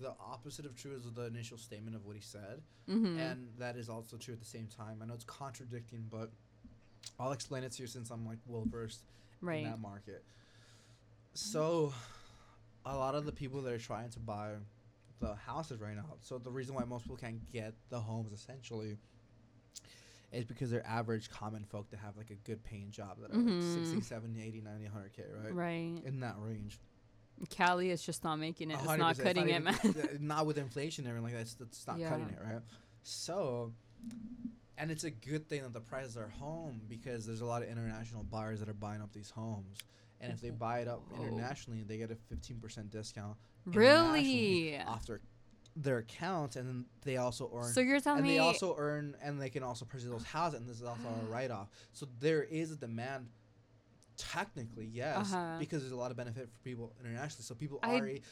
the opposite of true is the initial statement of what he said, hmm and that is also true at the same time. I know it's contradicting, but I'll explain it to you since I'm like well versed right. in that market. So, a lot of the people that are trying to buy the houses right now. So the reason why most people can't get the homes essentially is because they're average common folk that have like a good paying job that are Mhm. like 60, 70, 80, 90, 100k, right? Right. In that range. Cali is just not making it. It's 100%, not cutting it, man. not with inflation and everything like that. It's, it's not cutting it, right? So, and it's a good thing that the prices are home because there's a lot of international buyers that are buying up these homes. And if they buy it up internationally, they get a 15% discount Really? off their, their account. And then they also earn. So you're telling and me they also earn, and they can also purchase those houses, and this is also a write off. So there is a demand, technically, yes, Uh-huh. because there's a lot of benefit for people internationally. So people I- already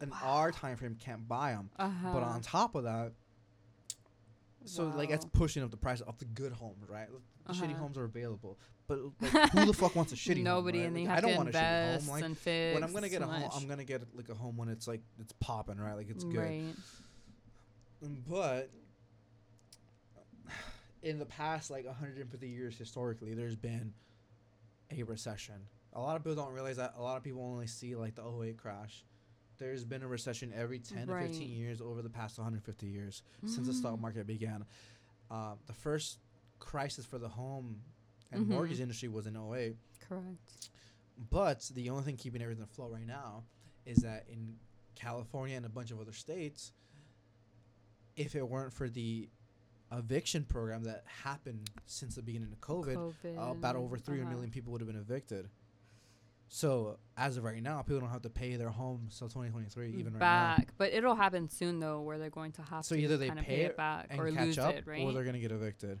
in our time frame can't buy them. uh-huh. But on top of that, so like that's pushing up the price of the good homes, right? The shitty Uh-huh. homes are available, but like, who the fuck wants a shitty Nobody, home? and right? they Like, have I don't to want a shitty home. Like and fix. when I'm gonna get a home, I'm gonna get like a home when it's like it's popping, right? Like it's good. Right. But in the past like 150 years historically, there's been a recession. A lot of people don't realize that. A lot of people only see like the 08 crash. There's been a recession every 10 to 15 years over the past 150 years since the stock Mm. market began. Uh, the first crisis for the home and Mhm. mortgage industry was in 08. Correct. But the only thing keeping everything afloat right now is that in California and a bunch of other states, if it weren't for the eviction program that happened since the beginning of COVID, uh, about over COVID, 300 uh-huh. million people would have been evicted. So as of right now, people don't have to pay their home till 2023, even right back, but it'll happen soon though, where they're going to have So to either they pay pay it it back now or catch lose up, it, right? or they're gonna get evicted.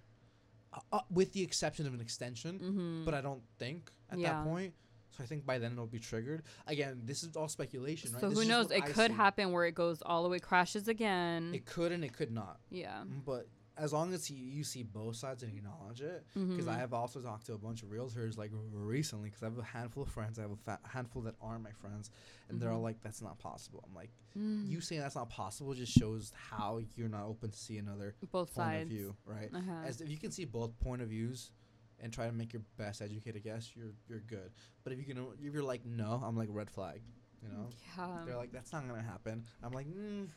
Uh, uh, with the exception of an extension, mm-hmm. but I don't think at Yeah. that point. So I think by then it'll be triggered. Again, this is all speculation, right? so This who knows? It I could see. happen where it goes all the way, crashes again. It could and it could not. yeah. But as long as you, you see both sides and acknowledge it, because Mhm. I have also talked to a bunch of realtors like recently, because I have a handful of friends, I have a fa- handful that aren't my friends, and they're all Mhm. like, "That's not possible." I'm like, Mm. "You saying that's not possible just shows how you're not open to see another both point sides. of view, right? Uh-huh. As if you can see both point of views and try to make your best educated guess, you're you're good. But if you can, if you're like, no, I'm like red flag, you know. yeah. They're like, that's not gonna happen. I'm like, mm,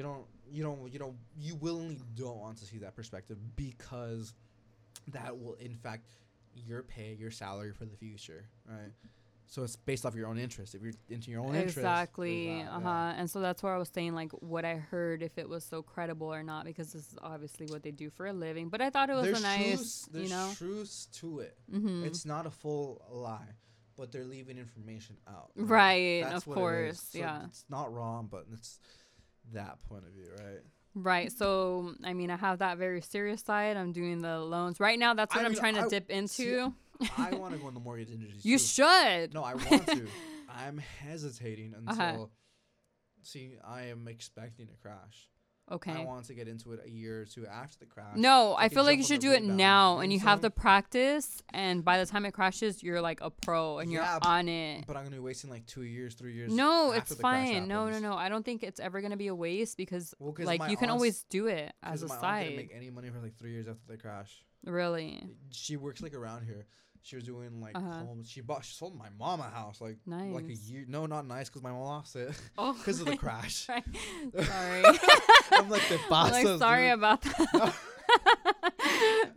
you don't, you don't, you don't, you willingly don't want to see that perspective because that will, in fact, your pay, your salary for the future, right? So it's based off your own interest. If you're into your own interest, Exactly. that, Uh yeah. huh. And so that's where I was saying, like, what I heard, if it was so credible or not, because this is obviously what they do for a living. But I thought it was There's a nice, truths, you there's know. truths to it. Mm-hmm. It's not a full lie, but they're leaving information out. Right, That's of what it is. course, So yeah. It's not wrong, but it's that point of view, right? Right. So, I mean, I have that very serious side. I'm doing the loans right now. That's what I I'm mean, trying to I- dip into. I want to go in the mortgage industry. you too. should. No, I want to. I'm hesitating until. Uh-huh. See, I am expecting a crash. Okay. I want to get into it a year or two after the crash. No, I I feel like you should do it now, and you have the practice, and by the time it crashes, you're like a pro, and you're b- on it. But I'm gonna be wasting like two years, three years. No, it's fine. No, no, no. I don't think it's ever gonna be a waste because, Well, like, you can always do it as a my aunt didn't make any money for like three years after the crash. Really She works like around here. She was doing like Uh-huh. homes. She bought. She sold my mom a house like nice. like a year. No, not nice because my mom lost it oh, because of the crash. Sorry. I'm like the I'm boss. like sorry about that.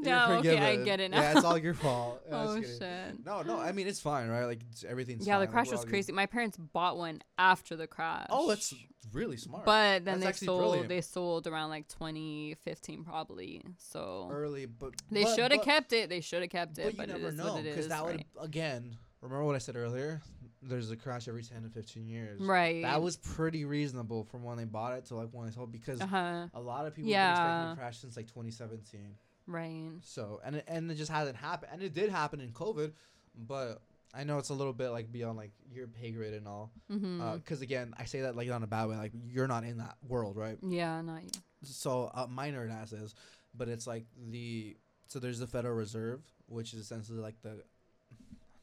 No, okay, I get it now. Yeah, it's all your fault. Oh shit. No, no. I mean, it's fine, right? Like it's, everything's. Yeah, the fine, like, crash was all good. crazy. My parents bought one after the crash. Oh, that's really smart. But then That's they sold. brilliant. They sold around like 2015, probably. So early, but they should have kept it. They should have kept it. But you But, never know is. that would right? again. Remember what I said earlier? there's a crash every 10 to 15 years. Right. That was pretty reasonable from when they bought it to like when they sold because Uh huh. a lot of people have been expecting Yeah. a crash since like 2017. Right. So and it, and it just hasn't happened, and it did happen in COVID, but I know it's a little bit like beyond like your pay grade and all. Mm-hmm. Because again, I say that like on a bad way, like you're not in that world, right? yeah. Not yet. So uh, my nerd ass is, but it's like the so there's the Federal Reserve, which is essentially like the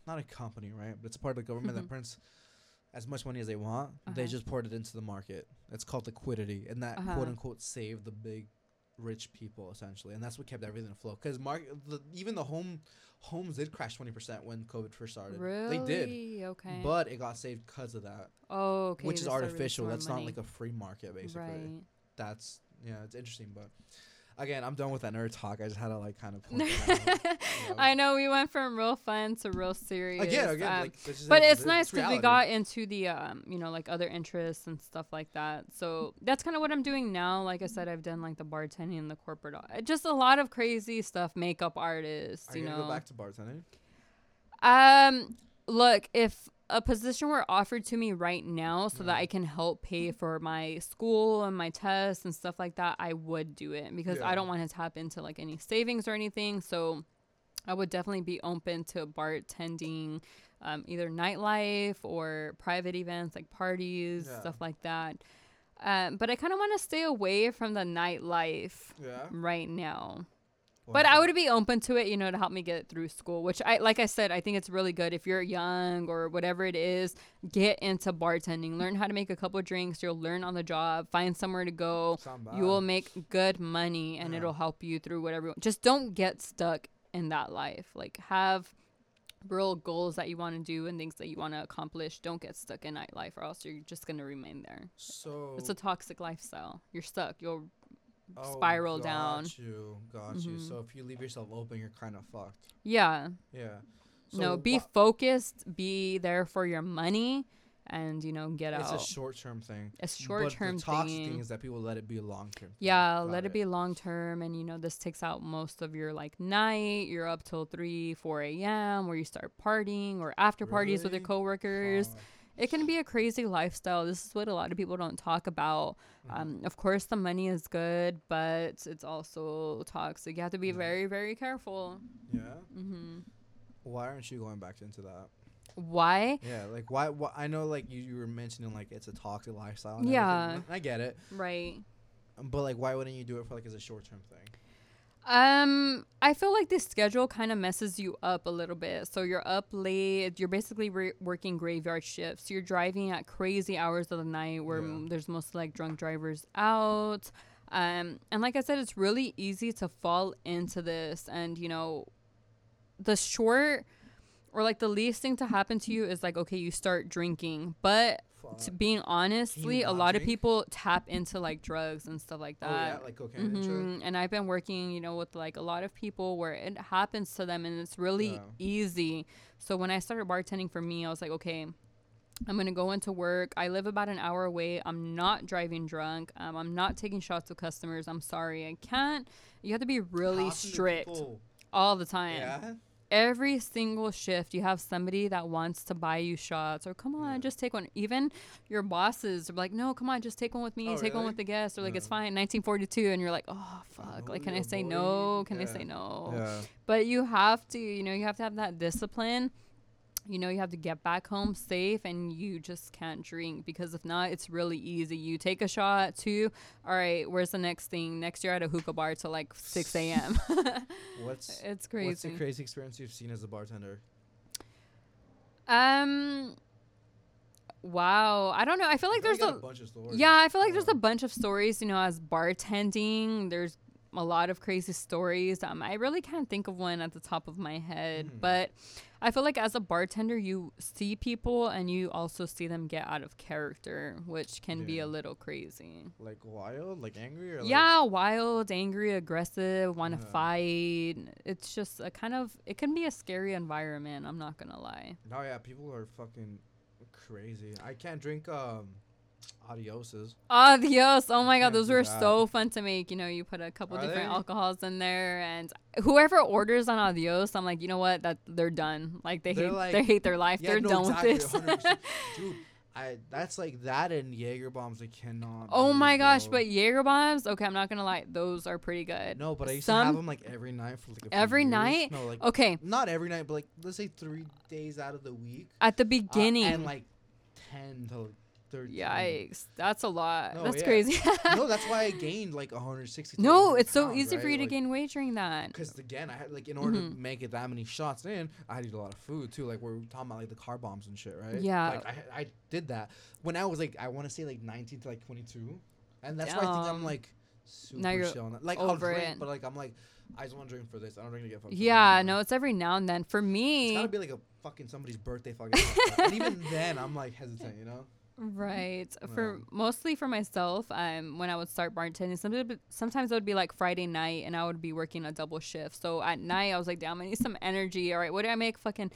not a company, right? But it's part of the government that prints as much money as they want. They Uh-huh. just poured it into the market. It's called liquidity, and that Uh-huh. quote unquote saved the big rich people essentially, and that's what kept everything afloat. Because mark, the, even the home homes did crash twenty percent when COVID first started. Really? They did, Okay. but it got saved because of that, oh, okay. which is they started with artificial. That's not like a free market, basically Right. that's yeah, it's interesting. But again, I'm done with that nerd talk. I just had to like kind of out. Yeah. I know we went from real fun to real serious. Again, again, um, like, but it's It's nice because we got into the um you know like other interests and stuff like that so that's kind of what i'm doing now like i said i've done like the bartending and the corporate just a lot of crazy stuff makeup artists Are you you know go back to bartending? um look if a position were offered to me right now so that i can help pay for my school and my tests and stuff like that i would do it because Yeah. i don't want to tap into like any savings or anything so i would definitely be open to bartending um, either nightlife or private events like parties Yeah. stuff like that um, but i kind of want to stay away from the nightlife Yeah. right now but I would be open to it, you know, to help me get through school, which I like I said, I think it's really good if you're young or whatever it is, get into bartending, learn how to make a couple of drinks, you'll learn on the job, find somewhere to go. You will make good money and Yeah. it'll help you through whatever. Just don't get stuck in that life. Like have real goals that you want to do and things that you want to accomplish. Don't get stuck in nightlife or else you're just going to remain there. So It's a toxic lifestyle. You're stuck. You'll oh, spiral got down. You got you. Mhm. So if you leave yourself open, you're kind of fucked. yeah. Yeah. no, be wha- focused, be there for your money, and you know get It's out. It's a short term thing. a short term But the toxic thing. thing is that people let it be a long term. yeah, let it be long term, and you know this takes out most of your like night. You're up till three, four a.m. where you start partying or after parties with your Really? coworkers. It can be a crazy lifestyle. This is what a lot of people don't talk about. Mm-hmm. Um, of course, the money is good, but it's also toxic. You have to be very, very careful. yeah. hmm Why aren't you going back into that? Why? Yeah, like why? why I know, like you, you were mentioning, like it's a toxic lifestyle. and Yeah. everything, I get it. Right. But like, why wouldn't you do it for like as a short term thing? Um, I feel like this schedule kind of messes you up a little bit. So you're up late. You're basically re- working graveyard shifts. You're driving at crazy hours of the night where Yeah. m- there's mostly like drunk drivers out. Um, and like I said, it's really easy to fall into this. And you know, the short or like the least thing to happen to you is like okay, you start drinking, but to being honestly, a lot of people tap into like drugs and stuff like oh that. yeah, like cocaine and shit. Mhm. And I've been working, you know, with like a lot of people where it happens to them and it's really Yeah. easy. So when I started bartending for me, I was like, okay, I'm gonna go into work. I live about an hour away. I'm not driving drunk. Um, I'm not taking shots with customers. I'm sorry, I can't. You have to be really strict people- all the time. Yeah. Every single shift, you have somebody that wants to buy you shots or come on, Yeah. just take one. Even your bosses are like, no, come on, just take one with me. Oh, take one with the guest. Or like, it's fine, 1942. And you're like, oh, fuck. Like, can I say no? Can I say no? Yeah. But you have to, you know, you have to have that discipline. You know, you have to get back home safe and you just can't drink because if not, it's really easy. You take a shot, two, all right, where's the next thing? Next year at a hookah bar till like 6 a.m. What's it's crazy what's the crazy. experience you've seen as a bartender? Um, wow. I don't know. I feel like I there's you a, bunch of stories. yeah, I feel like there's a bunch of stories, you know, as bartending. There's a lot of crazy stories. Um, I really can't think of one at the top of my head, Mhm. but I feel like as a bartender, you see people and you also see them get out of character, which can be a little crazy. like wild, like angry, or like, Yeah, wild, angry, aggressive, want to Yeah. fight. It's just a kind of, it can be a scary environment. I'm not to lie. No, yeah, people are fucking crazy. I can't drink um Adioses. Adios. Oh my god, those were so fun to make. You know, you put a couple Are different they? alcohols in there and whoever orders on Adios, I'm like, you know what? That they're done. Like they They're hate like- they hate their life. Yeah, they're no, done exactly, with this. 100%. Dude, I that's like that and Jaeger bombs. I cannot. oh my gosh, bro. but Jaeger bombs, okay, I'm not gonna lie, those are pretty good. no, but I used to have them like every night for like a few Every night? No, like Okay, not every night, but like let's say three days out of the week. at the Uh, beginning. and like ten to like thirteen. Yikes, that's a lot. No, that's yeah. crazy. no, that's why I gained like 160. no, 100 it's so pounds, easy for right? you to Like, gain weight during that. Because again, I had like in order Mhm. to make it that many shots in, I had to eat a lot of food too. Like we're talking about like the car bombs and shit, right? Yeah. Like I, I did that when I was like I want to say like 19 to like 22, and that's why I think I'm like super Now you're chill. Like I'll over drink, it. but like I'm like I just want to drink for this. I don't drink to get fucked. up Yeah, no, it's every now and then. For It's me, gotta be like a fucking somebody's birthday fucking. and even then, I'm like hesitant, you know. Right. For mostly for myself, um, when I would start bartending, sometimes sometimes it would be like Friday night, and I would be working a double shift. So at night, I was like, "Damn, I need some energy." All right, what do I make? Fucking,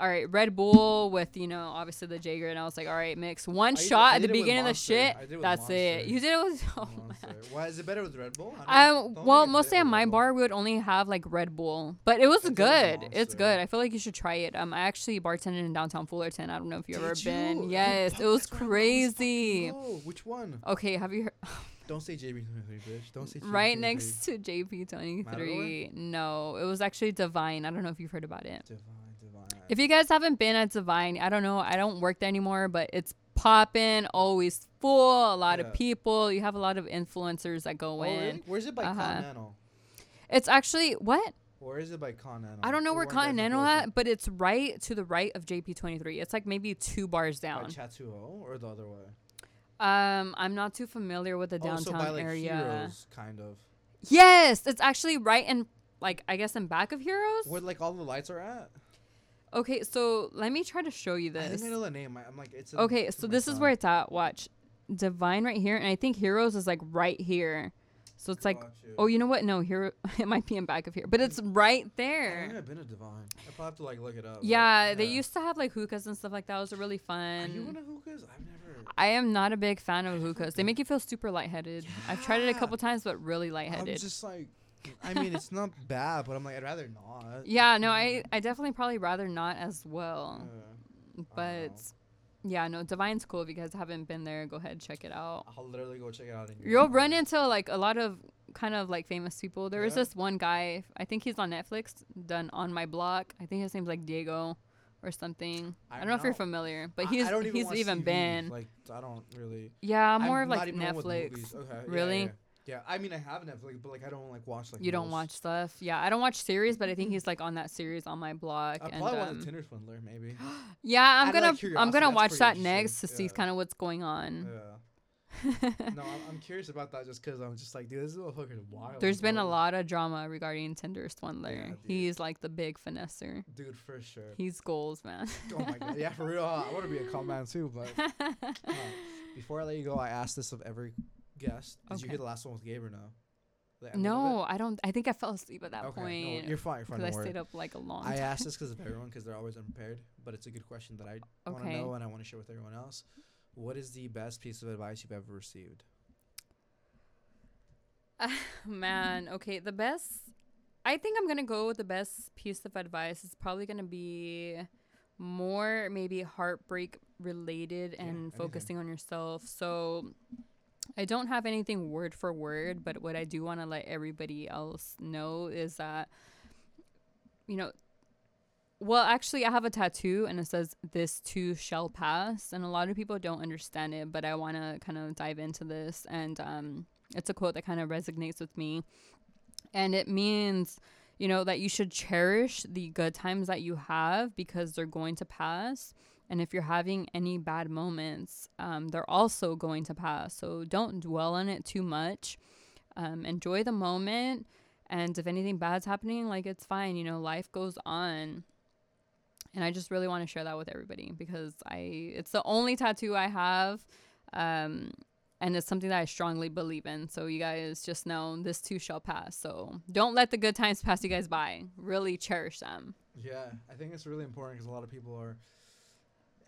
all right, Red Bull with you know obviously the Jaeger, and I was like, "All right, mix one I shot I at the did beginning of the shit. I did it That's. You did it with oh Monster. man. Why is it better with Red Bull? I Um, well, mostly at my bar, we would only have like Red Bull, but it was I did with good. It's good. I feel like you should try it. Um, I actually bartended in downtown Fullerton. I don't know if you've ever Did been. Yes, it was that's where I always fucking crazy. go. Which one? Okay, have you heard? Don't say JP twenty three, bitch. Don't say JP right next to JP twenty three. No, it was actually Divine. I don't know if you've heard about it. Divine. If you guys haven't been at Divine, I don't know. I don't work there anymore, but it's popping, always full, a lot Yeah. of people. You have a lot of influencers that go oh, in. really? Where's it by Uh-huh. Continental? It's actually what? Where is it by Continental? I don't know Or where Continental at, but it's right to the right of JP twenty three. It's like maybe two bars down. By. Chatuo or the other way? Um, I'm not too familiar with the oh, so downtown by like area. Heroes, kind of. Yes, it's actually right in like I guess in back of Heroes. Where like all the lights are at? Okay, so let me try to show you this. I think I know the name. I- I'm like, it's. Okay, so this is where it's at. Watch. Divine right here, and I think Heroes is like right here. So it's like, oh, you know what? No, here it might be in back of here, but it's hmm. right I there. think I've been to Divine. I probably have to like look it up. but Yeah, they used to have like hookahs and stuff like that. It was really Are you fun. into hookahs? I've never. I am not a big fan of hookahs. They make you feel super lightheaded. I've tried it a couple times, but really lightheaded. I'm just like, I mean, it's not bad, but I'm like, I'd rather not. Yeah, no, mm. I I definitely probably rather not as well. Uh, yeah. But yeah, no, Divine's cool. If you guys haven't been there, go ahead and check it out. I'll literally go check it out. in You'll your run into like a lot of kind of like famous people. There was this one guy. I think he's on Netflix. Done on my block. I think his name's like Diego or something. I, I don't know if you're familiar, but I- he's I don't even he's even TV. been. Like, I don't really. yeah, more I'm of like even on with Netflix. movies. Okay. yeah, Really? Yeah, yeah. I mean, I have Netflix, but like, I don't like watch like. you don't most. watch stuff. Yeah, I don't watch series, but I think he's like on that series on my block. I and probably watch um, the Tinder Swindler, maybe. yeah, I'm Out gonna like, I'm gonna watch that next to see kind of what's going on. yeah. No, I'm, I'm curious about that just because I'm just like, dude, this motherfucker's wild. There's been a lot of drama regarding Tinder Swindler. Yeah. He's like the big finesser. Dude, for sure. He's goals, man. oh my god, yeah, for real. I want to be a con man too, but uh, before I let you go, I asked this of every guest. Did you hear the last one with Gabe or no? The ending of no, I don't. I think I fell asleep at that? Okay, point no, you're fine. You're fine. because I stayed up like a long I time. asked this because of everyone because they're always unprepared, but it's a good question that I want to know and I want to share with everyone else. What is the best piece of advice you've ever received? Man, okay, the best. I think I'm gonna go with the best piece of advice. It's probably gonna be more maybe heartbreak related and anything. focusing on yourself. So I don't have anything word for word, but what I do want to let everybody else know is that you know well, actually, I have a tattoo and it says, This too shall pass. And a lot of people don't understand it, but I want to kind of dive into this. And um, it's a quote that kind of resonates with me. And it means, you know, that you should cherish the good times that you have because they're going to pass. And if you're having any bad moments, um, they're also going to pass. So don't dwell on it too much. Um, enjoy the moment. And if anything bad's happening, like it's fine. You know, life goes on and I just really want to share that with everybody because I it's the only tattoo I have um and it's something that I strongly believe in. So you guys just know this too shall pass. So don't let the good times pass you guys by. Really cherish them. Yeah, I think it's really important because a lot of people are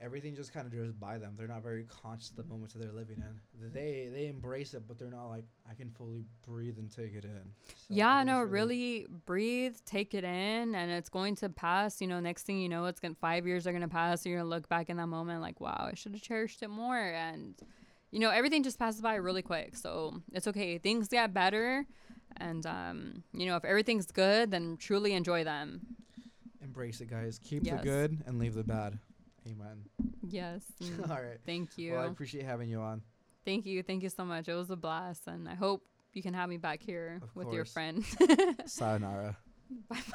everything just kind of goes by them. They're not very conscious of the moments that they're living in. They they embrace it, but they're not like I can fully breathe and take it in. So I yeah, no, it's really breathe, take it in, and it's going to pass. You know, next thing you know, it's gonna five years are gonna pass. And you're gonna look back in that moment like, wow, I should have cherished it more. And you know, everything just passes by really quick. So it's okay. Things get better, and um, you know, if everything's good, then truly enjoy them. embrace it, guys. Keep Yes. the good and leave the bad. Amen. Yes. All right. Thank you. Well, I appreciate having you on. Thank you. Thank you so much. It was a blast, and I hope you can have me back here Of with your course. friend. Sayonara.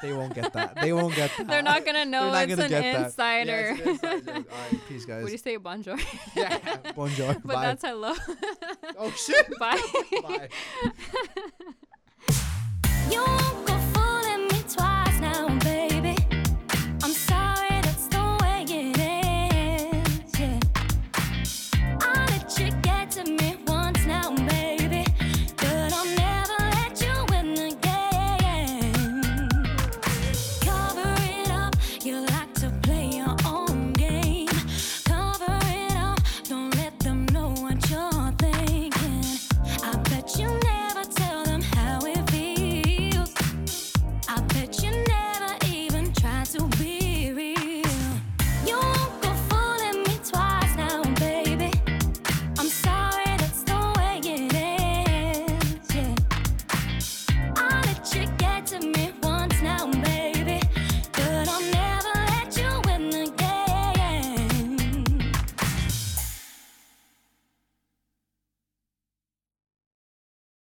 They won't get that. They won't get that. They're not gonna know not it's gonna an get that. insider. Yeah, it's an inside joke. All right, peace, guys. what do you say, bonjour? yeah, bonjour. but Bye. that's hello. oh shit. Bye. Bye. You